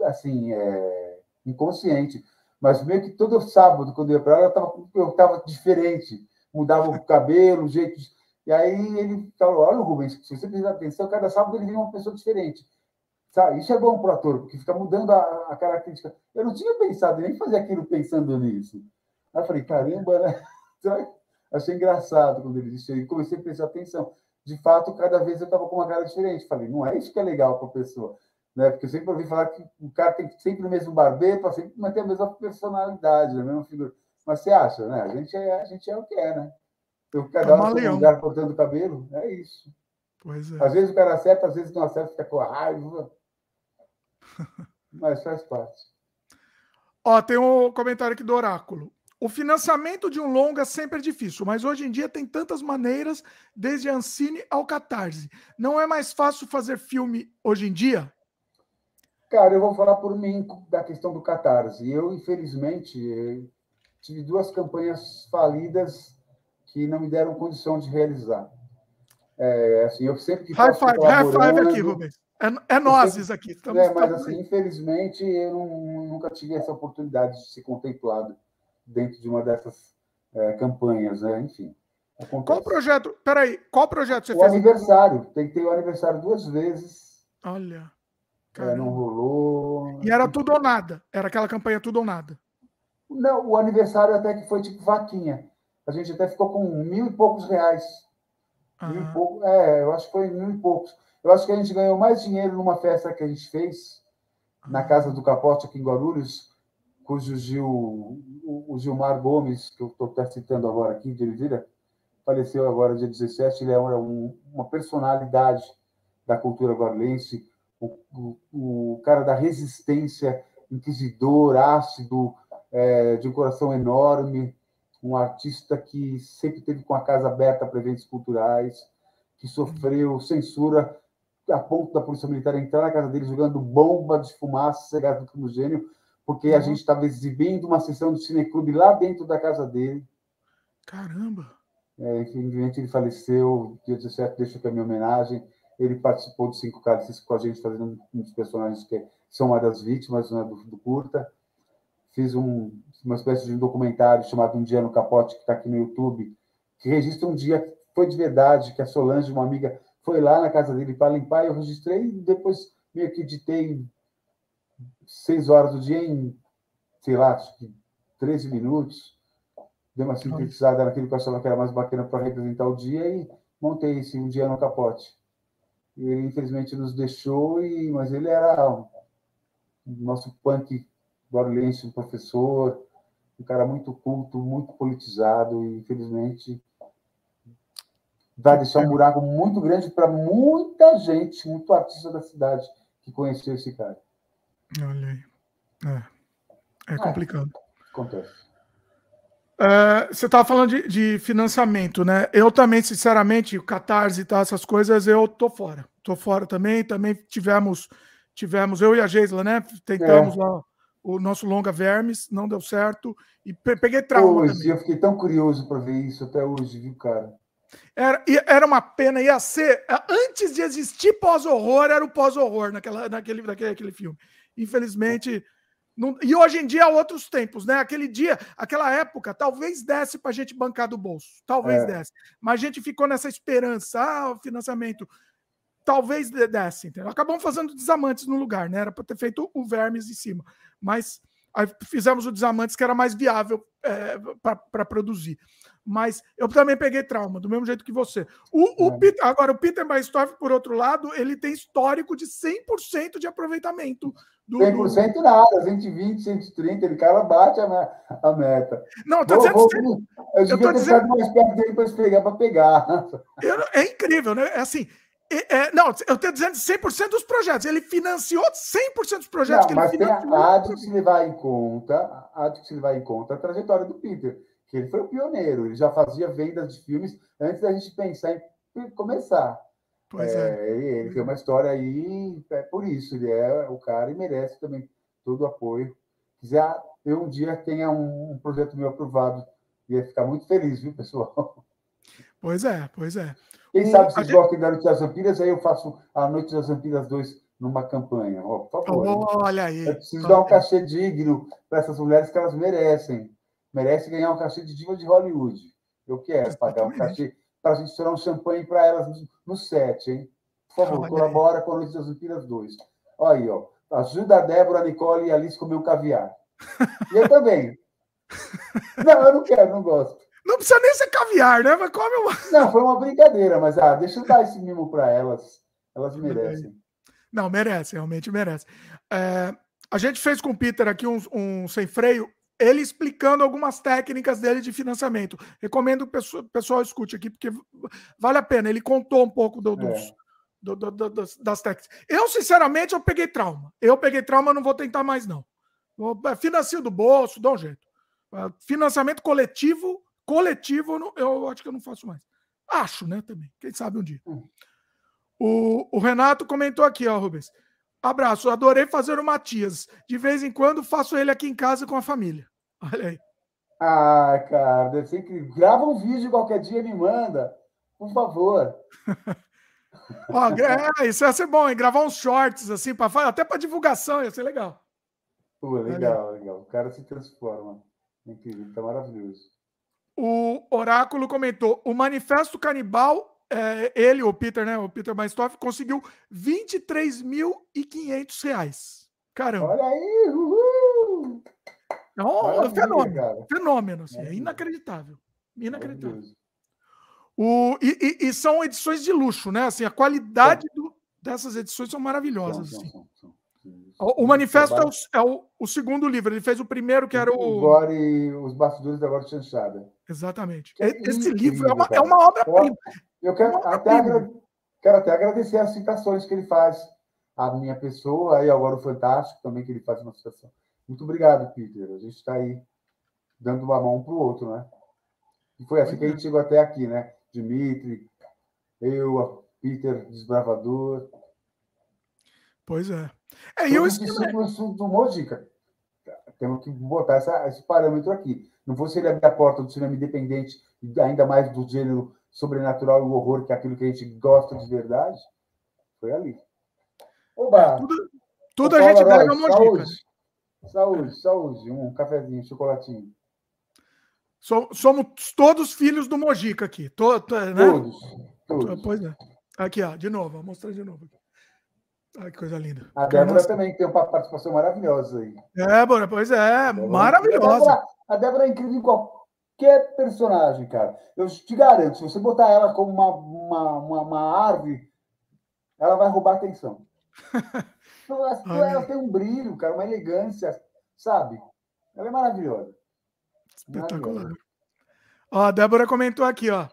assim, é, inconsciente. Mas meio que todo sábado, quando eu ia para ela, eu estava diferente. Mudava o cabelo, o jeito. E aí ele falou: Olha, Rubens, se você prestar atenção, cada sábado ele vem uma pessoa diferente. Sabe? Isso é bom para o ator, porque fica mudando a, a, característica. Eu não tinha pensado nem fazer aquilo pensando nisso. Aí eu falei: Caramba, né? *laughs* Achei engraçado quando ele disse isso. E comecei a prestar atenção. De fato, cada vez eu estava com uma cara diferente. Falei: Não é isso que é legal para a pessoa. Né? Porque eu sempre ouvi falar que o cara tem sempre o mesmo barbeiro para sempre manter a mesma personalidade, a mesma figura. Mas você acha, né? A gente é, a gente é o que é, né? Eu cada um no lugar cortando o cabelo, é isso. Pois é. Às vezes o cara acerta, às vezes não acerta, fica com raiva. *laughs* Mas faz parte. Ó, tem um comentário aqui do Oráculo. O financiamento de um longa sempre é difícil, mas hoje em dia tem tantas maneiras, desde Ancine ao Catarse. Não é mais fácil fazer filme hoje em dia? Cara, eu vou falar por mim da questão do Catarse. Eu, infelizmente, tive duas campanhas falidas que não me deram condição de realizar. É, assim, eu sempre que high five, high five aqui, Rubens. É, é nós aqui. Estamos, é, mas, assim, infelizmente, eu não, nunca tive essa oportunidade de ser contemplado dentro de uma dessas é, campanhas, né? Enfim. Acontece. Qual projeto? Peraí, qual projeto você o fez? O aniversário. Tem que ter o aniversário duas vezes. Olha. É, não rolou. E era tudo ou nada. Era aquela campanha tudo ou nada. Não, o aniversário até que foi tipo vaquinha. A gente até ficou com mil e poucos reais. Ah. Mil e poucos, é, eu acho que foi mil e poucos. Eu acho que a gente ganhou mais dinheiro numa festa que a gente fez na Casa do Capote, aqui em Guarulhos, cujo Gil, o Gilmar Gomes, que eu estou citando agora aqui, de Elvira, faleceu agora dia 17. Ele é um, uma personalidade da cultura guarulhense, o, o, o cara da resistência, inquisidor, ácido, é, de um coração enorme, um artista que sempre teve com a casa aberta para eventos culturais, que sofreu censura a ponto da polícia militar entrar na casa dele jogando bomba de fumaça do gênio, porque a gente estava exibindo uma sessão do cineclube lá dentro da casa dele. Caramba! É, infelizmente ele faleceu, dia 17, deixa aqui a minha homenagem. Ele participou do Cinco Cálices com a gente, fazendo um dos personagens que são uma das vítimas né, do, do curta fiz um, uma espécie de um documentário chamado Um Dia no Capote, que está aqui no YouTube, que registra um dia que foi de verdade, que a Solange, uma amiga, foi lá na casa dele para limpar, e eu registrei, e depois meio que editei seis horas do dia em, sei lá, acho que 13 minutos, dei uma sintetizada naquilo que eu achava que era mais bacana para representar o dia, e montei esse Um Dia no Capote. E ele, infelizmente, nos deixou, e, mas ele era o nosso punk Guarulhense, um professor, um cara muito culto, muito politizado, e infelizmente vai deixar um buraco muito grande para muita gente, muito artista da cidade que conheceu esse cara. Olha aí. É, é complicado. É, acontece. É, você estava falando de, de, financiamento, né? Eu também, sinceramente, o Catarse e tal, essas coisas, eu tô fora. Tô fora também. Também tivemos, tivemos eu e a Geisla, né? Tentamos é. lá o nosso longa Vermes, não deu certo, e peguei trauma também. Eu fiquei tão curioso para ver isso até hoje, viu, cara? Era, era uma pena, ia ser. Antes de existir pós-horror, era o pós-horror naquela, naquele, naquele, naquele filme. Infelizmente. Não, e hoje em dia, outros tempos, né? Aquele dia, aquela época, talvez desse para a gente bancar do bolso. Talvez é. desse. Mas a gente ficou nessa esperança. Ah, o financiamento talvez desse. Entendeu? Acabamos fazendo desamantes no lugar, né? Era para ter feito o vermes em cima. Mas aí fizemos o desamantes que era mais viável é, para produzir. Mas eu também peguei trauma, do mesmo jeito que você. O, o é. Peter, agora, o Peter Maistorff, por outro lado, ele tem histórico de 100% de aproveitamento. Do, 100% do... nada, 120, 130, ele cara bate a, meta. Não, eu tô dizendo. Vou, eu devia ter dizendo... mais perto dele para pegar, para pegar. Eu, é incrível, né? É assim, é, não, eu estou dizendo 100% dos projetos. Ele financiou 100% dos projetos não, que ele mas financiou. Mas há de se levar em conta, há de se levar em conta a trajetória do Peter, ele foi o pioneiro. Ele já fazia vendas de filmes antes da gente pensar em começar. Pois é. é. Ele tem uma história aí, é por isso, ele é o cara e merece também todo o apoio. Quiser eu um dia tenha um, um projeto meu aprovado, ia ficar muito feliz, viu, pessoal? Pois é, pois é. Quem sabe vocês gente... gostam da Noite das Vampiras, aí eu faço a Noite das Vampiras 2 numa campanha. Por favor. Olha aí. Eu preciso dar um cachê digno para essas mulheres que elas merecem. Merecem ganhar um cachê de diva de Hollywood. Eu quero pagar um cachê para a gente tirar um champanhe para elas no set, hein? Por favor, Olha colabora aí. com a Noite das Olimpíadas 2. Olha aí, ó. Ajuda a Débora, a Nicole e a Alice a comer um caviar. E eu também. *laughs* Não, eu não quero, não gosto. Não precisa nem ser caviar, né? Mas come uma... Não, foi uma brincadeira, mas ah, deixa eu dar esse mimo para elas. Elas merecem. Não, merece, realmente merece. É, a gente fez com o Peter aqui um, um, sem freio, ele explicando algumas técnicas dele de financiamento. Recomendo que o pessoal, escute aqui, porque vale a pena. Ele contou um pouco do, dos, é. do, do, das, das técnicas. Eu, sinceramente, eu peguei trauma. Eu peguei trauma, não vou tentar mais, não. É, financio do bolso, dá um jeito. É, financiamento coletivo, coletivo, eu acho que eu não faço mais. Acho, né, também. Quem sabe um dia. Hum. O, o Renato comentou aqui, ó, Rubens. Abraço, adorei fazer o Matias. De vez em quando faço ele aqui em casa com a família. Olha aí. Ah, cara, deve ser que grava um vídeo qualquer dia e me manda, por favor. *laughs* Ó, é, isso ia ser bom, hein? Gravar uns shorts assim para até para divulgação ia ser legal. Pô, legal, legal. O cara se transforma. Incrível, tá maravilhoso. O Oráculo comentou: o Manifesto Canibal, é, ele, o Peter, né? O Peter Maistoff, conseguiu 23.500 reais. Caramba. Olha aí! Uhul! É um fenômeno. Cara. Fenômeno, assim, é inacreditável. Inacreditável. O, e, e, e, são edições de luxo, né? Assim, a qualidade do, dessas edições são maravilhosas. São, assim. são, são, o, o Manifesto é, o, é o, o, segundo livro. Ele fez o primeiro, que era o. Agora e os bastidores da Agora Chanchada. Exatamente. É Esse livro é uma, é uma obra-prima. Eu quero até, agra... quero até agradecer as citações que ele faz. A minha pessoa, e agora o Fantástico também, que ele faz uma citação. Muito obrigado, Peter. A gente está aí dando uma mão para o outro, né? E foi assim que a gente chegou até aqui, né? Dimitri, eu, Peter, Desbravador. Pois é. É, eu isso do Mojica. Temos que botar essa, esse parâmetro aqui. Não fosse ele abrir a porta do cinema independente, ainda mais do gênero sobrenatural e o horror, que é aquilo que a gente gosta de verdade, foi ali. Oba! Tudo, tudo a gente deve a Mojica. Saúde. saúde, saúde. Um cafezinho, um chocolatinho. Somos todos filhos do Mojica aqui. Né? Todos. todos. Pois é. Aqui, ó, de novo, vou mostrar de novo. Ai, que coisa linda. A Débora Nossa. também tem uma participação maravilhosa aí. Débora, pois é, maravilhosa. A Débora, é incrível em qualquer personagem, cara. Eu te garanto, se você botar ela como uma, uma, uma, uma árvore, ela vai roubar atenção. *laughs* ela, ela tem um brilho, cara, uma elegância, sabe? Ela é maravilhosa. Espetacular. Ó, a Débora comentou aqui, ó.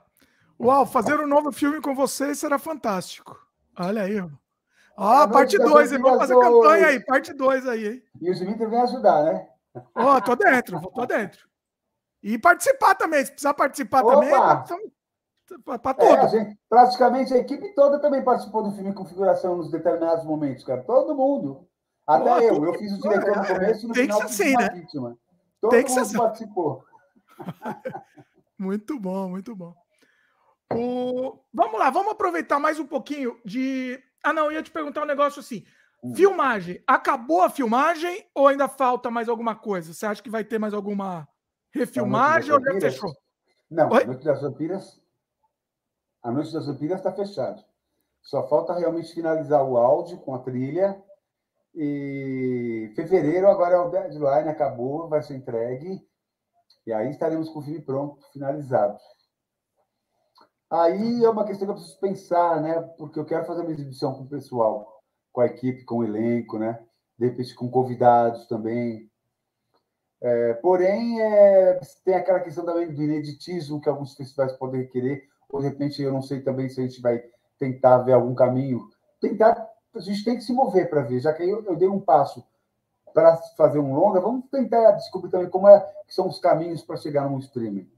Uau, fazer um novo filme com vocês será fantástico. Olha aí, ó. Ó, parte 2, vamos fazer campanha aí, parte 2 aí, hein? E o Dimitri vem ajudar, né? Ó, oh, tô dentro, tô dentro. E participar também, se precisar participar Opa! também, para tudo. É, a gente, praticamente a equipe toda também participou do filme Configuração nos determinados momentos, cara. Todo mundo. Até oh, eu, eu fiz o diretor no começo e no Tem final que ser assim, né? vítima. Todo Tem que mundo ser assim. participou. *laughs* muito bom, muito bom. O... Vamos lá, vamos aproveitar mais um pouquinho de ah, não, eu ia te perguntar um negócio assim. Filmagem. Acabou a filmagem ou ainda falta mais alguma coisa? Você acha que vai ter mais alguma refilmagem ou já fechou? Não, Oi? a Noite das Vampiras. A Noite das Vampiras está fechada. Só falta realmente finalizar o áudio com a trilha. E fevereiro agora é o deadline, acabou, vai ser entregue. E aí estaremos com o filme pronto, finalizado. Aí é uma questão que eu preciso pensar, né? Porque eu quero fazer uma exibição com o pessoal, com a equipe, com o elenco, né? De repente com convidados também. É, porém, é, tem aquela questão também do ineditismo que alguns festivais podem requerer. Ou, de repente, eu não sei também se a gente vai tentar ver algum caminho. Tentar, a gente tem que se mover para ver. Já que eu, eu dei um passo para fazer um longa, vamos tentar descobrir também como é, que são os caminhos para chegar num streaming.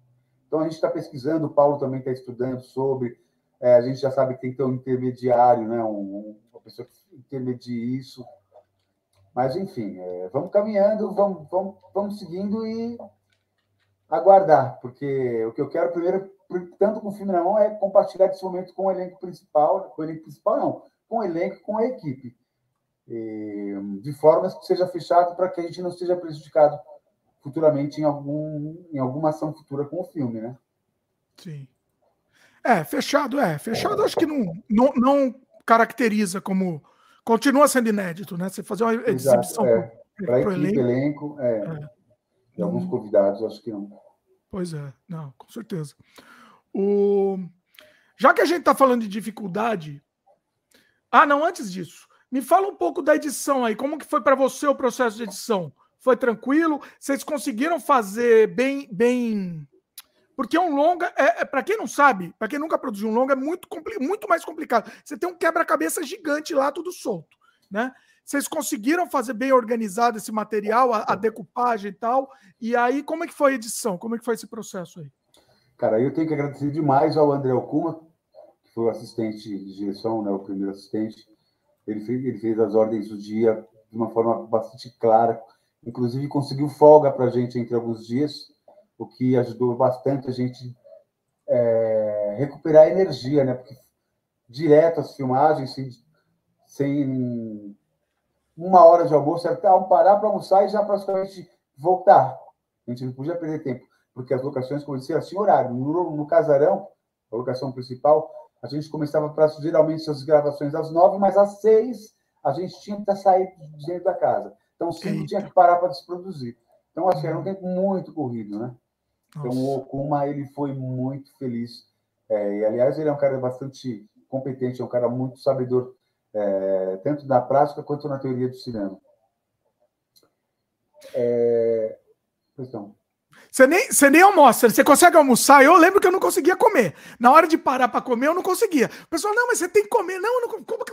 Então, a gente está pesquisando, o Paulo também está estudando sobre. É, a gente já sabe que tem que ter um intermediário, né? Um, uma pessoa que intermedie isso. Mas, enfim, é, vamos caminhando, vamos, vamos, vamos seguindo e aguardar, porque o que eu quero primeiro, tanto com o filme na mão, é compartilhar esse momento com o elenco principal, com o elenco principal não, com o elenco, com a equipe. de formas que seja fechado para que a gente não esteja prejudicado futuramente em, algum, em alguma ação futura com o filme, né? Sim. É, fechado, é. Fechado acho que não, não, não caracteriza como. Continua sendo inédito, né? Você fazer uma exibição é. para equipe, elenco, elenco é. é. E alguns hum. convidados, acho que não. Pois é, não, com certeza. O... Já que a gente está falando de dificuldade. Ah, não, antes disso. Me fala um pouco da edição aí. Como que foi para você o processo de edição? Foi tranquilo? Vocês conseguiram fazer bem, bem? Porque um longa, é, é para quem não sabe, para quem nunca produziu um longa, é muito, muito mais complicado. Você tem um quebra-cabeça gigante lá, tudo solto, né? Vocês conseguiram fazer bem organizado esse material, a, a, decupagem e tal. E aí, como é que foi a edição? Como é que foi esse processo aí? Cara, eu tenho que agradecer demais ao André Alcuma, que foi o assistente de direção, né, o primeiro assistente. Ele fez, ele fez as ordens do dia de uma forma bastante clara, inclusive conseguiu folga para a gente entre alguns dias, o que ajudou bastante a gente é, recuperar energia, né? Porque direto as filmagens, sem, sem uma hora de almoço, era parar para almoçar e já praticamente voltar. A gente não podia perder tempo, porque as locações, como eu disse, tinham horário. No, no casarão, a locação principal, a gente começava para geralmente as gravações às nove, mas às seis a gente tinha que sair de dentro da casa. Então, cinco tinha que parar para se produzir. Então, acho que era um tempo muito corrido, né? Então, o Okuma, ele foi muito feliz. É, e, aliás, ele é um cara bastante competente, é um cara muito sabedor, é, tanto na prática quanto na teoria do cinema. É... Então, você nem, você nem almoça, você consegue almoçar? Eu lembro que eu não conseguia comer. Na hora de parar para comer, eu não conseguia. O pessoal, não, mas você tem que comer. Não, não como,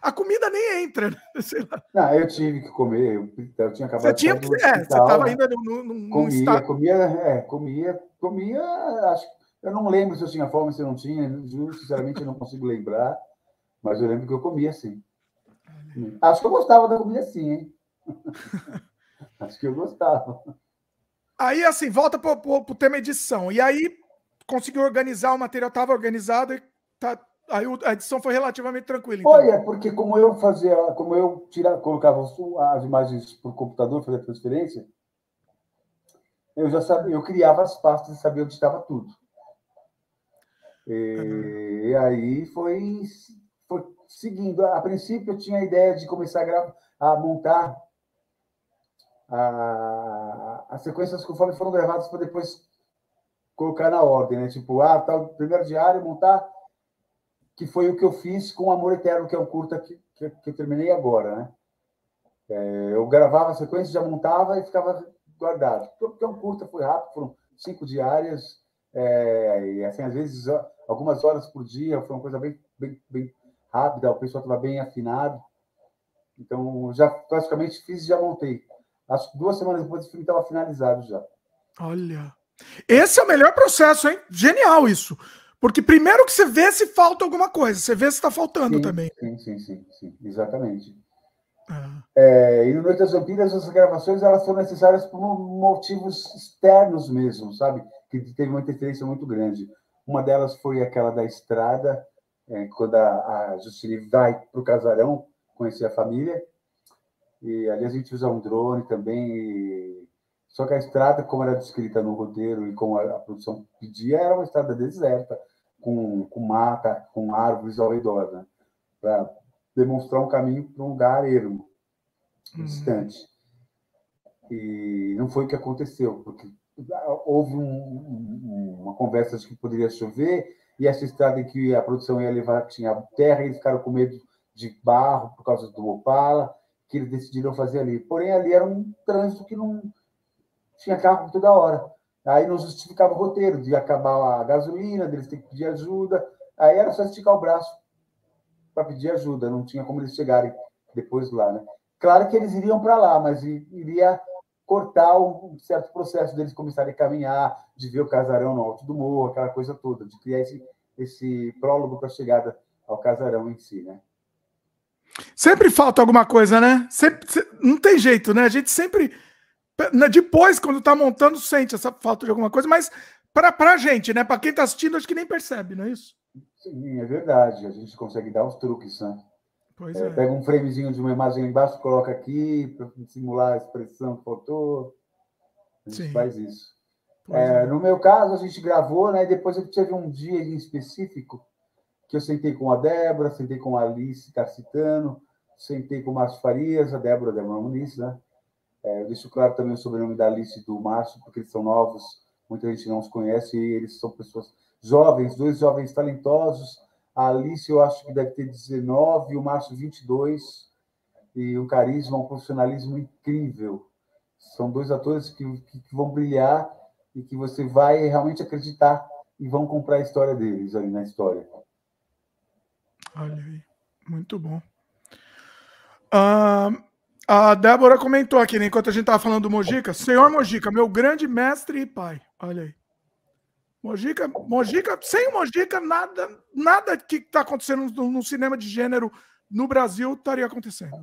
a comida nem entra. *laughs* Não, eu tive que comer. Eu, eu tinha acabado você tinha que, é, você estava ainda no, no, no comia, estado... comia, é, comia, comia. Acho, eu não lembro se eu tinha fome, se eu não tinha. Juro, sinceramente, eu não consigo lembrar. Mas eu lembro que eu comia sim. Acho que eu gostava da comida sim, hein? *laughs* Acho que eu gostava. Aí, assim, volta para o tema edição. E aí, conseguiu organizar o material, estava organizado e tá, aí a edição foi relativamente tranquila. Então. Olha, porque como eu fazia, como eu tirava, colocava as imagens por computador, fazia transferência, eu já sabia, eu criava as pastas e sabia onde estava tudo. E, uhum. aí foi, foi seguindo. A princípio, eu tinha a ideia de começar a, gravar, a montar as sequências conforme foram gravadas para depois colocar na ordem, né? Tipo, ah, tal, primeiro diário, montar, que foi o que eu fiz com Amor Eterno, que é um curta que, que, que eu terminei agora, né? É, eu gravava a sequência, já montava e ficava guardado. Porque é um curta, foi rápido, foram cinco diárias, é, e assim, às vezes, algumas horas por dia, foi uma coisa bem, bem, bem rápida, o pessoal estava bem afinado. Então, já praticamente fiz e já montei. Acho que duas semanas depois o filme estava finalizado já. Olha. Esse é o melhor processo, hein? Genial isso. Porque primeiro que você vê se falta alguma coisa, você vê se está faltando sim, também. Sim, sim, sim, sim. exatamente. Ah. É, e no Noite das Vampiras, as gravações elas foram necessárias por motivos externos mesmo, sabe? Que teve uma interferência muito grande. Uma delas foi aquela da estrada, é, quando a, a Justine vai para o casarão conhecer a família, e ali a gente usa um drone também. E... Só que a estrada, como era descrita no roteiro e como a, produção pedia, era uma estrada deserta, com, com mata, com árvores ao redor, né? Para demonstrar um caminho para um lugar ermo, uhum. distante. E não foi o que aconteceu, porque houve um, um, uma conversa de que poderia chover e essa estrada em que a produção ia levar tinha terra e eles ficaram com medo de barro por causa do Opala que eles decidiram fazer ali. Porém, ali era um trânsito que não tinha carro toda hora. Aí não justificava o roteiro de acabar a gasolina, deles ter que pedir ajuda. Aí era só esticar o braço para pedir ajuda, não tinha como eles chegarem depois lá, né? Claro que eles iriam para lá, mas iria cortar um certo processo deles começarem a caminhar, de ver o casarão no alto do morro, aquela coisa toda, de criar esse, esse prólogo para a chegada ao casarão em si, né? Sempre falta alguma coisa, né? Sempre, não tem jeito, né? A gente sempre. Né, depois, quando tá montando, sente essa falta de alguma coisa, mas para a gente, né? Para quem tá assistindo, acho que nem percebe, não é isso? Sim, é verdade. A gente consegue dar os truques, né? É, é. Pega um framezinho de uma imagem embaixo, coloca aqui para simular a expressão que faltou. A gente Sim. faz isso. É, no meu caso, a gente gravou, né? Depois eu tive um dia em específico que eu sentei com a Débora, sentei com a Alice Carcitano, sentei com o Márcio Farias, a Débora, Débora Muniz, né? É, eu deixo claro também o sobrenome da Alice e do Márcio, porque eles são novos, muita gente não os conhece, e eles são pessoas jovens, dois jovens talentosos. A Alice, eu acho que deve ter 19, o Márcio, 22, e um carisma, um profissionalismo incrível. São dois atores que, que, que vão brilhar e que você vai realmente acreditar e vão comprar a história deles ali na história. Olha aí, muito bom. A Débora comentou aqui, né, enquanto a gente estava falando do Mojica, Senhor Mojica, meu grande mestre e pai. Olha aí. Mojica, Mojica, sem o Mojica, nada, nada que está acontecendo no, no, cinema de gênero no Brasil estaria acontecendo,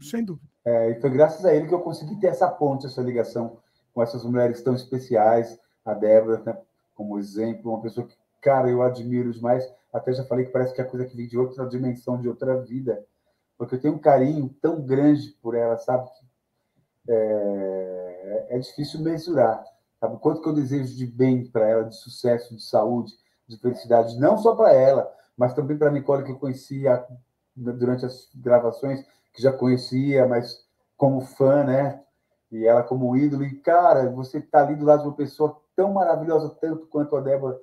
sem dúvida. É, e foi graças a ele que eu consegui ter essa ponte, essa ligação com essas mulheres tão especiais. A Débora, né, como exemplo, uma pessoa que, cara, eu admiro demais. Até já falei que parece que é coisa que vem de outra dimensão, de outra vida porque eu tenho um carinho tão grande por ela, sabe? É, é difícil mensurar, sabe? Quanto que eu desejo de bem para ela, de sucesso, de saúde, de felicidade, não só para ela, mas também para a Nicole, que eu conhecia durante as gravações, que já conhecia, mas como fã, né? E ela como ídolo. E, cara, você tá ali do lado de uma pessoa tão maravilhosa, tanto quanto a Débora,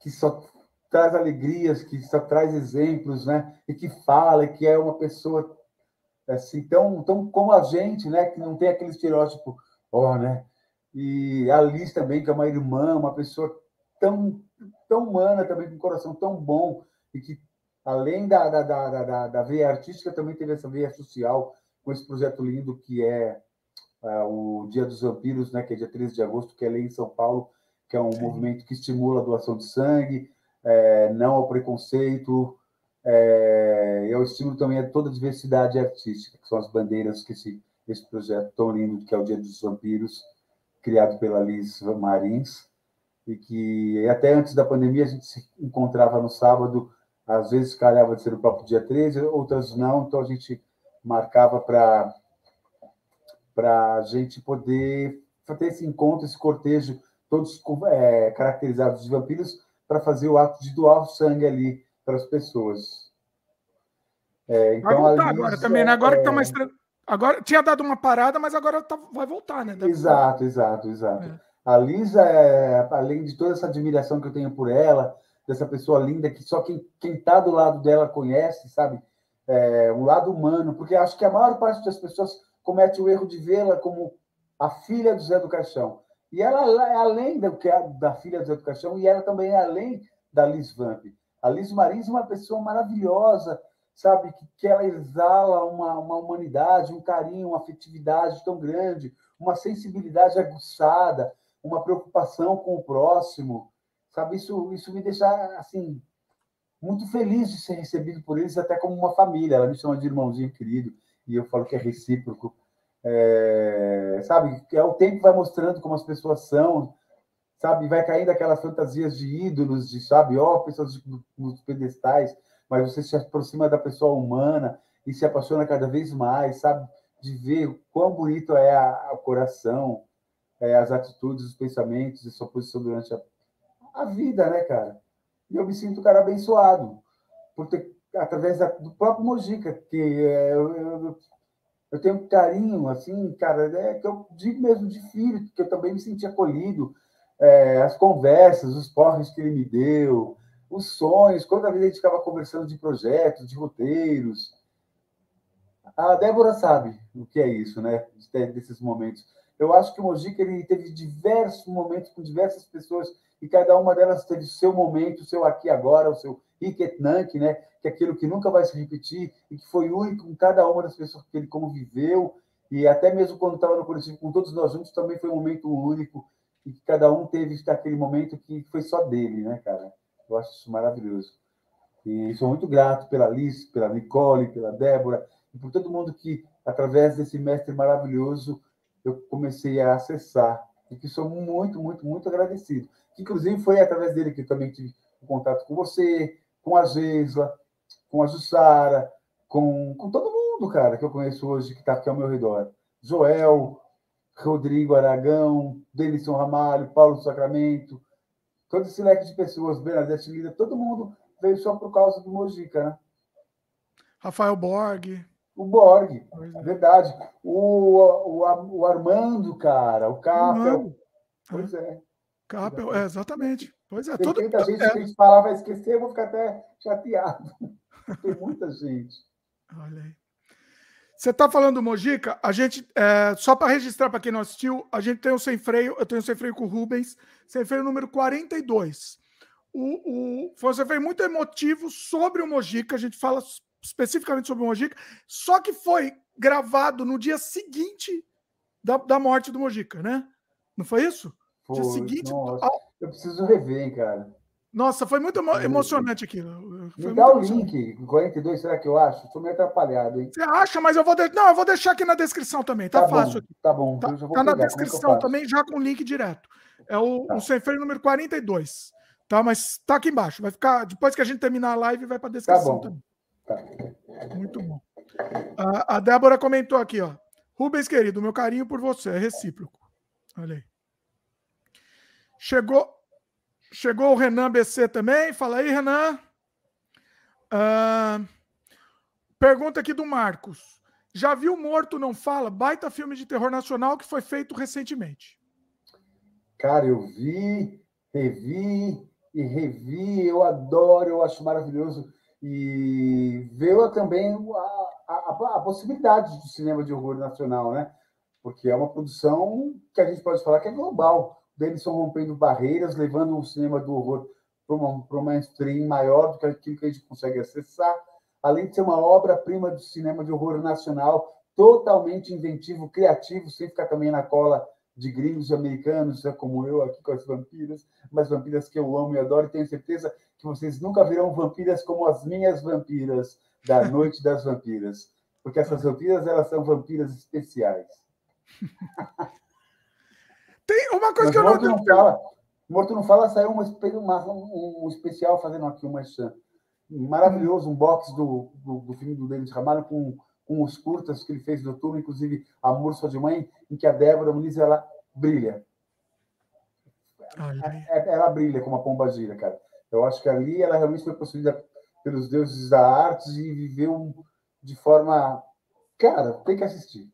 que só traz alegrias, que só traz exemplos, né? E que fala, que é uma pessoa assim tão, tão como a gente, né? Que não tem aquele estereótipo, ó, oh, né? E a Liz também, que é uma irmã, uma pessoa tão, tão humana também, com um coração tão bom e que além da, da, da, da, da veia artística, também teve essa veia social com esse projeto lindo que é, é o Dia dos Vampiros, né? Que é dia 13 de agosto, que é lei em São Paulo, que é um Sim. movimento que estimula a doação de sangue, é, não ao preconceito, é, eu estimo também a toda a diversidade artística, que são as bandeiras que esse, esse projeto tão lindo, que é o Dia dos Vampiros, criado pela Liz Marins, e que até antes da pandemia a gente se encontrava no sábado, às vezes calhava de ser o próprio dia 13, outras não, então a gente marcava para a gente poder ter esse encontro, esse cortejo, todos é, caracterizados de vampiros, para fazer o ato de doar o sangue ali para as pessoas. É, então, vai voltar agora também, né? Agora é... que está mais. Agora tinha dado uma parada, mas agora tá, vai voltar, né? Deve exato, exato, exato. É. A Lisa, é, além de toda essa admiração que eu tenho por ela, dessa pessoa linda que só quem está do lado dela conhece, sabe? É, um lado humano, porque acho que a maior parte das pessoas comete o erro de vê-la como a filha do Zé do Caixão. E ela é além do que é da filha de educação, e ela também é além da Liz Vamp. A Liz Marins é uma pessoa maravilhosa, sabe? Que, que ela exala uma, uma humanidade, um carinho, uma afetividade tão grande, uma sensibilidade aguçada, uma preocupação com o próximo, sabe? Isso, isso me deixa, assim, muito feliz de ser recebido por eles, até como uma família. Ela me chama de irmãozinho querido, e eu falo que é recíproco. É, sabe, é o tempo vai mostrando como as pessoas são, sabe, vai caindo aquelas fantasias de ídolos, de, sabe, ó, oh, pessoas nos pedestais, mas você se aproxima da pessoa humana e se apaixona cada vez mais, sabe, de ver quão bonito é o coração, é, as atitudes, os pensamentos e sua posição durante a, a vida, né, cara? E eu me sinto, cara, abençoado por ter, através da, do próprio Mojica, que é, eu, eu, eu tenho um carinho, assim, cara, é que eu digo mesmo de filho, que eu também me senti acolhido. É, as conversas, os porres que ele me deu, os sonhos, quando a gente ficava conversando de projetos, de roteiros. A Débora sabe o que é isso, né? Desses momentos. Eu acho que o Mojica ele teve diversos momentos com diversas pessoas e cada uma delas teve seu momento, seu aqui agora, o seu Iketnank, né? Que é aquilo que nunca vai se repetir e que foi único com cada uma das pessoas que ele conviveu e até mesmo quando estava no coletivo com todos nós juntos também foi um momento único e que cada um teve aquele momento que foi só dele, né, cara? Eu acho isso maravilhoso. E sou muito grato pela Alice, pela Nicole, pela Débora e por todo mundo que através desse mestre maravilhoso eu comecei a acessar e que sou muito, muito, muito agradecido. Inclusive foi através dele que eu também tive contato com você, com a Geisla, com a Jussara, com, com todo mundo, cara, que eu conheço hoje, que está aqui ao meu redor. Joel, Rodrigo Aragão, Denison Ramalho, Paulo Sacramento, todo esse leque de pessoas, Bernadette Lida, todo mundo veio só por causa do Mojica, né? Rafael Borg. O Borg, é. verdade. O, o, o Armando, cara, o Capel. Pois é. Capel, é, exatamente. Pois é. Tem tanta gente é. que a gente falar vai esquecer, eu vou ficar até chateado. *laughs* Tem muita gente. Olha aí. Você está falando do Mojica? A gente, é, só para registrar para quem não assistiu, a gente tem o sem freio, eu tenho o sem freio com o Rubens, sem freio número 42. O, o, foi um sem freio muito emotivo sobre o Mojica, a gente fala especificamente sobre o Mojica, só que foi gravado no dia seguinte da, da morte do Mojica, né? Não foi isso? Foi, dia seguinte. Nossa, eu preciso rever, cara. Nossa, foi muito emo emocionante aquilo. Foi Me dá o link, 42, será que eu acho? Estou meio atrapalhado, hein? Você acha, mas eu vou. De... Não, eu vou deixar aqui na descrição também, tá, tá fácil. Bom, tá bom, tá, tá na é descrição é também, já com o link direto. É o, tá. o sem freio número 42. Tá, mas tá aqui embaixo. Vai ficar. Depois que a gente terminar a live, vai para a descrição tá também. Tá. Muito bom. A, a Débora comentou aqui, ó. Rubens, querido, meu carinho por você é recíproco. Olha aí. Chegou, Chegou o Renan BC também. Fala aí, Renan. Uh, pergunta aqui do Marcos. Já viu Morto Não Fala? Baita filme de terror nacional que foi feito recentemente. Cara, eu vi, revi e revi. Eu adoro, eu acho maravilhoso. E veio também a, a, a possibilidade do cinema de horror nacional, né? Porque é uma produção que a gente pode falar que é global Denison rompendo barreiras, levando o cinema do horror para uma, para uma stream maior do que aquilo que a gente consegue acessar, além de ser uma obra-prima do cinema de horror nacional, totalmente inventivo, criativo, sem ficar também na cola de gringos e americanos, é como eu aqui com as vampiras, mas vampiras que eu amo e adoro, e tenho certeza que vocês nunca verão vampiras como as minhas vampiras da *laughs* Noite das Vampiras, porque essas vampiras, elas são vampiras especiais. *laughs* Tem uma coisa Mas que eu não, não fala. Morto não fala, saiu uma, um, um especial fazendo aqui uma maravilhoso, um box do, do, do filme do Denis Ramalho com, com os curtas que ele fez do turno, inclusive Amor Sua de Mãe, em que a Débora Muniz ela brilha. É, é, ela brilha como a pomba gira, cara. Eu acho que ali ela realmente foi possuída pelos deuses da arte e viveu de forma. Cara, tem que assistir.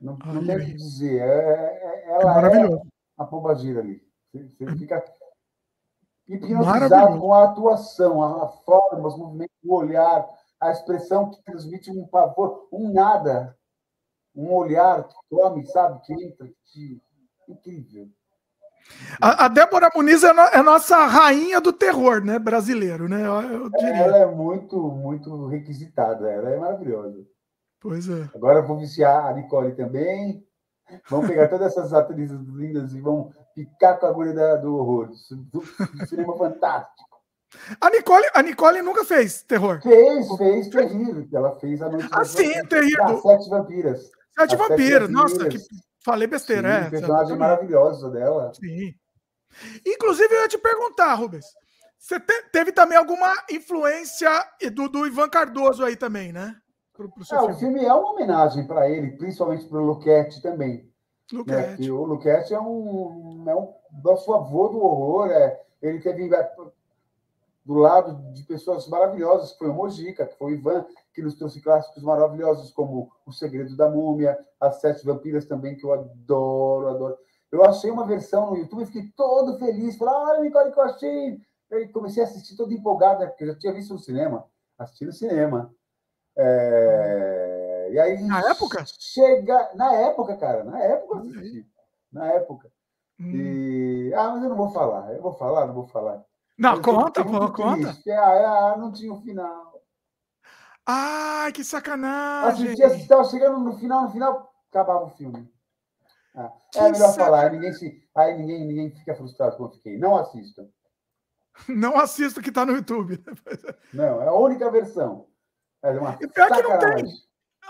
Não, não tem o que dizer. É, é, é ela é, é a pomba gira ali. Você uhum. fica hipnotizado com a atuação, a forma, os movimentos, o olhar, a expressão que transmite um pavor, um nada, um olhar que come, sabe, que entra, que... incrível. A, a, Débora Muniz é, no, é, nossa rainha do terror, né, brasileiro, né? Eu, eu ela é muito, muito requisitada, ela é maravilhosa. Pois é. Agora vou viciar a Nicole também. Vamos pegar todas essas atrizes lindas e vamos ficar com a agulha do horror, do, do cinema fantástico. A Nicole, a Nicole nunca fez terror. Fez, fez terrível. Ela fez a noite. Ah, sim, terrível. Ah, sete vampiras. Sete vampiras. Nossa, que falei besteira. Sim, é, personagem maravilhosa dela. Sim. Inclusive, eu ia te perguntar, Rubens. Você te, teve também alguma influência do, do Ivan Cardoso aí também, né? Pro, pro seu é, filme. O filme é uma homenagem para ele, principalmente para o Luquete também. Luquete. Né? O Luquete é um, é um nosso avô do horror. É, ele teve é, do lado de pessoas maravilhosas, que foi o Mojica, que foi o Ivan, que nos trouxe clássicos maravilhosos como O Segredo da Múmia, As Sete Vampiras também, que eu adoro, adoro. Eu achei uma versão no YouTube e fiquei todo feliz. Falei, olha, Nicole, que eu achei. Aí comecei a assistir todo empolgado, né? Porque eu já tinha visto no cinema. Assisti no cinema. É... E aí. Na época? Chega. Na época, cara. Na época assisti. Na época. Hum. E... Ah, mas eu não vou falar. Eu vou falar, não vou falar. Não, mas conta, pô, conta. Ah, ah, não tinha o um final. Ai, que sacanagem. Assisti, assisti, estava chegando no final, no final, acabava o filme. Ah, é melhor sac... falar, aí ninguém, se, aí ninguém, ninguém fica frustrado como eu fiquei. Não assistam. *laughs* Não assista que está no YouTube. Não, é a única versão. É uma e pior que não tem.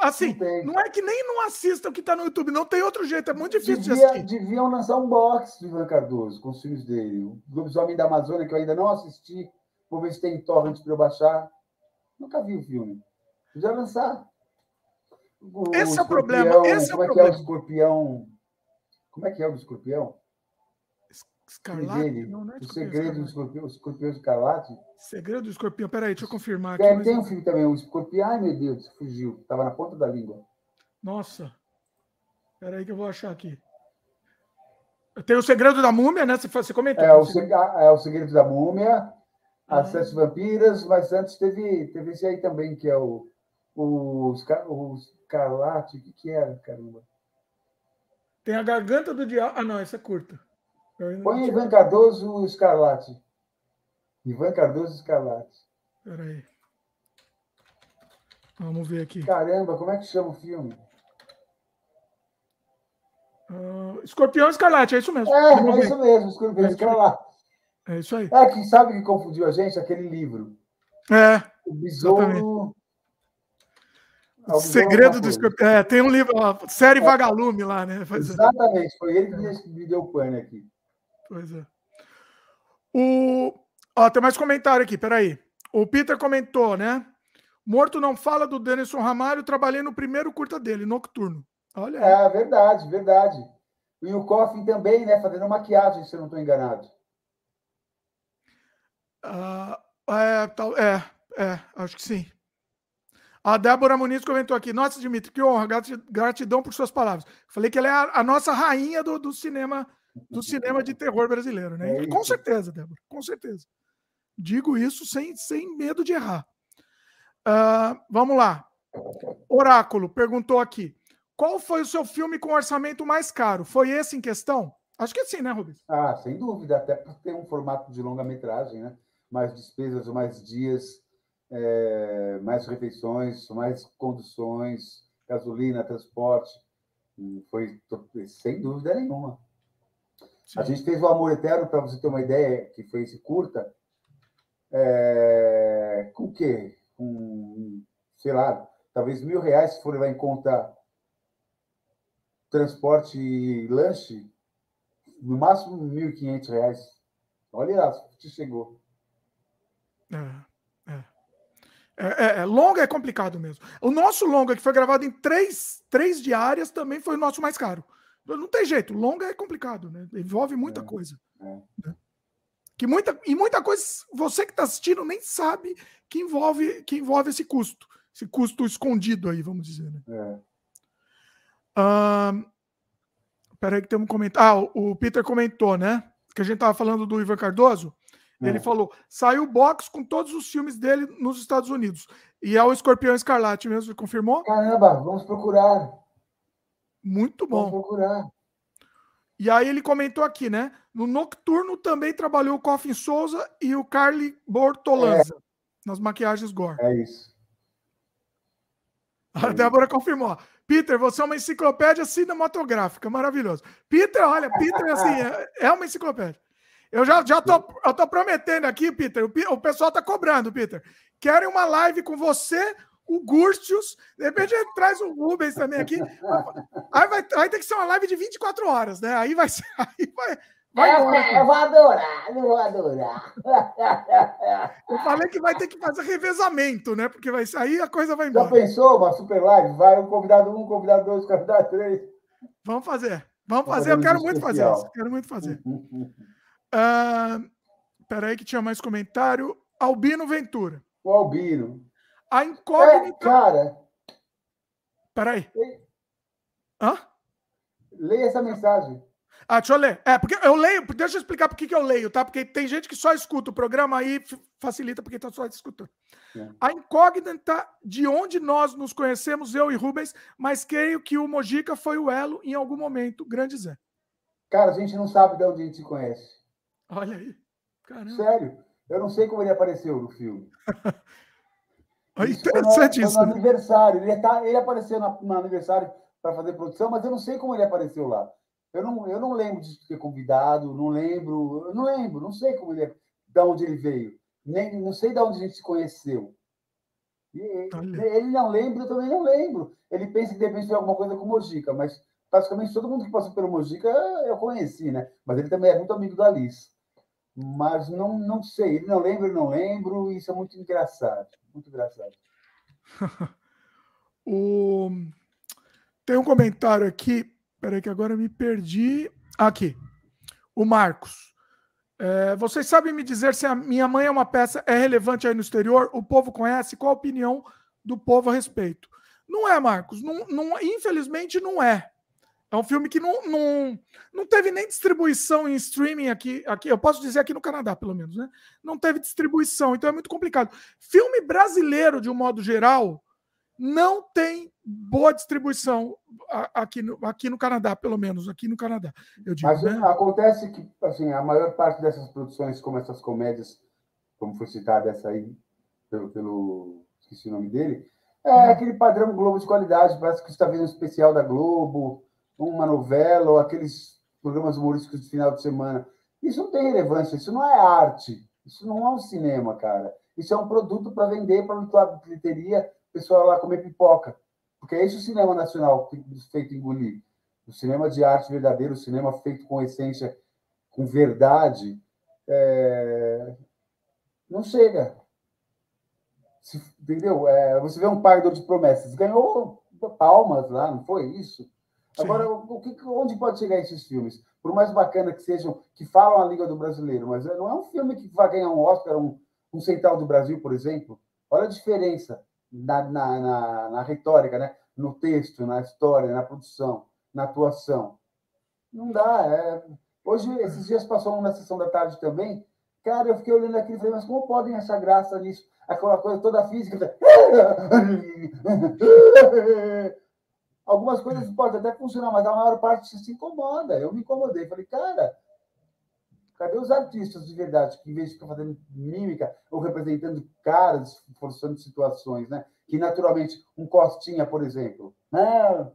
Assim, não, tem. não, é que nem não assista o que está no YouTube, não tem outro jeito, é muito difícil Devia, de assistir. Deviam lançar um box do Ivan Cardoso com os filmes dele. O Lobisomem da Amazônia, que eu ainda não assisti, vou ver se tem torrent para eu baixar. Nunca vi o filme. Podia lançar. O esse é o problema. Esse como é, o que é o escorpião? Como é que é o escorpião? Escarlate? Não, não é o segredo do escorpião, escorpião escarlate? Segredo do escorpião, peraí, deixa eu confirmar aqui. É, mas... Tem um filme também, o escorpião, ai meu Deus, fugiu, estava na ponta da língua. Nossa, peraí que eu vou achar aqui. Tem o segredo da múmia, né? Você, você comentou. É o, seg... é o segredo da múmia, as ah. sete vampiras, mas antes teve, teve esse aí também, que é o, o, o escarlate, o que, que era, caramba? Tem a garganta do diabo. Ah, não, essa é curta. Põe Ivan Cardoso Escarlate. Ivan Cardoso Escarlate. Peraí. Vamos ver aqui. Caramba, como é que chama o filme? Uh, Escorpião Escarlate, é isso mesmo. É, é isso mesmo, Escorpião é Escarlate. É isso aí. É que sabe que confundiu a gente? Aquele livro. É. O Besouro. O Segredo do Escorpião. É, tem um livro, série é. Vagalume lá, né? Exatamente, foi ele que me deu pane aqui. Pois é. O... Ó, tem mais comentário aqui, peraí. O Peter comentou, né? Morto não fala do Denison Ramalho, trabalhei no primeiro curta dele, Nocturno. Olha. Aí. É, verdade, verdade. E o Coffin também, né? Fazendo maquiagem, se eu não estou enganado. Ah, é, tal, é, é, acho que sim. A Débora Muniz comentou aqui: Nossa, Dimitri, que honra, gratidão por suas palavras. Falei que ela é a, a nossa rainha do, do cinema do cinema de terror brasileiro, né? É com certeza, Débora, com certeza. Digo isso sem, sem medo de errar. Uh, vamos lá. Oráculo perguntou aqui: qual foi o seu filme com orçamento mais caro? Foi esse em questão? Acho que sim, né, Rubens? Ah, sem dúvida, até por ter um formato de longa-metragem, né? Mais despesas, mais dias, é, mais refeições, mais conduções, gasolina, transporte. Foi sem dúvida nenhuma. Sim. A gente fez o Amor Eterno, para você ter uma ideia, que foi esse curta, é... com o quê? Com, sei lá, talvez mil reais, se for levar em conta transporte e lanche, no máximo mil e quinhentos reais. Olha lá, se chegou. É, é. É, é, é, longa é complicado mesmo. O nosso longa, que foi gravado em três, três diárias, também foi o nosso mais caro. Não tem jeito, longa é complicado, né? Envolve muita é, coisa. É. Né? Que muita, e muita coisa você que está assistindo nem sabe que envolve, que envolve esse custo. Esse custo escondido aí, vamos dizer. Né? É. Peraí que tem um comentário. Ah, o Peter comentou, né? Que a gente estava falando do Ivan Cardoso. Ele é. falou: saiu box com todos os filmes dele nos Estados Unidos. E é o Escorpião Escarlate mesmo, confirmou? Caramba, vamos procurar. Muito bom. Vou procurar. E aí ele comentou aqui, né? No Nocturno também trabalhou o Coffin Souza e o Carly Bortolanza é. nas maquiagens gore. É isso. *laughs* A Débora confirmou. Peter, você é uma enciclopédia cinematográfica, maravilhoso. Peter, olha, Peter assim, *laughs* é, é uma enciclopédia. Eu já, já tô, eu tô prometendo aqui, Peter. O, o pessoal tá cobrando, Peter. Querem uma live com você, o Gurstius, de repente traz o Rubens também aqui. Aí vai, vai ter que ser uma live de 24 horas, né? Aí vai ser. Aí vai, vai eu, eu vou adorar, eu vou adorar. Eu falei que vai ter que fazer revezamento, né? Porque vai aí a coisa vai embora. Já pensou uma super live? Vai um convidado um, convidado dois, convidado três. Vamos fazer. Vamos fazer. Eu quero muito fazer isso. Quero muito fazer. Uh, *laughs* peraí, que tinha mais comentário. Albino Ventura. O Albino. A incógnita. É, cara. Peraí. Hã? Leia essa mensagem. Ah, deixa eu ler. É, porque eu leio, deixa eu explicar por que eu leio, tá? Porque tem gente que só escuta o programa aí facilita porque tá só escutando. É. A incógnita de onde nós nos conhecemos, eu e Rubens, mas creio que o Mojica foi o elo em algum momento, grande Zé. Cara, a gente não sabe de onde a gente se conhece. Olha aí. Caramba. Sério. Eu não sei como ele apareceu no filme. *laughs* É interessante isso. No, no aniversário. Ele, tá, ele apareceu no, no aniversário para fazer produção, mas eu não sei como ele apareceu lá. Eu não, eu não lembro de ter convidado, não lembro, não lembro, não sei como ele é, de onde ele veio, nem não sei de onde a gente se conheceu. E, ele não lembra, eu também não lembro. Ele pensa que de repente foi alguma coisa com o Mojica, mas praticamente todo mundo que passou pelo Mojica eu conheci, né? Mas ele também é muito amigo da Alice. Mas não, não sei, não lembra, eu não lembro, isso é muito engraçado. Muito engraçado. *laughs* O... Tem um comentário aqui. Peraí, que agora me perdi. Aqui. O Marcos. É, vocês sabem me dizer se a minha mãe é uma peça é relevante aí no exterior? O povo conhece? Qual a opinião do povo a respeito? Não é, Marcos. Não, não, infelizmente não é. É um filme que não, não, não teve nem distribuição em streaming aqui, aqui. Eu posso dizer aqui no Canadá, pelo menos, né? Não teve distribuição, então é muito complicado. Filme brasileiro, de um modo geral, não tem boa distribuição aqui no, aqui no Canadá, pelo menos, aqui no Canadá. Eu digo, Mas né? acontece que assim, a maior parte dessas produções, como essas comédias, como foi citada essa aí, pelo, pelo esqueci o nome dele, é hum. aquele padrão Globo de qualidade, parece que está vendo um especial da Globo, uma novela, ou aqueles programas humorísticos de final de semana. Isso não tem relevância, isso não é arte, isso não é um cinema, cara. Isso é um produto para vender para a bilheteria pessoal lá comer pipoca. Porque é esse o cinema nacional feito engolir. O cinema de arte verdadeiro, o cinema feito com essência, com verdade, é... não chega. Se, entendeu? É, você vê um pagador de promessas, ganhou palmas lá, não foi isso? Agora, o que, onde pode chegar esses filmes? Por mais bacana que sejam, que falam a língua do brasileiro, mas não é um filme que vai ganhar um Oscar, um, um Central do Brasil, por exemplo. Olha a diferença na, na, na, na retórica, né? no texto, na história, na produção, na atuação. Não dá. É... Hoje, esses dias passou na sessão da tarde também. Cara, eu fiquei olhando aquilo e falei, mas como podem achar graça nisso? Aquela coisa toda física. *laughs* Algumas coisas podem até funcionar, mas a maior parte se incomoda. Eu me incomodei. Falei, cara, Cadê os artistas de verdade que, em vez de ficar fazendo mímica ou representando caras, forçando situações, né? Que naturalmente, um Costinha, por exemplo, né?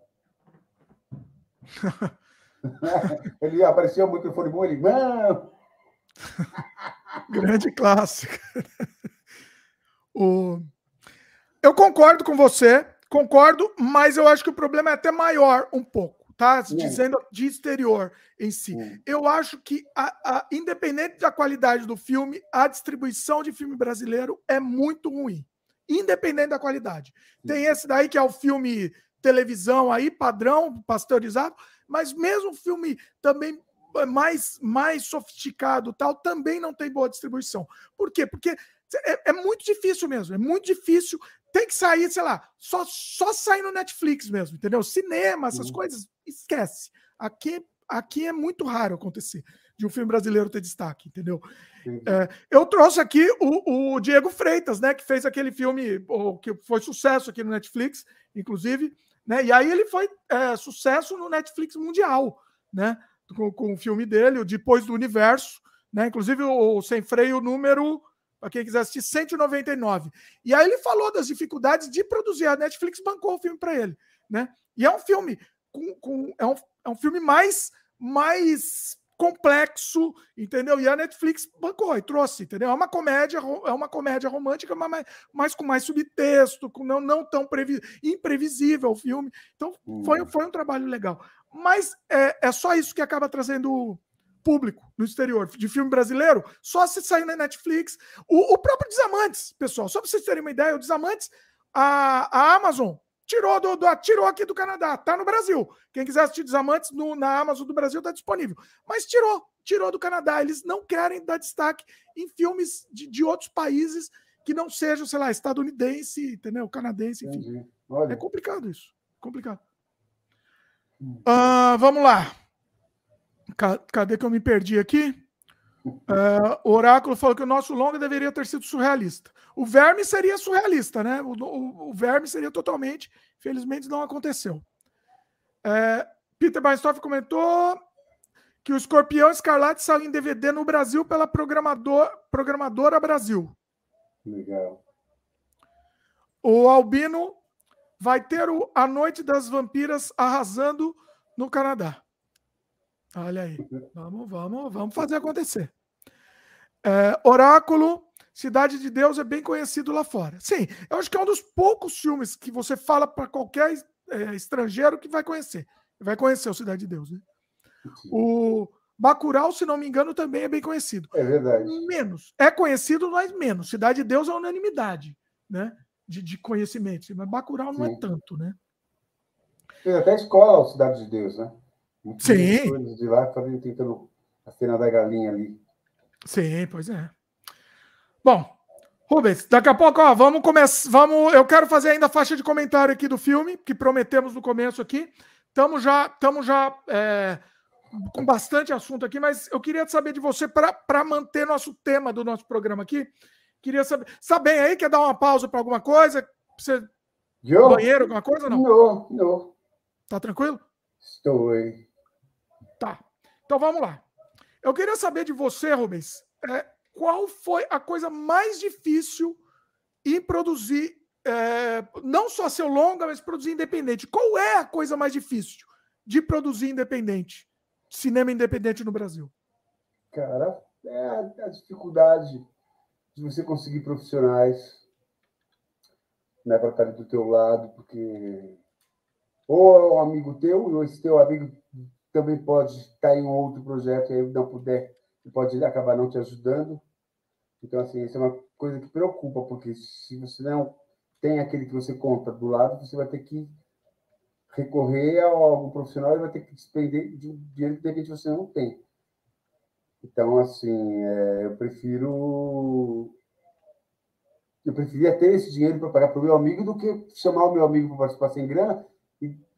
*laughs* ele apareceu o microfone bom, ele. Não! Grande clássico. *laughs* o... Eu concordo com você, concordo, mas eu acho que o problema é até maior um pouco tá? Dizendo de exterior em si. Eu acho que, a, a, independente da qualidade do filme, a distribuição de filme brasileiro é muito ruim. Independente da qualidade. Tem esse daí que é o filme televisão aí, padrão, pasteurizado, mas mesmo filme também mais, mais sofisticado tal, também não tem boa distribuição. Por quê? Porque é, é, muito difícil mesmo, é muito difícil. Tem que sair, sei lá, só, só sair no Netflix mesmo, entendeu? Cinema, essas uhum. coisas, esquece. Aqui, aqui é muito raro acontecer de um filme brasileiro ter destaque, entendeu? É, eu trouxe aqui o, o, Diego Freitas, né, que fez aquele filme o, que foi sucesso aqui no Netflix, inclusive, né? E aí ele foi é, sucesso no Netflix mundial, né? Com, com, o filme dele, o Depois do Universo, né? Inclusive o, o Sem Freio número para quem quiser assistir, 199. E aí ele falou das dificuldades de produzir. A Netflix bancou o filme para ele, né? E é um filme com, com é, um, é um filme mais mais complexo, entendeu? E a Netflix bancou e trouxe, entendeu? É uma comédia, é uma comédia romântica, mas, mas com mais subtexto, com não, não tão previ, imprevisível o filme. Então, foi, hum. foi um trabalho legal. Mas é, é só isso que acaba trazendo público no exterior de filme brasileiro, só se sair na Netflix. O, o próprio Desamantes, pessoal, só para vocês terem uma ideia, o Desamantes, a, a Amazon tirou, do, do, tirou aqui do Canadá, tá no Brasil. Quem quiser assistir Desamantes no, na Amazon do Brasil tá disponível. Mas tirou, tirou do Canadá. Eles não querem dar destaque em filmes de, de outros países que não sejam, sei lá, estadunidense, entendeu? Canadense, enfim. É complicado isso. Complicado. Uh, vamos lá. Cadê que eu me perdi aqui? Uh, o Oráculo falou que o nosso longa deveria ter sido surrealista. O Verme seria surrealista, né? O, o, o Verme seria totalmente. Infelizmente não aconteceu. Uh, Peter Bainstorff comentou que o Escorpião Escarlate saiu em DVD no Brasil pela programador, programadora Brasil. Legal. O Albino vai ter o A Noite das Vampiras arrasando no Canadá. Olha aí. Vamos, vamos, vamos fazer acontecer. É, Oráculo, Cidade de Deus é bem conhecido lá fora. Sim, eu acho que é um dos poucos filmes que você fala para qualquer é, estrangeiro que vai conhecer. Vai conhecer o Cidade de Deus, né? O Bacurau, se não me engano, também é bem conhecido. É verdade. Menos. É conhecido, mas menos. Cidade de Deus é unanimidade, né? de, de conhecimento. Mas Bacurau não é Sim. é tanto, né? Tem até escola, Cidade de Deus, né? Sim. De lá fazendo, tentando a cena da galinha ali. Sim, pois é. Bom, Rubens, daqui a pouco, ó, vamos começar. Vamos, eu quero fazer ainda a faixa de comentário aqui do filme, que prometemos no começo aqui. Estamos já, estamos já é, com bastante assunto aqui, mas eu queria saber de você para manter nosso tema do nosso programa aqui. Queria saber. Está bem aí? Quer dar uma pausa para alguma coisa? Você... Eu? Banheiro, alguma coisa não? Não, não. Tá tranquilo? Estou aí. Tá. Então vamos lá. Eu queria saber de você, Rubens, é, qual foi a coisa mais difícil em produzir, é, não só seu longa, mas produzir independente? Qual é a coisa mais difícil de produzir independente? Cinema independente no Brasil? Cara, é a, a dificuldade de você conseguir profissionais né, para estar do teu lado, porque ou é um amigo teu, ou esse teu amigo também pode estar em um outro projeto e aí não puder, pode acabar não te ajudando. Então, assim, isso é uma coisa que preocupa, porque se você não tem aquele que você conta do lado, você vai ter que recorrer a algum profissional e vai ter que despender de um dinheiro que de repente você não tem. Então, assim, é, eu prefiro. Eu preferia ter esse dinheiro para pagar para o meu amigo do que chamar o meu amigo para participar sem grana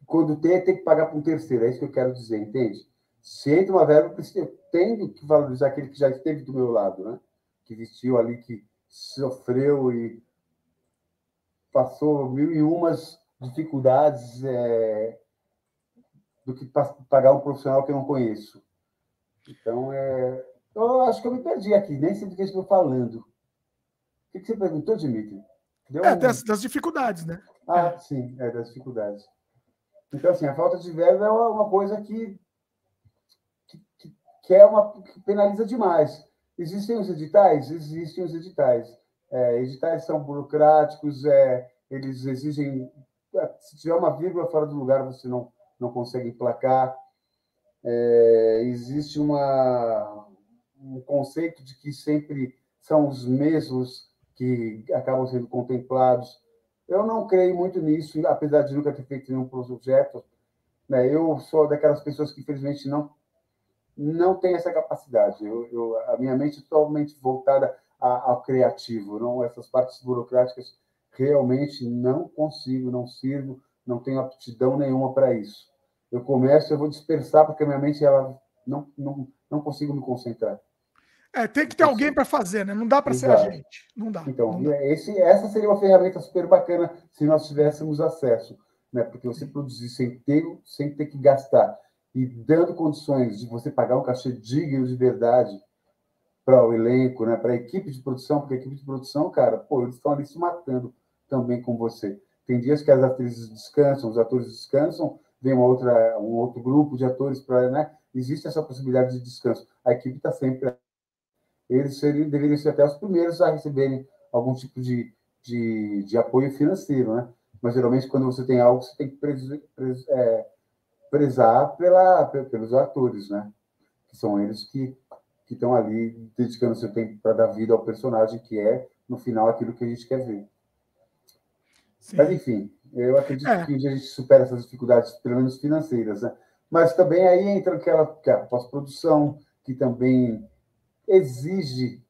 quando tem, tem que pagar para um terceiro. É isso que eu quero dizer, entende? Se entra uma verba, eu tenho que valorizar aquele que já esteve do meu lado, né? Que vestiu ali, que sofreu e passou mil e umas dificuldades é, do que pagar um profissional que eu não conheço. Então, é, eu acho que eu me perdi aqui, nem sei do que estou falando. O que você perguntou, Dimitri? Deu é, um... das, das, dificuldades, né? Ah, é. sim, é, das dificuldades. Então, assim, a falta de verba é uma coisa que, que, que é uma que penaliza demais. Existem os editais? Existem os editais. É, editais são burocráticos, é, eles exigem. Se tiver uma vírgula fora do lugar, você não, não consegue emplacar é, existe uma, um conceito de que sempre são os mesmos que acabam sendo contemplados. Eu não creio muito nisso, apesar de nunca ter feito nenhum projeto. Né? Eu sou daquelas pessoas que, infelizmente, não não tem essa capacidade. Eu, eu, a minha mente é totalmente voltada a, ao criativo, não essas partes burocráticas realmente não consigo, não sirvo, não tenho aptidão nenhuma para isso eu começo, eu vou dispersar, porque a minha mente ela não, não, não consigo me concentrar. É, tem que ter alguém para fazer, né? Não dá para ser a gente. Não dá. Então, não dá. Esse, essa seria uma ferramenta super bacana se nós tivéssemos acesso, né? Porque você produzir sem ter, sem ter que gastar e dando condições de você pagar um cachê digno de verdade para o elenco, né? Para a equipe de produção, porque a equipe de produção, cara, pô, eles estão ali se matando também com você. Tem dias que as atrizes descansam, os atores descansam, vem uma outra, um outro grupo de atores para, né? Existe essa possibilidade de descanso. A equipe está sempre. Eles seriam, deveriam ser até os primeiros a receberem algum tipo de, de, de apoio financeiro, né? Mas geralmente quando você tem algo, você tem que pres, pres, é, prezar pela, pelos atores, né? Que são eles que que estão ali dedicando seu tempo para dar vida ao personagem, que é, no final, aquilo que a gente quer ver. Sim. Mas, enfim, eu acredito é. que a gente supera essas dificuldades, pelo menos financeiras, né? Mas também aí entra aquela que é pós-produção, que também exige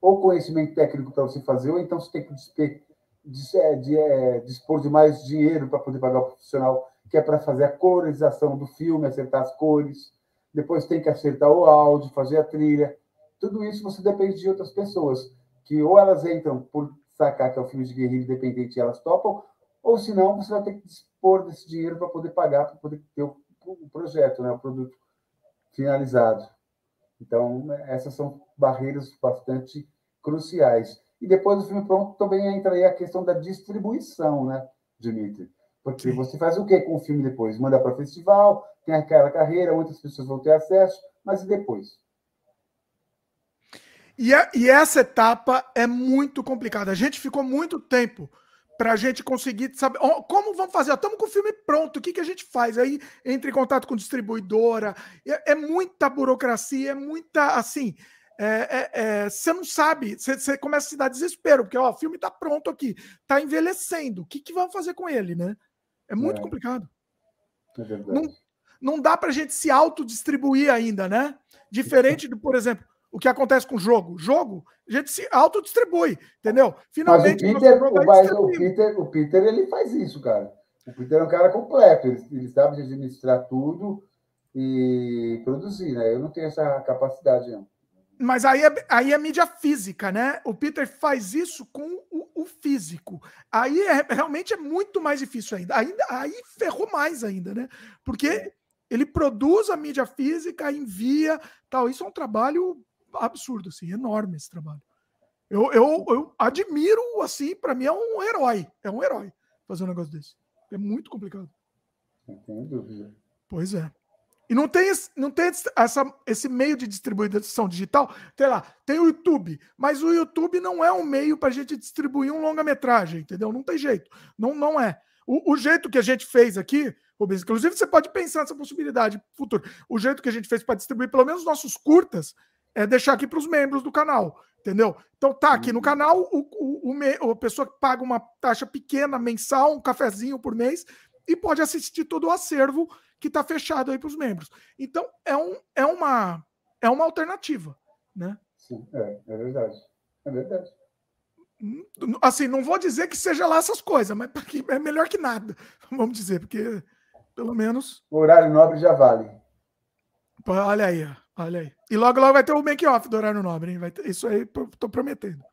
ou conhecimento técnico para você fazer, ou então você tem que disper, de, é, de, é, dispor de mais dinheiro para poder pagar o profissional, que é para fazer a colorização do filme, acertar as cores, depois tem que acertar o áudio, fazer a trilha. Tudo isso você depende de outras pessoas, que ou elas entram por sacar que é o filme de guerrilha independente e elas topam, ou senão você vai ter que dispor desse dinheiro para poder pagar, para poder ter o, o, projeto, né, o produto finalizado. Então, essas são barreiras bastante cruciais. E depois do filme pronto, também entra aí a questão da distribuição, né, Dimitri? Porque você faz o que com o filme depois? Manda para festival, tem aquela carreira, muitas pessoas vão ter acesso, mas e depois? E, a, e essa etapa é muito complicada. A gente ficou muito tempo para a gente conseguir saber como vamos fazer. Estamos com o filme pronto, o que, que a gente faz? Aí entra em contato com distribuidora, é, é muita burocracia, é muita assim. é, é, é, você não sabe, você, você, começa a se dar desespero, porque ó, o filme está pronto aqui, está envelhecendo, o que, que vão fazer com ele, né? É muito é. complicado. É não, não dá para a gente se autodistribuir ainda, né? Diferente do, por exemplo, o que acontece com o jogo. Jogo, a gente se autodistribui, entendeu? Finalmente. Mas o Peter, o, mas o, Peter, o Peter, ele faz isso, cara. O Peter é um cara completo, ele, ele sabe administrar tudo e produzir, né? Eu não tenho essa capacidade, não. Mas aí é, aí é mídia física, né? O Peter faz isso com o, o físico. Aí é, realmente é muito mais difícil ainda. ainda. Aí ferrou mais ainda, né? Porque é. ele produz a mídia física, envia, tal. Isso é um trabalho absurdo, assim, enorme esse trabalho. Eu, eu, eu admiro, assim, para mim é um herói. É um herói fazer um negócio desse. É muito complicado. Pois é. E não tem, não tem essa, esse meio de distribuição digital. Tem lá, tem o YouTube, mas o YouTube não é um meio para a gente distribuir um longa-metragem, entendeu? Não tem jeito. Não, não é. O, o, jeito que a gente fez aqui, Rubens, inclusive você pode pensar nessa possibilidade futuro. O jeito que a gente fez para distribuir pelo menos nossos curtas é deixar aqui para os membros do canal, entendeu? Então tá aqui no uhum. canal, o, o, o, a pessoa que paga uma taxa pequena mensal, um cafezinho por mês, e pode assistir todo o acervo que está fechado aí para os membros. Então, é, um, é, uma, é uma alternativa, né? Sim, é, é verdade. É verdade. Hum, assim, não vou dizer que seja lá essas coisas, mas é melhor que nada, *laughs* vamos dizer, porque pelo menos. O horário nobre já vale. Olha aí, olha aí. E logo, logo vai ter o make-off do horário nobre, hein? Vai ter, isso aí, estou prometendo.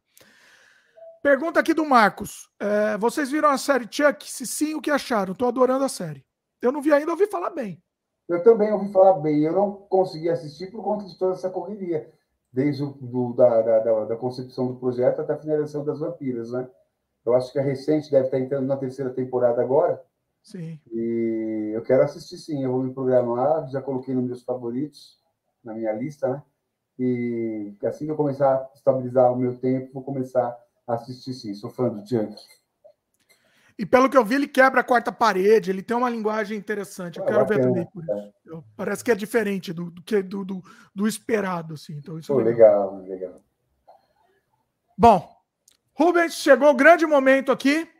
Pergunta aqui do Marcos. É, vocês viram a série Chuck? Se sim, o que acharam? Estou adorando a série. Eu não vi ainda, ouvi falar bem. Eu também ouvi falar bem. Eu não consegui assistir por conta de toda essa correria, desde o, do, da, da, da, concepção do projeto até a finalização das vampiras, né? Eu acho que a recente deve estar entrando na terceira temporada agora. Sim. E eu quero assistir sim. Eu vou me programar, já coloquei nos meus favoritos, na minha lista, né? E assim que eu começar a estabilizar o meu tempo, vou começar a assistir sim. Sou fã do Junk. E pelo que eu vi, ele quebra a quarta parede, ele tem uma linguagem interessante. Eu ah, quero ver também por isso. É. Parece que é diferente do, do que do, do, do, esperado, assim. Então, isso Pô, é legal. legal, legal. Bom, Rubens, chegou o grande momento aqui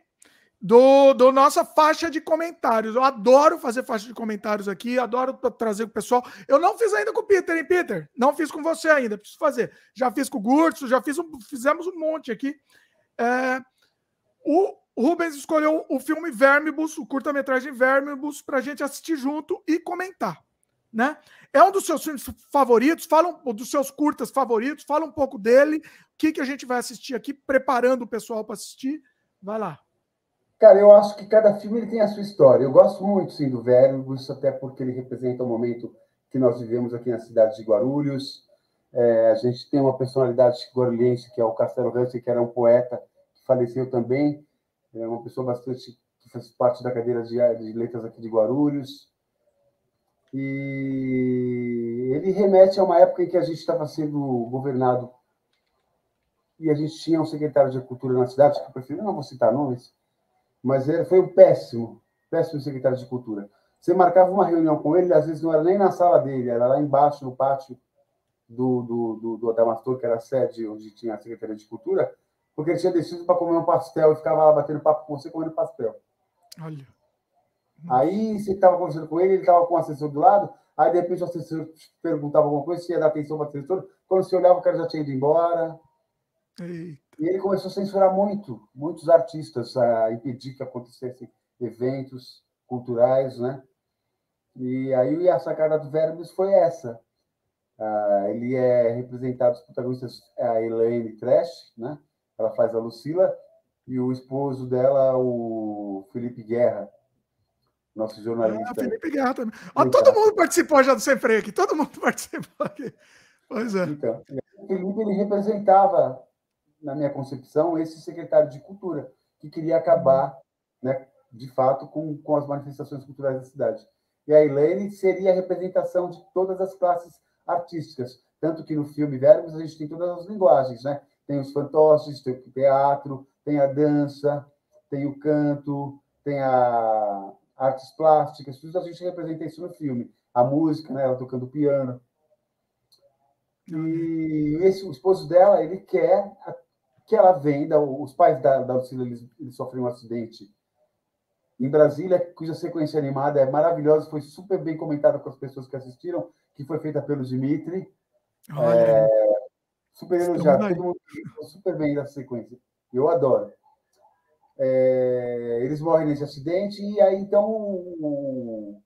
do, do nossa faixa de comentários. Eu adoro fazer faixa de comentários aqui, adoro trazer o pessoal. Eu não fiz ainda com o Peter, hein, Peter? Não fiz com você ainda, preciso fazer. Já fiz com o Gurtso, já fiz um, fizemos um monte aqui. É, o, o Rubens escolheu o filme Vermibus, o curta-metragem Vermibus, para a gente assistir junto e comentar. Né? É um dos seus filmes favoritos, fala um, dos seus curtas favoritos, fala um pouco dele, o que, que a gente vai assistir aqui, preparando o pessoal para assistir. Vai lá. Cara, eu acho que cada filme ele tem a sua história. Eu gosto muito, sim, do Vermibus, até porque ele representa o momento que nós vivemos aqui na cidade de Guarulhos. É, a gente tem uma personalidade guarulhense, que é o Castelo Hansen, que era um poeta, que faleceu também, é uma pessoa bastante que faz parte da cadeira de, de letras aqui de Guarulhos. E ele remete a uma época em que a gente estava sendo governado e a gente tinha um secretário de Cultura na cidade, que eu prefiro não vou citar nomes, mas ele foi um péssimo, péssimo secretário de Cultura. Você marcava uma reunião com ele, às vezes não era nem na sala dele, era lá embaixo, no pátio do, do, do, do Adamastor, que era a sede onde tinha a Secretaria de Cultura, porque ele tinha descido para comer um pastel e ficava lá batendo papo com você comendo pastel. Olha. Aí você estava conversando com ele, ele estava com o assessor do lado, aí de repente o assessor perguntava alguma coisa, você ia dar atenção para o assessor, quando você olhava o cara já tinha ido embora. Eita. E ele começou a censurar muito, muitos artistas, a impedir que acontecessem eventos culturais, né? E aí a sacada do Verbes foi essa. Ah, ele é representado, os protagonistas, é a Elaine Trash, né? ela faz a Lucila, e o esposo dela, o Felipe Guerra, nosso jornalista. Ah, Felipe Guerra também. Ah, todo mundo participou já do Sem Freio aqui, todo mundo *laughs* participou aqui. Pois é. Então, o Felipe ele representava, na minha concepção, esse secretário de Cultura, que queria acabar, né, de fato, com, com as manifestações culturais da cidade. E a Elaine seria a representação de todas as classes artísticas, tanto que no filme Verbos a gente tem todas as linguagens, né? tem os fantoches, tem o teatro, tem a dança, tem o canto, tem a artes plásticas, tudo a gente representa isso no filme. A música, né, ela tocando piano. E esse, o esposo dela, ele quer que ela venda. Os pais da, da Lucila, eles, eles sofreram um acidente em Brasília, cuja sequência animada é maravilhosa, foi super bem comentada com as pessoas que assistiram, que foi feita pelo Dimitri. É, super elogiado, todo mundo super bem da sequência. Eu adoro. É, eles morrem nesse acidente e aí então o,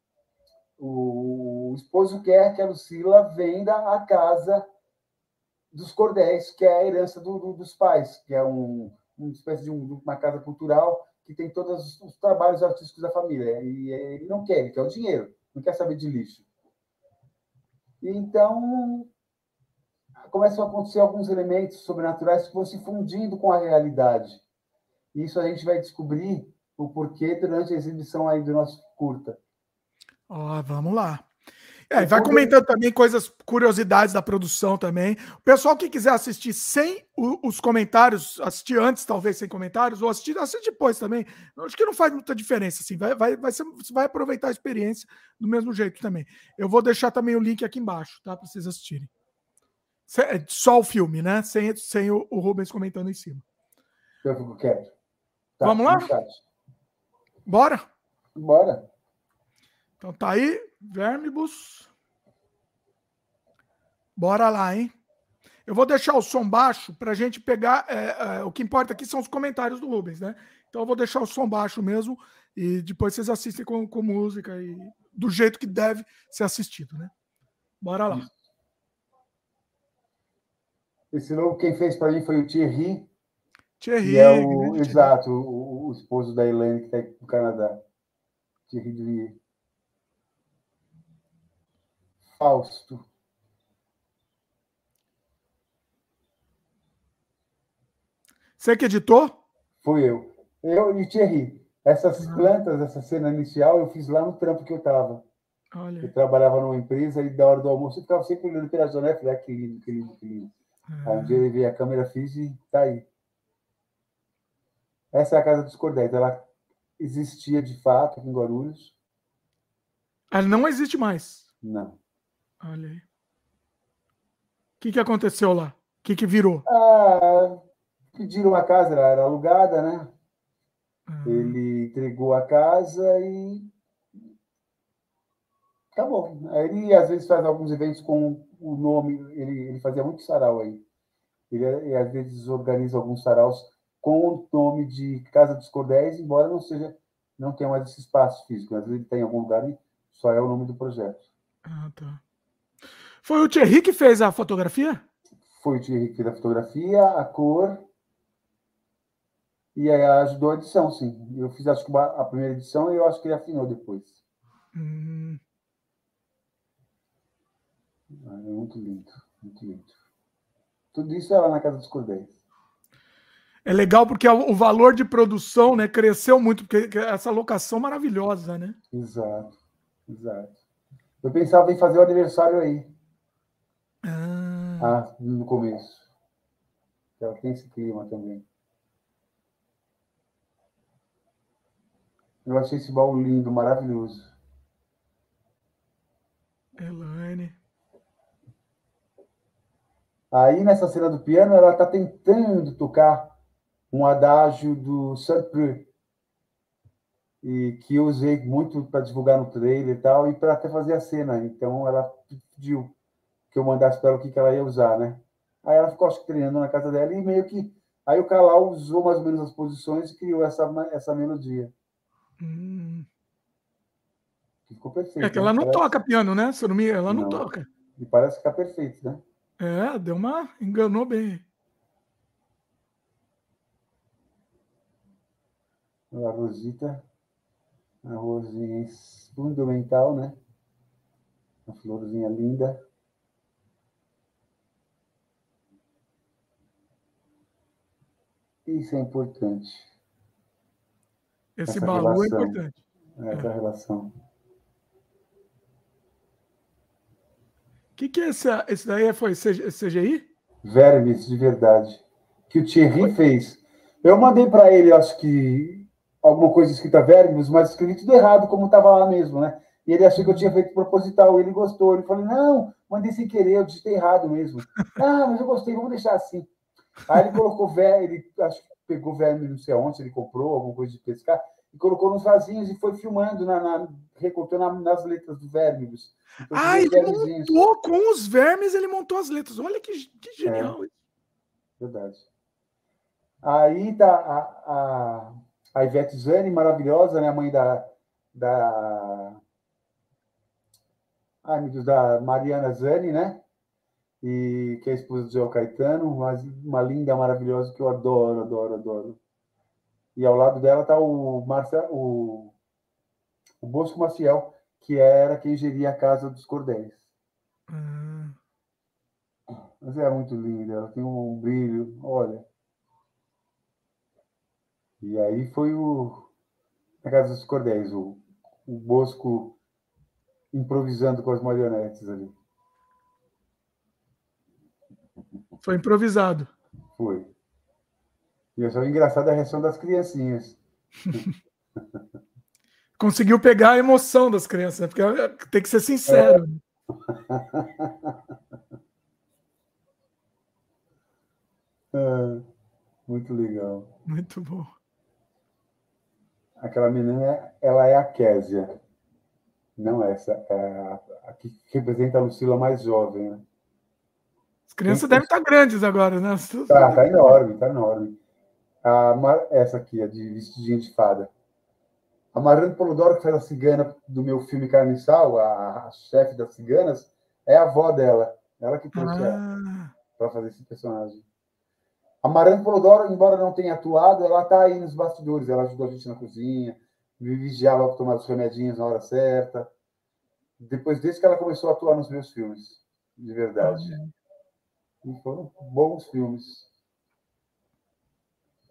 o, o, esposo quer que a Lucila venda a casa dos cordéis, que é a herança do, do, dos pais, que é um, uma espécie de um, uma casa cultural que tem todos os trabalhos artísticos da família. E ele não quer, ele quer o dinheiro, não quer saber de lixo. E então começam a acontecer alguns elementos sobrenaturais que vão se fundindo com a realidade. E isso a gente vai descobrir o porquê durante a exibição aí do nosso curta. Ó, oh, vamos lá. É, vai comentando também coisas, curiosidades da produção também. O pessoal que quiser assistir sem os comentários, assistir antes, talvez sem comentários, ou assistir, assistir depois também. Acho que não faz muita diferença, assim. Vai, vai, vai ser, você vai aproveitar a experiência do mesmo jeito também. Eu vou deixar também o link aqui embaixo, tá? Para vocês assistirem. É só o filme, né? Sem, sem o, o Rubens comentando em cima. Eu fico quieto. Tá, Vamos lá? Bora? Bora. Então tá aí, Vermibus. Bora lá, hein? Eu vou deixar o som baixo para a gente pegar. É, é, o que importa aqui são os comentários do Rubens, né? Então eu vou deixar o som baixo mesmo e depois vocês assistem com, com música e do jeito que deve ser assistido, né? Bora lá. Esse novo quem fez para mim foi o Thierry. Thierry. É o, exato, o, o, esposo da Elaine que está no Canadá. Thierry Duvier. Fausto. Você que editou? Fui eu. Eu e Thierry. Essas ah. plantas, essa cena inicial, eu fiz lá no trampo que eu estava. Eu trabalhava numa empresa e da hora do almoço eu ficava sempre olhando pela janela. Falei, ah, que lindo, que lindo, que lindo. Ah. Aí um dia eu levei a câmera, fiz e tá aí. Essa é a Casa dos Cordéis. Ela existia de fato aqui em Guarulhos. Ela não existe mais? Não. Olha aí. O que, que aconteceu lá? O que, que virou? Ah, pediram a casa, era alugada, né? Uhum. Ele entregou a casa e acabou. Ele às vezes faz alguns eventos com o nome, ele, ele fazia muito sarau aí. Ele, ele às vezes organiza alguns saraus com o nome de Casa dos Cordéis, embora não seja, não tenha mais esse espaço físico. Às vezes ele tem em algum lugar e só é o nome do projeto. Ah, tá. Foi o Thierry que fez a fotografia? Foi o Thierry que fez a fotografia, a cor e ajudou a edição, sim. Eu fiz acho que a primeira edição e eu acho que ele afinou depois. Hum. É muito lindo, muito lindo. Tudo isso é lá na Casa dos Cordéis. É legal porque o valor de produção né, cresceu muito, porque essa locação maravilhosa, né? Exato, exato. Eu pensava em fazer o aniversário aí. Ah. ah no começo. Ela tem esse clima também. Eu achei esse baú lindo, maravilhoso. Elaine. Aí, nessa cena do piano, ela está tentando tocar um adágio do Saint-Preux, e que eu usei muito para divulgar no trailer e tal, e para até fazer a cena. Então, ela pediu que eu mandasse para ela o que, que ela ia usar, né? Aí ela ficou, acho treinando na casa dela, e meio que... Aí o Calau usou mais ou menos as posições e criou essa, essa melodia. Hum. Ficou perfeito. É que ela né? não parece... toca piano, né? Se não me... Ela não, não toca. E parece ficar perfeito, né? É, deu uma. enganou bem. A Rosita, a rosinha fundamental, né? A florzinha linda. Isso é importante. Esse baú é importante. Essa é. relação. O que, que é esse, esse daí? Foi CGI? Vermes, de verdade. Que o Thierry fez. Eu mandei para ele, acho que, alguma coisa escrita Vermes, mas escrevi tudo errado, como estava lá mesmo, né? E ele achou que eu tinha feito proposital, ele gostou. Ele falou: não, mandei sem querer, eu digitei errado mesmo. *laughs* Ah, mas eu gostei, vamos deixar assim. Aí ele colocou verme, ele acho que pegou verme, não sei onde, ele comprou alguma coisa de pescar, e colocou nos vasinhos e foi filmando, na, na recortou na, nas letras do verme. Então, ah, ele montou com os vermes, ele montou as letras. Olha que, que genial. É, verdade. Aí tá a, a, a Ivete Zane, maravilhosa, né? A mãe da, da ai da Mariana Zani, né? E que é a esposa do João Caetano, mas uma linda, maravilhosa que eu adoro, adoro, adoro. E ao lado dela está o, Marcia, o, o Bosco Maciel, que era quem geria a casa dos cordéis. Hum. Mas é muito linda, ela tem um brilho, olha. E aí foi o a casa dos cordéis, o, o Bosco improvisando com as marionetes ali. Foi improvisado. Foi. E eu só engraçado a reação das criancinhas. *laughs* Conseguiu pegar a emoção das crianças, né? porque tem que ser sincero. É. *laughs* é, muito legal. Muito bom. Aquela menina, ela é a Késia. Não essa, é a, que representa a Lucila mais jovem. Né? As crianças devem estar grandes agora, né? Tá, tá enorme, tá enorme. A, essa aqui, a de vestidinha de fada. A Mariana Polodoro, que faz a cigana do meu filme Carniçal, a, a chefe das ciganas, é a avó dela. Ela que trouxe ah. ela para fazer esse personagem. A Mariana Polodoro, embora não tenha atuado, ela está aí nos bastidores. Ela ajudou a gente na cozinha, me vigiava para tomar os remedinhos na hora certa. Depois desde que ela começou a atuar nos meus filmes, de verdade. E foram bons filmes.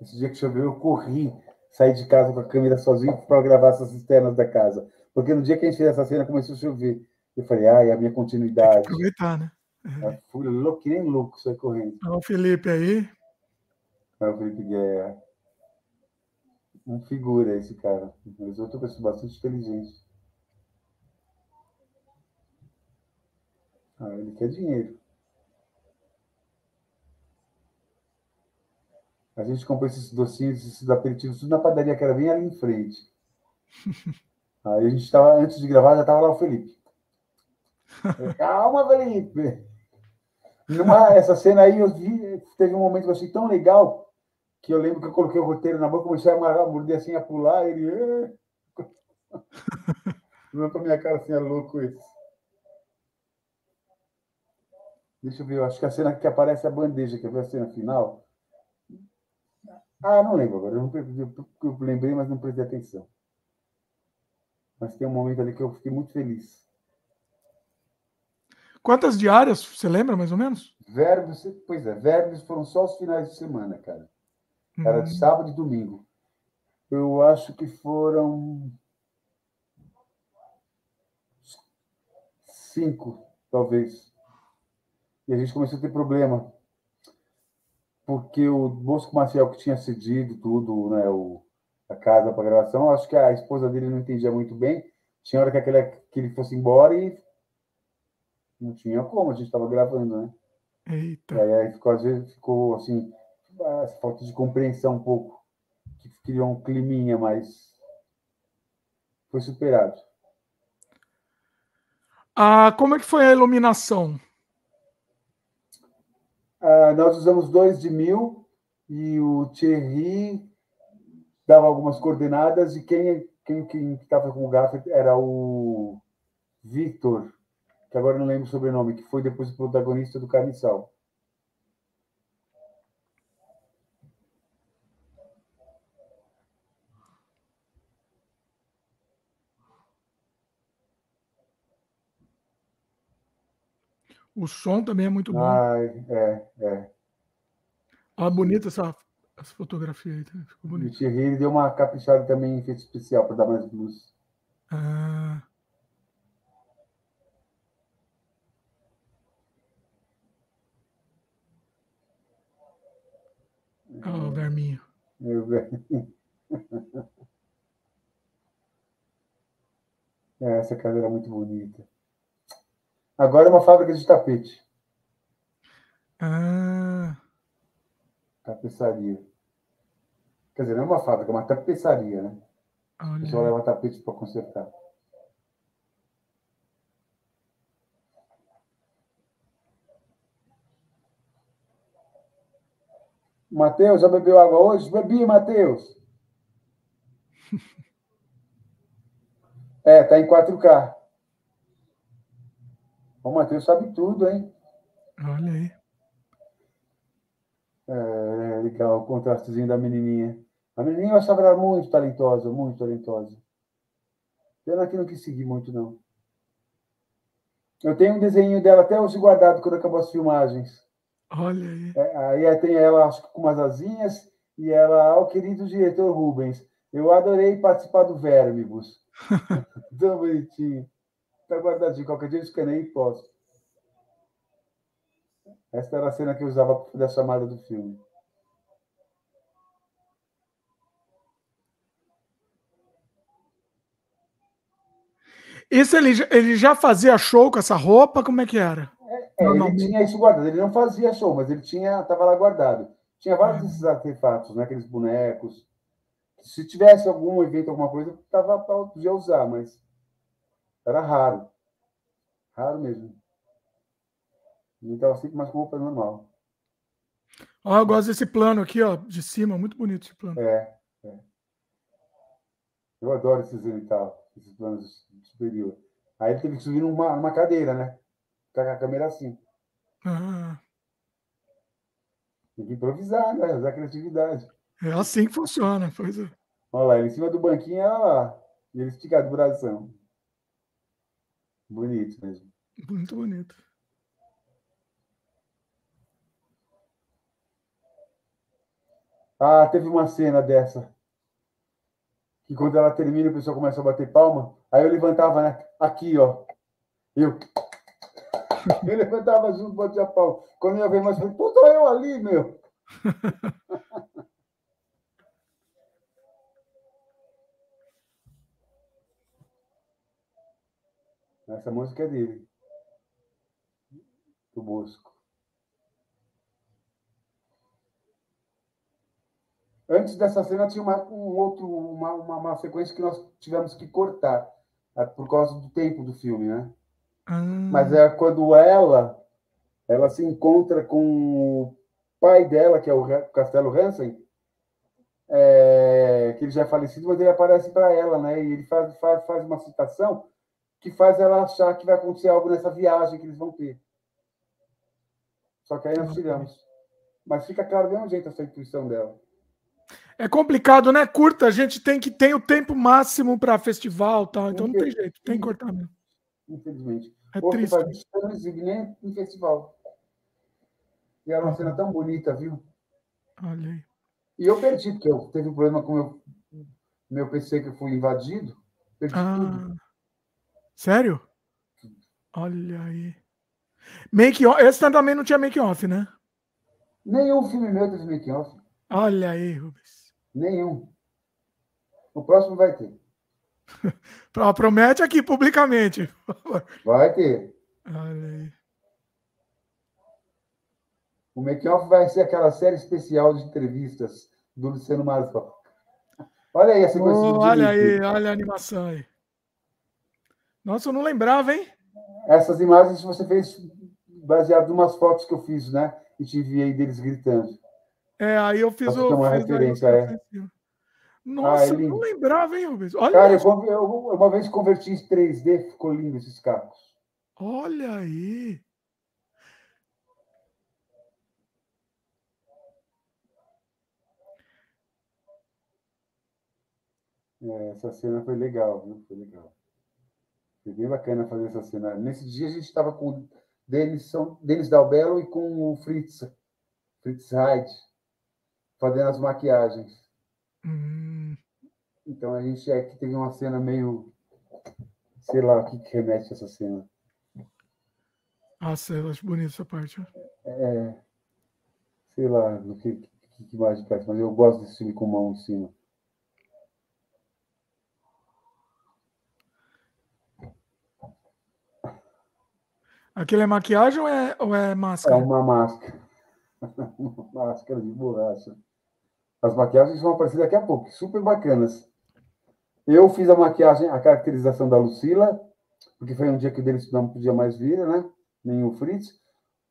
Esse dia que choveu, eu corri, saí de casa com a câmera sozinho para gravar essas externas da casa. Porque no dia que a gente fez essa cena, começou a chover. Eu falei, ai, a minha continuidade. aproveitar, né? Eu fui louco, que nem louco, saí correndo. Olha o Felipe aí. Olha o Felipe Guerra um figura esse cara. Mas outra pessoa bastante inteligente. Ah, ele quer dinheiro. A gente comprou esses docinhos, esses aperitivos, tudo na padaria que era bem ali em frente. *laughs* Aí a gente estava, antes de gravar, já estava lá o Felipe. *laughs* Calma, Felipe! Numa, essa cena aí, eu vi, teve um momento que eu achei tão legal que eu lembro que eu coloquei o roteiro na boca, comecei a amarrar, morder assim, a pular, ele. Não *laughs* pra minha cara assim, é louco isso. Deixa eu ver, eu acho que a cena que aparece a bandeja, quer ver a cena final? Ah, não lembro agora, eu, não, eu lembrei, mas não prestei atenção. Mas tem um momento ali que eu fiquei muito feliz. Quantas diárias, você lembra mais ou menos? Verbos, pois é, verbos foram só os finais de semana, cara. Era de uhum. sábado e domingo. Eu acho que foram cinco, talvez. E a gente começou a ter problema. Porque o Bosco Maciel, que tinha cedido tudo, né, o, a casa para gravação, acho que a esposa dele não entendia muito bem. Tinha hora que, aquele, que ele fosse embora e não tinha como, a gente estava gravando, né? Eita. E aí ficou, às vezes ficou assim, essa falta de compreensão um pouco, que criou um climinha, mas foi superado. Ah, como é que foi a iluminação? Ah, nós usamos dois de mil e o Thierry dava algumas coordenadas e quem quem estava com o gaffer era o Victor, que agora não lembro o sobrenome, que foi depois o protagonista do Carniçal. O som também é muito bom. Ai, é, é. Ah, bonita essa, essa fotografia aí. Tá? Ficou bonito. O Thierry deu uma caprichada também em efeito especial para dar mais luz. Ah. oh, o verminho. Meu verminho. *laughs* É, essa cadeira é muito bonita. Agora é uma fábrica de tapete. Ah. Tapeçaria. Quer dizer, não é uma fábrica, é uma tapeçaria, né? Olha. O pessoal leva tapete para consertar. Matheus, já bebeu água hoje? Bebi, Matheus. *laughs* É, tá em 4K. O Matheus sabe tudo, hein? Olha aí. É, legal, o contrastezinho da menininha. A menininha eu achava ela muito talentosa, muito talentosa. Pena que não quis seguir muito, não. Eu tenho um desenho dela até hoje guardado quando acabou as filmagens. Olha aí. É, aí tem ela, acho que com umas asinhas, e ela, ao querido diretor Rubens, eu adorei participar do Vermibus. *laughs* Tão bonitinho. Está guardadinho. Qualquer dia eu escaneio e posto. Essa era a cena que eu usava para fazer a chamada do filme. Isso ele, já- ele já fazia show com essa roupa? Como é que era? É, ele Normalmente- tinha isso guardado. Ele não fazia show, mas ele tinha, estava lá guardado. Tinha vários desses artefatos, né? Aqueles bonecos. Se tivesse algum evento, alguma coisa, tava, podia usar, mas era raro. Raro mesmo. Ele estava sempre mais com roupa normal. Ó, eu gosto desse plano aqui, ó, de cima, muito bonito esse plano. É, é. Eu adoro esses tal, esses planos superior. Aí ele teve que subir numa, numa cadeira, né? Com a câmera assim. Ah, Tem que improvisar, né? Usar criatividade. é assim que funciona. Pois é. Olha lá, ele em cima do banquinho, olha lá. E ele esticado do bração. Bonito mesmo. Muito bonito. Ah, teve uma cena dessa. Que quando ela termina, o pessoal começa a bater palma. Aí eu levantava, né? Aqui, ó. Eu. *laughs* Eu levantava junto, batia palma. Quando eu ia ver mais, eu falei, pô, tô eu ali, meu. *laughs* Essa música é dele. Do Bosco. Antes dessa cena tinha uma, um outro, uma, uma, uma sequência que nós tivemos que cortar ah, por causa do tempo do filme, né? Ah, Mas é quando ela ela se encontra com o pai dela, que é o Castelo Hansen, é, que ele já é falecido, mas ele aparece para ela, né? E ele faz, faz, faz uma citação que faz ela achar que vai acontecer algo nessa viagem que eles vão ter. Só que aí nós tiramos. Mas fica claro do mesmo jeito essa intuição dela. É complicado, né? Curta, a gente tem que ter o tempo máximo para festival e tal, então não tem jeito, tem que cortar mesmo. Infelizmente. É Ou triste. faz nem em festival. E era uma cena tão bonita, viu? Olha aí. E eu perdi, porque eu teve um problema com o meu, meu PC que eu fui invadido. Perdi tudo. Sério? Olha aí. Make off. Esse também não tinha make off, né? Nenhum filme meu teve making off. Olha aí, Rubens. Nenhum. O próximo vai ter. *laughs* Pro- Promete aqui publicamente. Vai ter. Olha aí. O making off vai ser aquela série especial de entrevistas do Luciano Marçal. Olha aí a sequência Oh, olha aí, olha a animação aí. Nossa, eu não lembrava, hein? Essas imagens você fez baseado em umas fotos que eu fiz, né? E te enviei deles gritando. É, aí eu fiz o. uma fiz referência, é. Nossa, Ah, é não lembrava, hein, Rubens? Olha Cara, eu, isso. eu uma vez converti em 3D, ficou lindo esses carros. Olha aí. É, essa cena foi legal, viu? Foi legal. Foi bem bacana fazer essa cena. Nesse dia a gente estava com o Denis, Denis Dalbello e com o Fritz, Fritz Hyde, fazendo as maquiagens. Hum, Então a gente é que teve uma cena meio. Sei lá o que, que remete a essa cena. nossa, eu acho bonita essa parte. ó. É, sei lá no que, que, que mais parece, mas eu gosto desse filme com mão em cima. Aquilo é maquiagem ou é, ou é máscara? É uma máscara. *laughs* uma máscara de borracha. As maquiagens vão aparecer daqui a pouco, super bacanas. Eu fiz a maquiagem, a caracterização da Lucila, porque foi um dia que o Denis não podia mais vir, né? Nem o Fritz.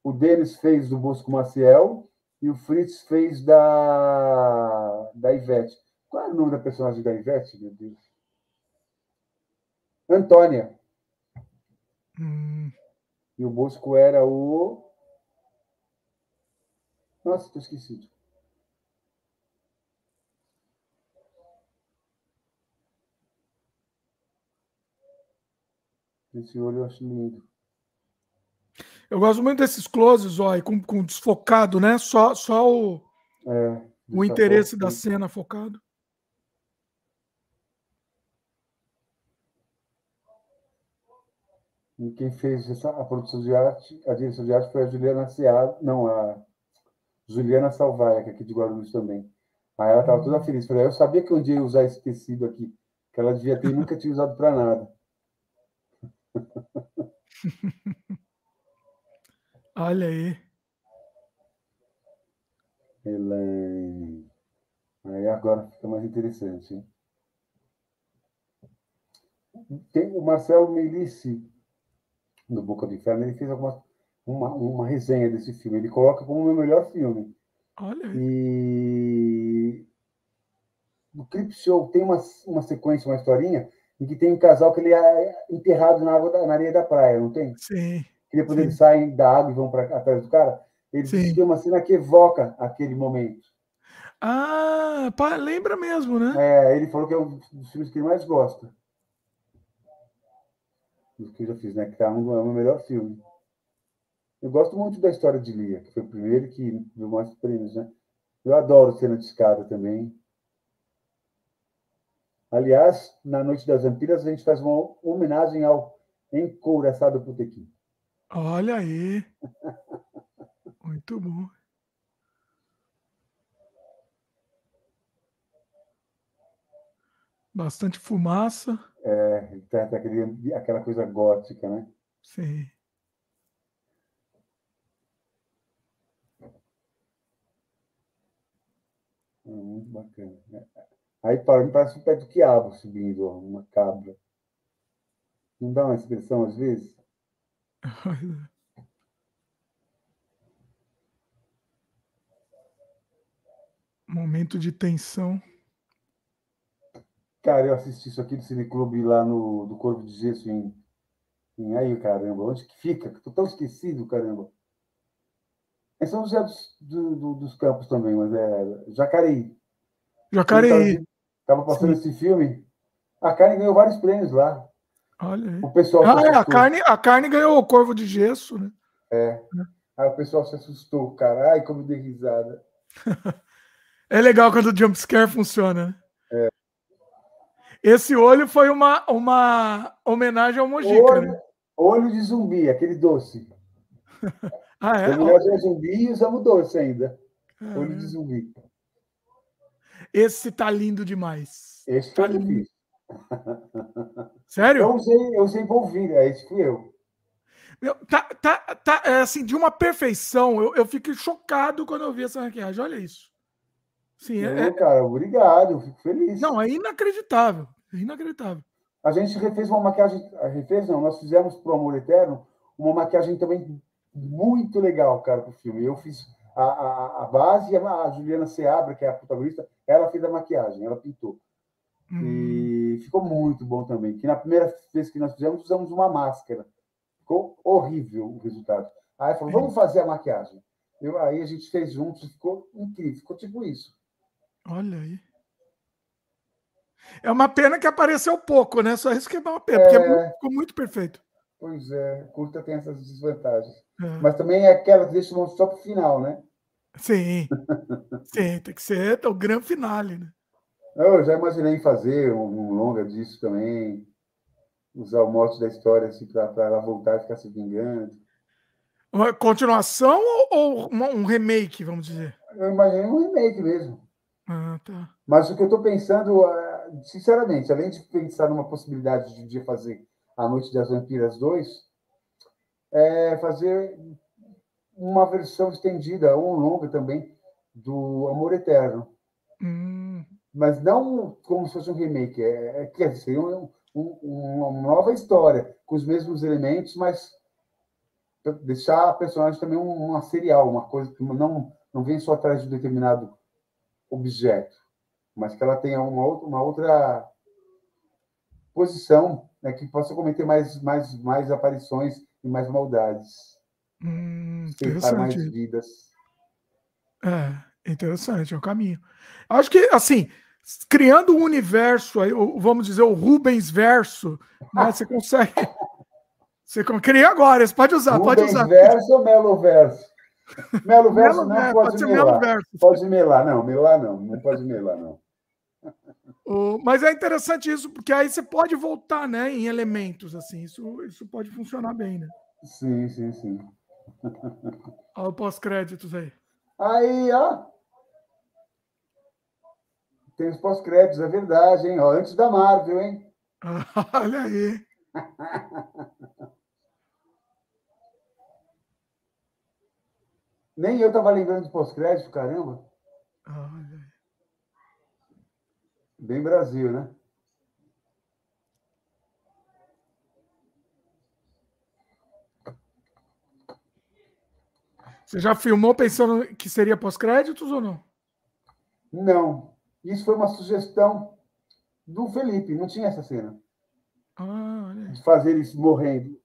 O Denis fez do Bosco Maciel e o Fritz fez da, da Ivete. Qual é o nome da personagem da Ivete, meu Deus? Antônia. Hum, E o Bosco era o. Nossa, estou esquecido. Esse olho eu acho lindo. eu gosto muito desses closes, ó, com, com desfocado, né? Só, só o, É, o interesse da cena focado. E quem fez essa, a produção de arte, a direção de arte foi a Juliana Seado, não, a Juliana Salvaia, que é aqui de Guarulhos também. Aí ela estava toda feliz. Falei, eu sabia que um dia ia usar esse tecido aqui, que ela devia ter e nunca tinha usado para nada. *laughs* Olha aí. Elaine. Aí agora fica mais interessante. Hein? Tem o Marcelo Melice, no Boca do Inferno, ele fez alguma, uma, uma resenha desse filme. Ele coloca como o meu melhor filme. Olha. E no Clip Show tem uma, uma sequência, uma historinha, em que tem um casal que ele é enterrado na, água da, na areia da praia, não tem? Sim. Que depois Sim. eles saem da água e vão para atrás do cara. Ele Sim. tem uma cena que evoca aquele momento. Ah, pá, lembra mesmo, né? É, ele falou que é um dos filmes que ele mais gosta. Dos que eu já fiz, né? Que tá um, é o meu melhor filme. Eu gosto muito da história de Lia, que foi o primeiro que deu mais prêmios, né? Eu adoro cena de escada também. Aliás, na Noite das Vampiras, a gente faz uma homenagem ao Encouraçado Putequim. Olha aí. *laughs* Muito bom. Bastante fumaça. É, tá, tá aquele, aquela coisa gótica, né? Sim. É muito bacana. né? Aí para mim parece um pé do quiabo subindo, uma cabra. Não dá uma expressão às vezes? *laughs* Momento de tensão. Cara, eu assisti isso aqui do Cineclube lá no do Corvo de Gesso em, em aí, caramba, onde que fica? Tô tão esquecido, caramba. É São José dos, do- do- dos Campos também, mas é Jacareí. Jacareí. Tava passando esse filme. A carne ganhou vários prêmios lá. Olha aí. O pessoal Ah, é, a carne, a carne ganhou o corvo de gesso, né? Aí o pessoal se assustou, cara. Ai, como dei risada. *laughs* É legal quando o jumpscare funciona, né? É. Esse olho foi uma, uma homenagem ao Mojica, Olho, né? olho de zumbi, aquele doce. Ah, é? É, homenagem ao zumbi e usamos doce ainda. Ó, Olho de zumbi. Esse tá lindo demais. Esse Tá eu lindo. fiz. Sério? Eu usei, eu usei Volvira, esse fui eu. Meu, tá, tá, tá, é assim, de uma perfeição. Eu, eu fico chocado quando eu vi essa maquiagem. Olha isso. Sim, é, Eu, é- cara, obrigado, eu fico feliz. não, é inacreditável. É inacreditável. A gente refez uma maquiagem, a refez não, nós fizemos pro Amor Eterno uma maquiagem também muito legal, cara, pro filme. Eu fiz a, a, a base e a, Juliana Seabra, que é a protagonista, ela fez a maquiagem, ela pintou. Hum, E ficou muito bom também. Que na primeira vez que nós fizemos, usamos uma máscara. Ficou horrível o resultado. Aí falou, vamos fazer a maquiagem. Eu, aí a gente fez juntos, ficou incrível, ficou tipo isso. olha aí. É uma pena que apareceu pouco, né? Só isso que é uma pena, porque é muito- ficou muito perfeito. Pois é, curta tem essas desvantagens. É. Mas também é aquela que deixa o só para o final, né? Sim. *laughs* Sim, tem que ser o grande finale, né? Eu já imaginei fazer um, longa disso também, usar o mote da história assim, para ela voltar e ficar se vingando. Uma continuação ou, um remake, vamos dizer? Eu imaginei um remake mesmo. Ah, tá. Mas o que eu estou pensando, sinceramente, além de pensar numa possibilidade de um dia fazer A Noite das Vampiras 2, é fazer uma versão estendida, ou longa também, do Amor Eterno. Hum. Mas não como se fosse um remake, é, é quer dizer, um, um, uma nova história, com os mesmos elementos, mas deixar a personagem também uma serial, uma coisa que não, não vem só atrás de um determinado objeto, mas que ela tenha uma outra, uma outra posição né, que possa cometer mais, mais, mais aparições e mais maldades. Hum, mais vidas. É, interessante, é o caminho. Acho que, assim, criando um universo, aí, vamos dizer, o Rubens verso, né, você consegue. *laughs* Você cria agora, você pode usar, Rubens pode usar. verso ou Melo verso? Melo verso não pode, pode melar. Verso. Pode melar, não, melar não, não pode melar, não. Mas é interessante isso, porque aí você pode voltar né, em elementos, assim, isso, isso pode funcionar bem, né? Sim, sim, sim. *laughs* Olha o pós-créditos aí. Aí, ó. Tem os pós-créditos, é verdade, hein? Ó, antes da Marvel, hein? *laughs* Olha aí. *laughs* Nem eu estava lembrando de pós-crédito, caramba. Olha. Bem Brasil, né? Você já filmou pensando que seria pós-créditos ou não? Não. Isso foi uma sugestão do Felipe, não tinha essa cena. Ah, de fazer eles morrendo.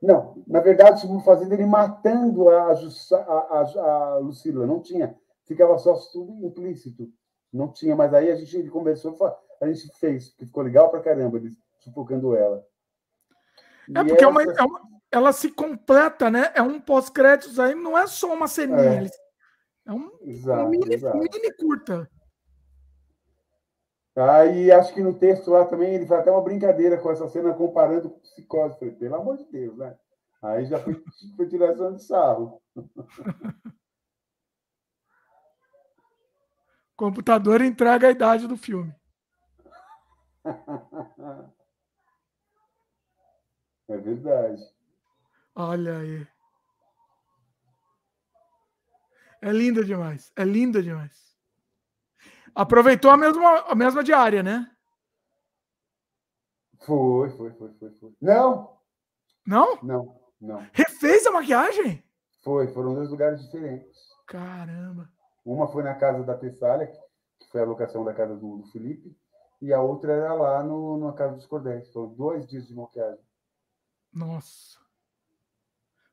Não, na verdade, estavam fazendo ele matando a, a, a, a Lucila. Não tinha. Ficava só tudo implícito. Não tinha, mas aí a gente conversou, a gente fez, que ficou legal pra caramba, sufocando ela. É porque essa... é, uma, é uma, ela se completa, né? É um pós-créditos aí, não é só uma ceninha. É, é um, exato, um mini, mini curta. Aí acho que no texto lá também ele faz até uma brincadeira com essa cena comparando com psicose. Falei, pelo amor de Deus, né? Aí já foi, *laughs* foi tiração de sarro. *laughs* computador entrega a idade do filme. É verdade. Olha aí. É linda demais. É linda demais. Aproveitou a mesma, a mesma diária, né? Foi, foi, foi, foi, foi. Não! Não? Não, não. Refez a maquiagem? Foi, foram dois lugares diferentes. Caramba. Uma foi na casa da Tessália, que foi a locação da casa do, do Felipe, e a outra era lá no, na casa dos Cordéis. Foram dois dias de maquiagem. Nossa.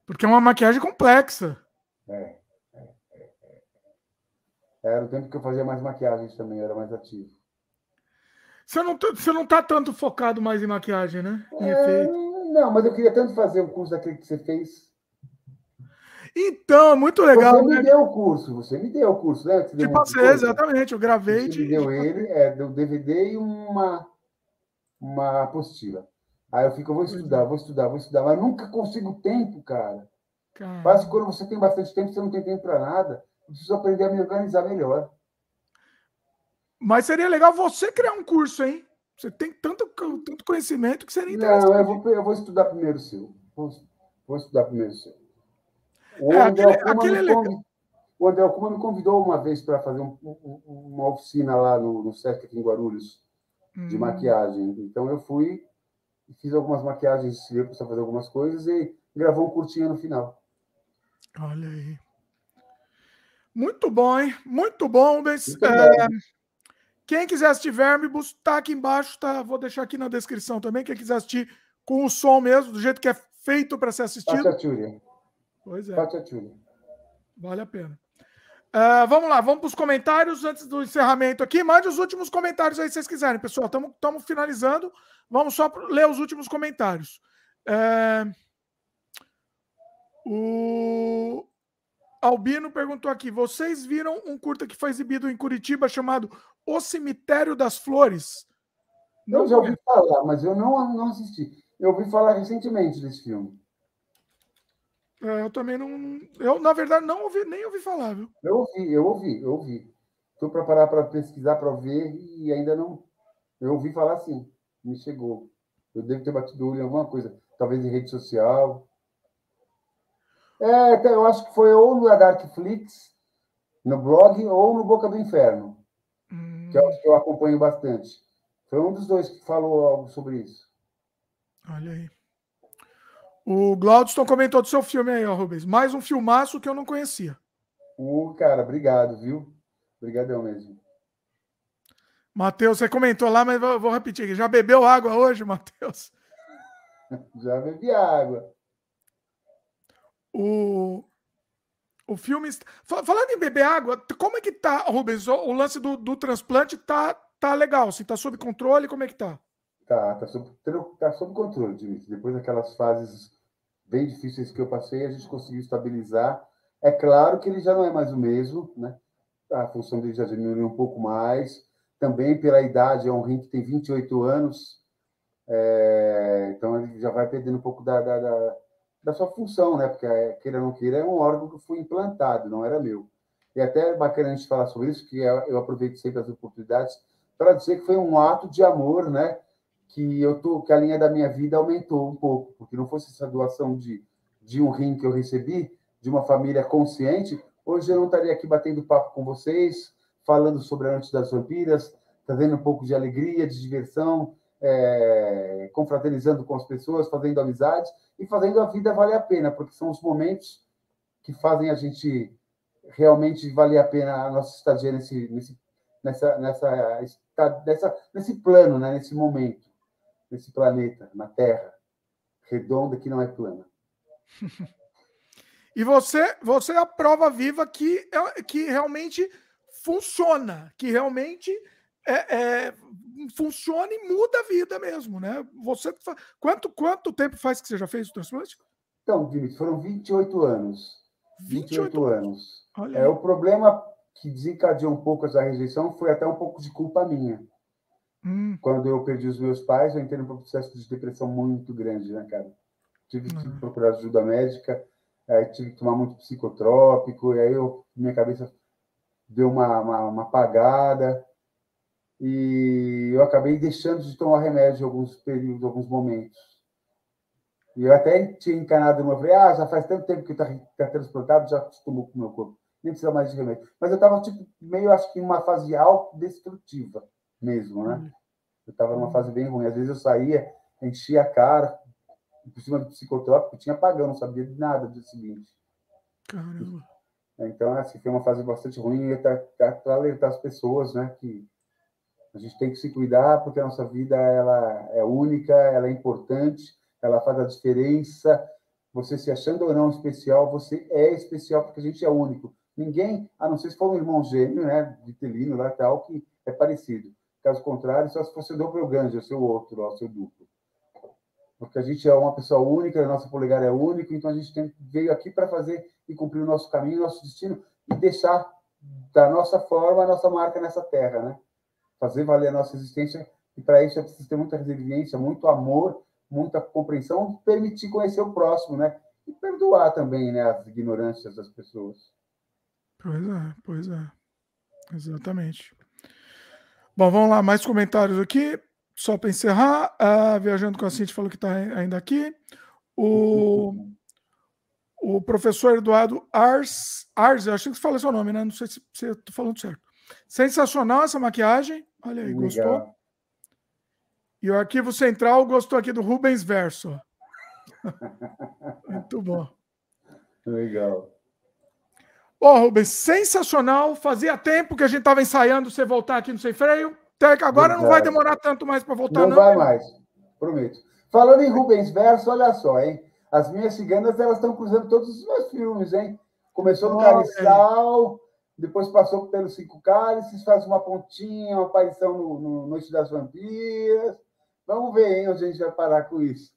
Porque é uma maquiagem complexa. É. Era o tempo que eu fazia mais maquiagens também, eu era mais ativo. Você não, você não tá tanto focado mais em maquiagem, né? Em é, não, mas eu queria tanto fazer o curso daquele que você fez. Então, muito legal. Você né? me deu o curso, você me deu o curso, né? Te passei, exatamente, eu gravei. Você me deu ele, é, deu DVD e uma, uma apostila. Aí eu fico, eu vou é. estudar, vou estudar, vou estudar, mas nunca consigo tempo, cara. cara. Quase quando você tem bastante tempo, você não tem tempo para nada preciso aprender a me organizar melhor. Mas seria legal você criar um curso, hein? Você tem tanto, tanto conhecimento que seria interessante. Não, eu vou, eu vou estudar primeiro o seu. Vou, vou estudar primeiro o seu. O é, André aquele, aquele é convidou, o André me convidou uma vez para fazer um, um, uma oficina lá no, no SESC aqui em Guarulhos, hum. de maquiagem. Então eu fui, fiz algumas maquiagens, para fazer algumas coisas e gravou um curtinho no final. Olha aí. Muito bom, hein? Muito bom. Muito é, quem quiser assistir Vermibus, tá aqui embaixo, tá? Vou deixar aqui na descrição também. Quem quiser assistir com o som mesmo, do jeito que é feito para ser assistido. Pois é. Vale a pena. Uh, vamos lá, vamos para os comentários antes do encerramento aqui. Mande os últimos comentários aí se vocês quiserem, pessoal. Estamos finalizando. Vamos só ler os últimos comentários. Uh, o Albino perguntou aqui: vocês viram um curta que foi exibido em Curitiba chamado O Cemitério das Flores? Não eu já ouvi falar, mas eu não, não assisti. Eu ouvi falar recentemente desse filme. É, eu também não. Eu, na verdade, não ouvi, nem ouvi falar, viu? Eu ouvi, eu ouvi, eu ouvi. Estou para parar para pesquisar, para ver, e ainda não. Eu ouvi falar sim, me chegou. Eu devo ter batido o olho em alguma coisa, talvez em rede social. É, então, eu acho que foi ou no Darkflix, no blog, ou no Boca do Inferno, hum. que, eu, que eu acompanho bastante. Foi um dos dois que falou algo sobre isso. Olha aí. O Glaudston comentou do seu filme aí, ó, Rubens. Mais um filmaço que eu não conhecia. Uh, cara, obrigado, viu? Obrigadão mesmo. Matheus, você comentou lá, mas vou, vou repetir aqui. Já bebeu água hoje, Matheus? *laughs* Já bebi água. O, o filme. Falando em beber água, como é que tá, Rubens? O, lance do, do transplante tá, tá legal, assim, tá sob controle? Como é que tá? Tá, tá sob, tá sob controle, Dimitri. Depois daquelas fases bem difíceis que eu passei, a gente conseguiu estabilizar. É claro que ele já não é mais o mesmo, né? A função dele já diminuiu um pouco mais. Também pela idade, é um rim que tem 28 anos, é, então ele já vai perdendo um pouco da, da, da, da sua função, né? Porque, é, queira ou não queira, é um órgão que foi implantado, não era meu. E até é bacana a gente falar sobre isso, que eu aproveito sempre as oportunidades para dizer que foi um ato de amor, né? Que eu tô, que a linha da minha vida aumentou um pouco, porque não fosse essa doação de, de um rim que eu recebi de uma família consciente, hoje eu não estaria aqui batendo papo com vocês, falando sobre a Noite das Vampiras, trazendo um pouco de alegria, de diversão, é, confraternizando com as pessoas, fazendo amizades e fazendo a vida valer a pena, porque são os momentos que fazem a gente realmente valer a pena a nossa estadia nesse, nesse, nessa, nessa, nessa, nesse plano, né? nesse momento, nesse planeta, na Terra, redonda que não é plana. *laughs* E você, você é a prova viva que, é, que realmente funciona, que realmente é, é, funciona e muda a vida mesmo, né? Você quanto quanto tempo faz que você já fez o transplante? Então, Dimitri, foram 28 anos. 28, 28 anos. Olha é o problema que desencadeou um pouco essa rejeição foi até um pouco de culpa minha. Hum. Quando eu perdi os meus pais, eu entrei num processo de depressão muito grande, né, cara? Tive que hum. procurar ajuda médica, tive que tomar muito psicotrópico, e aí eu, minha cabeça deu uma, uma, uma apagada e eu acabei deixando de tomar remédio em alguns períodos, alguns momentos. E eu até tinha encanado uma, falei, ah, já faz tanto tempo que está tá transplantado, já acostumou com o meu corpo, nem precisa mais de remédio. Mas eu estava tipo, meio, acho que, em uma fase autodestrutiva mesmo, né? Uhum. Eu estava numa fase bem ruim. Às vezes eu saía, enchia a cara, por cima do psicotrópico, tinha pagão, não sabia de nada do seguinte. Caramba. Então, assim, foi uma fase bastante ruim para alertar as pessoas, né, que a gente tem que se cuidar porque a nossa vida ela é única, ela é importante, ela faz a diferença. Você se achando ou não especial, você é especial porque a gente é único. Ninguém, a não ser se for um irmão gêmeo, né, de telino lá tal, que é parecido. Caso contrário, só se fosse o doppelganger, o seu outro, o seu duplo. Porque a gente é uma pessoa única, a nossa polegar é único, então a gente tem, veio aqui para fazer e cumprir o nosso caminho, o nosso destino e deixar da nossa forma a nossa marca nessa terra, né? fazer valer a nossa existência, e para isso é preciso ter muita resiliência, muito amor, muita compreensão, permitir conhecer o próximo, né? E perdoar também né, as ignorâncias das pessoas. Pois é, pois é. Exatamente. Bom, vamos lá, mais comentários aqui. Só para encerrar, uh, Viajando com a Cintia falou que está ainda aqui. O, o professor Eduardo Ars, Ars, acho que você falou seu nome, né? Não sei se você está falando certo. Sensacional essa maquiagem. Olha aí, Legal. gostou? E o arquivo central gostou aqui do Rubens Verso. *laughs* Muito bom. Legal. Bom, Rubens, sensacional. Fazia tempo que a gente estava ensaiando você voltar aqui no Sem Freio. Que agora Verdade. não vai demorar tanto mais para voltar, não. Não vai mais, prometo. Falando em Rubens Verso, olha só, hein? As minhas ciganas, elas estão cruzando todos os meus filmes, hein? Começou no Carissal, depois passou pelos Cinco Cálices, faz uma pontinha, uma aparição no, no Noite das Vampiras. Vamos ver hein, onde a gente vai parar com isso.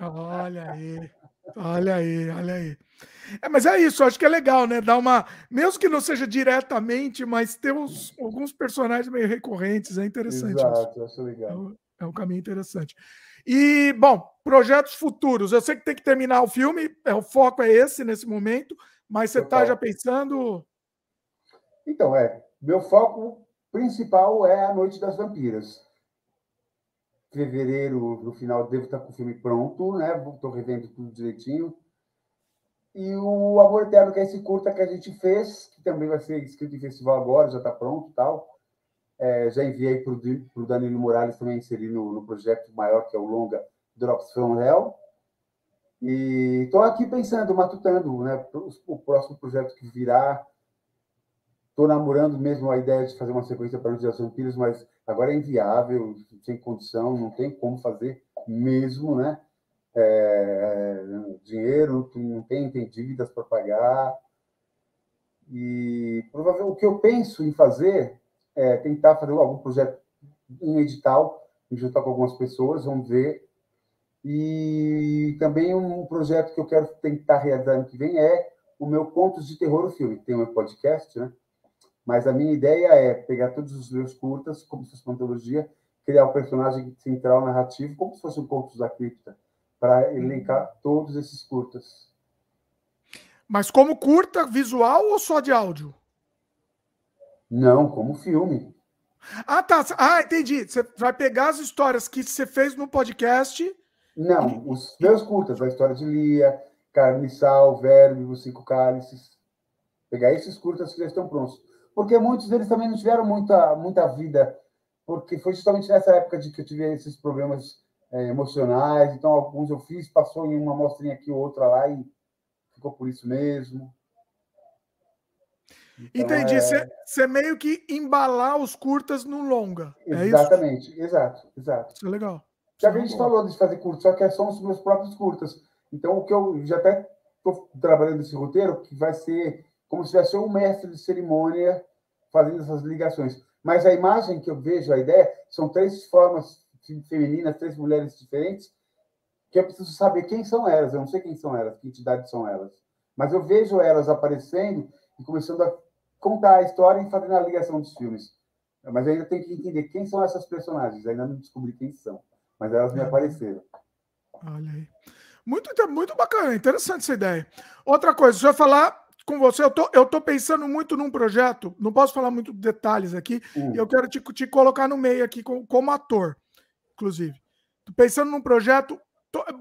Olha aí, olha aí, olha aí. É, mas é isso, acho que é legal, né? Dar uma. Mesmo que não seja diretamente, mas ter uns, alguns personagens meio recorrentes, é interessante. Exato, acho legal. É um, é um caminho interessante. E, bom, projetos futuros. Eu sei que tem que terminar o filme, é, o foco é esse nesse momento, mas você está já pensando então, é, meu foco principal é a Noite das Vampiras. Fevereiro, no final, devo estar com o filme pronto, né? Estou revendo tudo direitinho. E o Amor Eterno, que é esse curta que a gente fez, que também vai ser escrito em festival agora, já está pronto e tal. É, já enviei para o Danilo Morales também inserir no, no, projeto maior, que é o longa Drops from Hell. E estou aqui pensando, matutando, né? O próximo projeto que virá. Estou namorando mesmo a ideia de fazer uma sequência para os Vampiros, mas agora é inviável, sem condição, não tem como fazer mesmo, né? É, dinheiro, não tem, tem dívidas para pagar. E provavelmente o que eu penso em fazer é tentar fazer algum projeto em edital, juntar com algumas pessoas, vamos ver. E também um projeto que eu quero tentar realizar ano que vem é o meu Contos de Terror, o filme. Tem um podcast, né? Mas a minha ideia é pegar todos os meus curtas, como se fosse uma antologia, criar um personagem central narrativo, como se fosse um Contos da Cripta, para elencar todos esses curtas. Mas como curta, visual ou só de áudio? Não, como filme. Ah, tá. Ah, entendi. Você vai pegar as histórias que você fez no podcast. Não, os meus curtas, a história de Lia, Carne Sal, Verme, Os Cinco Cálices. Pegar esses curtas que já estão prontos porque muitos deles também não tiveram muita, muita vida, porque foi justamente nessa época de que eu tive esses problemas é, emocionais, então alguns eu fiz, passou em uma mostrinha aqui ou outra lá e ficou por isso mesmo. Então, Entendi. Você é... meio que embalar os curtas no longa. É Exatamente, isso? exato, exato. Isso é legal. Já que a gente falou de fazer curtas, só que são os meus próprios curtas. Então, o que eu já até estou trabalhando nesse roteiro, que vai ser como se tivesse um mestre de cerimônia fazendo essas ligações. Mas a imagem que eu vejo, a ideia, são três formas femininas, três mulheres diferentes, que eu preciso saber quem são elas. Eu não sei quem são elas, que entidades são elas. Mas eu vejo elas aparecendo e começando a contar a história e fazendo a ligação dos filmes. Mas eu ainda tenho que entender quem são essas personagens. Ainda não descobri quem são. Mas elas me apareceram. Olha aí. Muito, muito bacana, interessante essa ideia. Outra coisa, você vai falar com você. Eu tô, eu tô pensando muito num projeto, não posso falar muito detalhes aqui, hum. eu quero te, te colocar no meio aqui como, como ator, inclusive. Tô pensando num projeto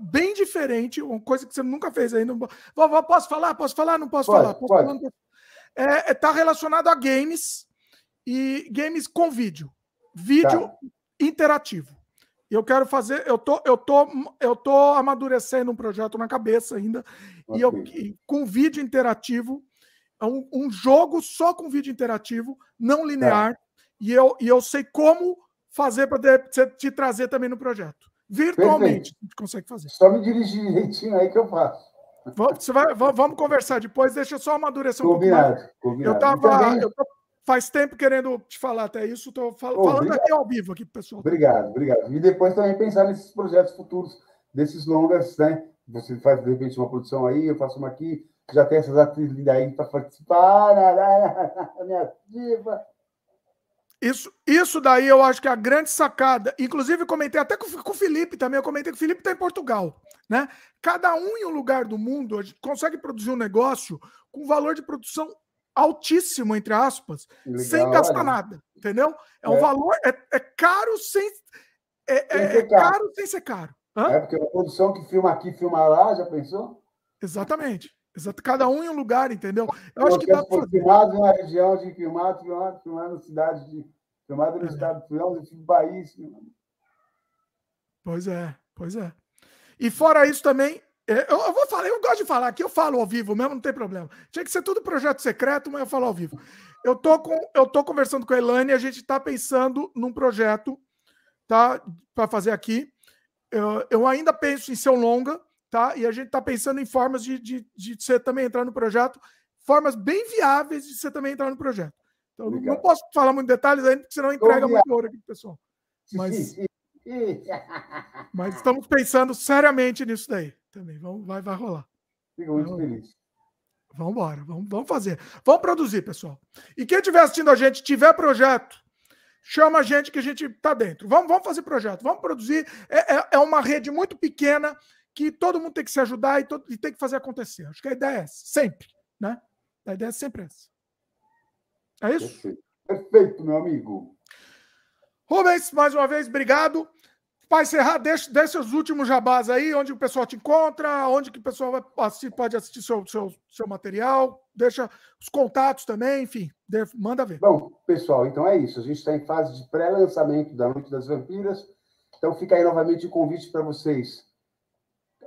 bem diferente, uma coisa que você nunca fez ainda. Vovó, posso falar? Posso falar? Não posso pode, falar? Posso pode. falar? É, é, tá relacionado a games e games com vídeo. Vídeo tá. interativo. Eu quero fazer, eu tô, eu tô, eu tô amadurecendo um projeto na cabeça ainda okay. e eu e, com vídeo interativo, é um, um, jogo só com vídeo interativo, não linear, é. e eu e eu sei como fazer para te, trazer também no projeto. Virtualmente Perfeito. a gente consegue fazer. Só me dirigir direitinho aí que eu faço. Você vai, vamos conversar depois, deixa só amadurecer um combinado, pouco mais. Combinado. Eu tava, também... eu tô faz tempo querendo te falar até isso, estou fal falando obrigado. aqui ao vivo aqui, pessoal. Obrigado, obrigado. E depois também pensar nesses projetos futuros, desses longas, né? Você faz, de repente, uma produção aí, eu faço uma aqui, já tem essas atrizes aí para participar, minha diva. Isso, isso daí eu acho que é a grande sacada. Inclusive, comentei até com, com o Felipe também. Eu comentei que o Felipe está em Portugal. Né? Cada um em um lugar do mundo consegue produzir um negócio com valor de produção altíssimo, entre aspas, Legal, sem gastar olha. nada, entendeu? É, é, um valor, é, é caro sem. É, é, é caro. sem ser caro. Hã? É porque a produção que filma aqui, filma lá, já pensou? Exatamente. Exato. Cada um em um lugar, entendeu? Eu acho que dá para filmado numa região de filmado, filmado, filmado na cidade de. Filmado no é. estado de filmado no país. Pois é, pois é. E fora isso também, é, eu, vou falar, eu gosto de falar aqui, eu falo ao vivo mesmo, não tem problema. Tinha que ser tudo projeto secreto, mas eu falo ao vivo. Eu tô, com, eu tô conversando com a Elane, a gente está pensando num projeto, tá? Para fazer aqui. Eu, eu, ainda penso em ser um longa, tá? E a gente está pensando em formas de, de, de você também entrar no projeto, formas bem viáveis de você também entrar no projeto. Então, não posso falar muito detalhes ainda, porque senão entrega muito ouro aqui, pessoal. Mas, *laughs* mas estamos pensando seriamente nisso daí também. Vamos, vai, vai rolar. Fico muito feliz. Vamos embora, vamos, vamos fazer. Vamos produzir, pessoal. E quem estiver assistindo a gente, tiver projeto, chama a gente que a gente está dentro. Vamos, vamos fazer projeto, vamos produzir. É, é, é, uma rede muito pequena que todo mundo tem que se ajudar e, todo, e tem que fazer acontecer. Acho que a ideia é essa, sempre. Né? A ideia é sempre essa. É isso? Perfeito, Perfeito meu amigo. Rubens, mais uma vez, obrigado. para encerrar, deixa, deixa os últimos jabás aí, onde o pessoal te encontra, onde que o pessoal vai assistir, pode assistir seu, seu, seu material, deixa os contatos também, enfim, manda ver. Bom, pessoal, então é isso. A gente está em fase de pré-lançamento da Noite das Vampiras, então fica aí novamente o convite para vocês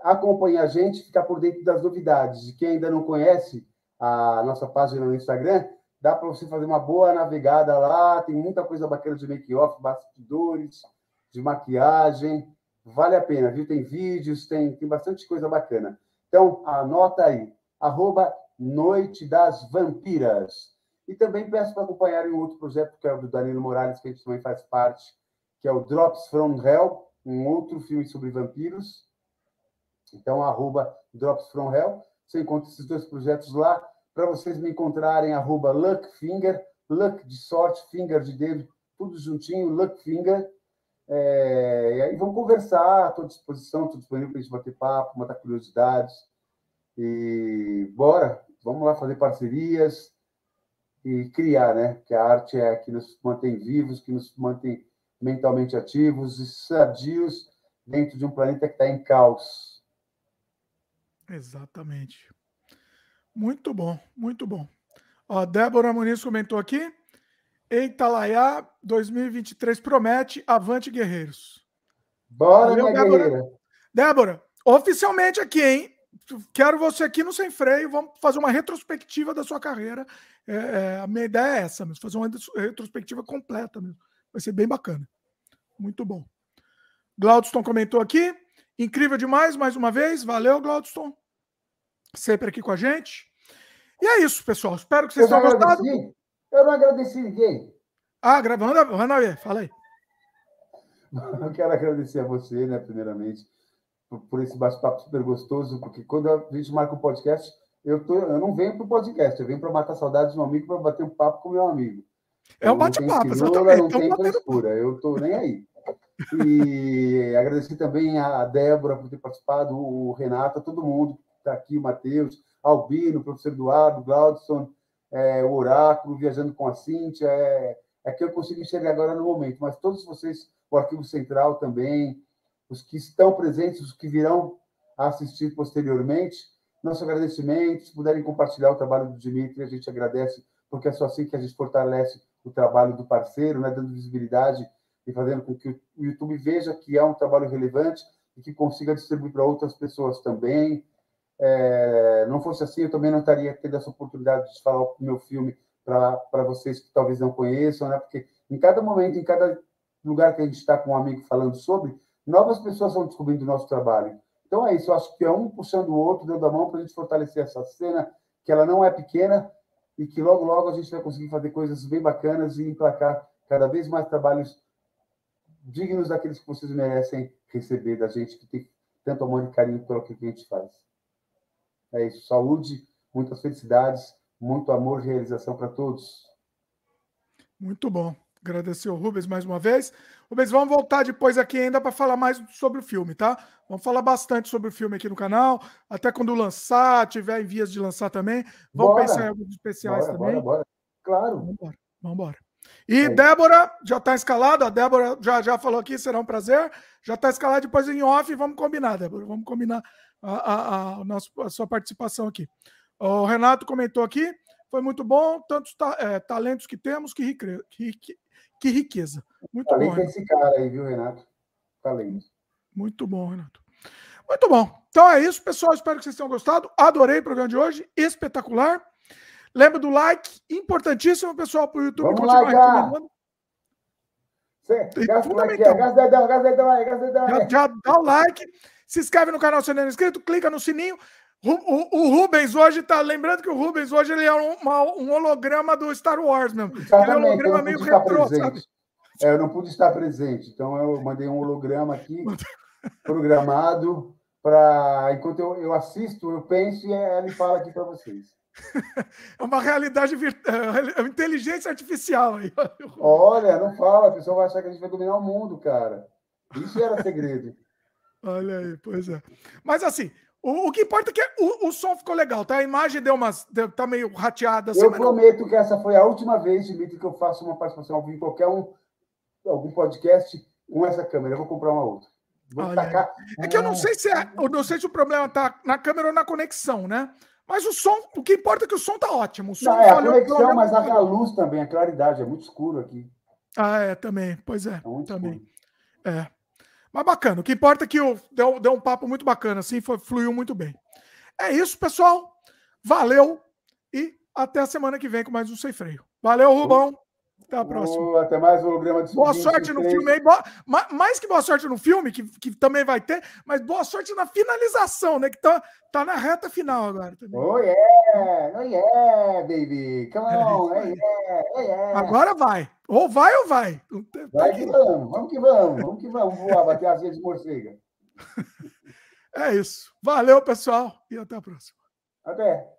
acompanhar a gente, ficar por dentro das novidades. E quem ainda não conhece a nossa página no Instagram, dá para você fazer uma boa navegada lá, tem muita coisa bacana de make-off, bastidores, de maquiagem, vale a pena, viu? Tem vídeos, tem, tem bastante coisa bacana. Então, anota aí, arroba Noite das Vampiras. E também peço para acompanharem um outro projeto, que é o do Danilo Morales, que a gente também faz parte, que é o Drops from Hell, um outro filme sobre vampiros. Então, arroba Drops from Hell. Você encontra esses dois projetos lá. Para vocês me encontrarem, arroba Luckfinger, Luck de sorte, Finger de dedo, tudo juntinho, Luckfinger. É, e aí vamos conversar, estou à disposição, estou disponível para a gente bater papo, matar curiosidades. E bora, vamos lá fazer parcerias e criar, né? Que a arte é que nos mantém vivos, que nos mantém mentalmente ativos e sadios dentro de um planeta que está em caos. Exatamente. Muito bom, muito bom. Ó, Débora Muniz comentou aqui. Italaiá 2023 promete, avante guerreiros. Bora, Valeu, minha Débora. guerreira. Débora, oficialmente aqui, hein? Quero você aqui no Sem Freio, vamos fazer uma retrospectiva da sua carreira. É, é, a minha ideia é essa mesmo, fazer uma retrospectiva completa mesmo. Vai ser bem bacana. Muito bom. Glaudston comentou aqui. Incrível demais, mais uma vez. Valeu, Glaudston. Sempre aqui com a gente. E é isso, pessoal. Espero que vocês tenham gostado. Eu não agradeci ninguém. Ah, manda ver, fala aí. *laughs* Eu quero agradecer a você, né, primeiramente, por, por esse bate-papo super gostoso, porque quando a gente marca um podcast, eu, tô, eu não venho para o podcast, eu venho para matar saudades de um amigo, para bater um papo com meu amigo. É um bate-papo, exatamente. Não então, tem frescura, eu estou nem aí. E *laughs* agradecer também a Débora por ter participado, o Renato, todo mundo está aqui, o Matheus, Albino, o professor Eduardo, Glaudson, é, o Oráculo, viajando com a Cíntia, é, é que eu consigo enxergar agora no momento, mas todos vocês, o Arquivo Central também, os que estão presentes, os que virão assistir posteriormente, nosso agradecimento, se puderem compartilhar o trabalho do Dimitri, a gente agradece, porque é só assim que a gente fortalece o trabalho do parceiro, né, dando visibilidade e fazendo com que o YouTube veja que é um trabalho relevante e que consiga distribuir para outras pessoas também. É, não fosse assim, eu também não estaria tendo essa oportunidade de falar o meu filme para vocês que talvez não conheçam, né? Porque em cada momento, em cada lugar que a gente está com um amigo falando sobre, novas pessoas vão descobrindo o nosso trabalho. Então é isso, eu acho que é um puxando o outro, dando a mão para a gente fortalecer essa cena, que ela não é pequena e que logo, logo a gente vai conseguir fazer coisas bem bacanas e emplacar cada vez mais trabalhos dignos daqueles que vocês merecem receber da gente, que tem tanto amor e carinho pelo que a gente faz. É isso. Saúde, muitas felicidades, muito amor e realização para todos. Muito bom. Agradecer o Rubens mais uma vez. Rubens, vamos voltar depois aqui ainda para falar mais sobre o filme, tá? Vamos falar bastante sobre o filme aqui no canal. Até quando lançar, tiver em vias de lançar também. Vamos bora. pensar em alguns especiais bora, também. Bora, bora. Claro. Vamos embora. Vamos embora. E é Débora já está escalada. A Débora já, já falou aqui, será um prazer. Já está escalada depois em off. Vamos combinar, Débora. Vamos combinar a, a, a, nossa, a sua participação aqui. O Renato comentou aqui, foi muito bom, tantos ta, é, talentos que temos, que, rique, que, que riqueza. Muito Talento bom. esse cara aí, viu, Renato? Talento. Muito bom, Renato. Muito bom. Então é isso, pessoal. Espero que vocês tenham gostado. Adorei o programa de hoje, espetacular. Lembra do like, importantíssimo, pessoal, para o YouTube Vamos continuar lá, recomendando. Já, já dá o like. Se inscreve no canal se não é inscrito, clica no sininho. O, o, o, Rubens hoje tá. Lembrando que o Rubens hoje ele é um, uma, um holograma do Star Wars mesmo. Exatamente, ele é um holograma meio retrô, sabe? É, eu não pude estar presente, então eu mandei um holograma aqui, *laughs* programado, para. Enquanto eu, eu assisto, eu penso e ele fala aqui para vocês. *laughs* É uma realidade virtual, é uma inteligência artificial aí. Olha, não fala, a pessoa vai achar que a gente vai dominar o mundo, cara. Isso era segredo. Olha aí, pois é. Mas assim, o, o que importa é que o, o, som ficou legal, tá? A imagem deu umas. Deu, tá meio rateada. Assim, eu prometo não... que essa foi a última vez, Dimitri, que eu faço uma participação ao vivo em qualquer um, algum podcast com essa câmera. Eu vou comprar uma outra. Vou tacar... É que eu não sei se é, eu não sei se o problema está na câmera ou na conexão, né? Mas o som, o que importa é que o som tá ótimo. O som não, é a conexão, mas a, luz também, a claridade, é muito escuro aqui. Ah, é, também. Pois é, é também. Escuro. É. Mas bacana. O que importa é que o, deu, deu um papo muito bacana, assim, foi, fluiu muito bem. É isso, pessoal. Valeu e até a semana que vem com mais um Sem Freio. Valeu, Rubão. Até a próxima. até mais um holograma de Boa sorte no filme aí. Boa, mais que boa sorte no filme, que, que também vai ter, mas boa sorte na finalização, né? Que tá, tá na reta final agora. Também. Oh yeah! Oh yeah, baby! Come on! Oh yeah! Oh yeah! Agora vai. Ou vai ou vai. Vai que vamos, vamos que vamos, vamos que vamos voar, bater as vezes morcega. *laughs* É isso. Valeu, pessoal, e até a próxima. Até.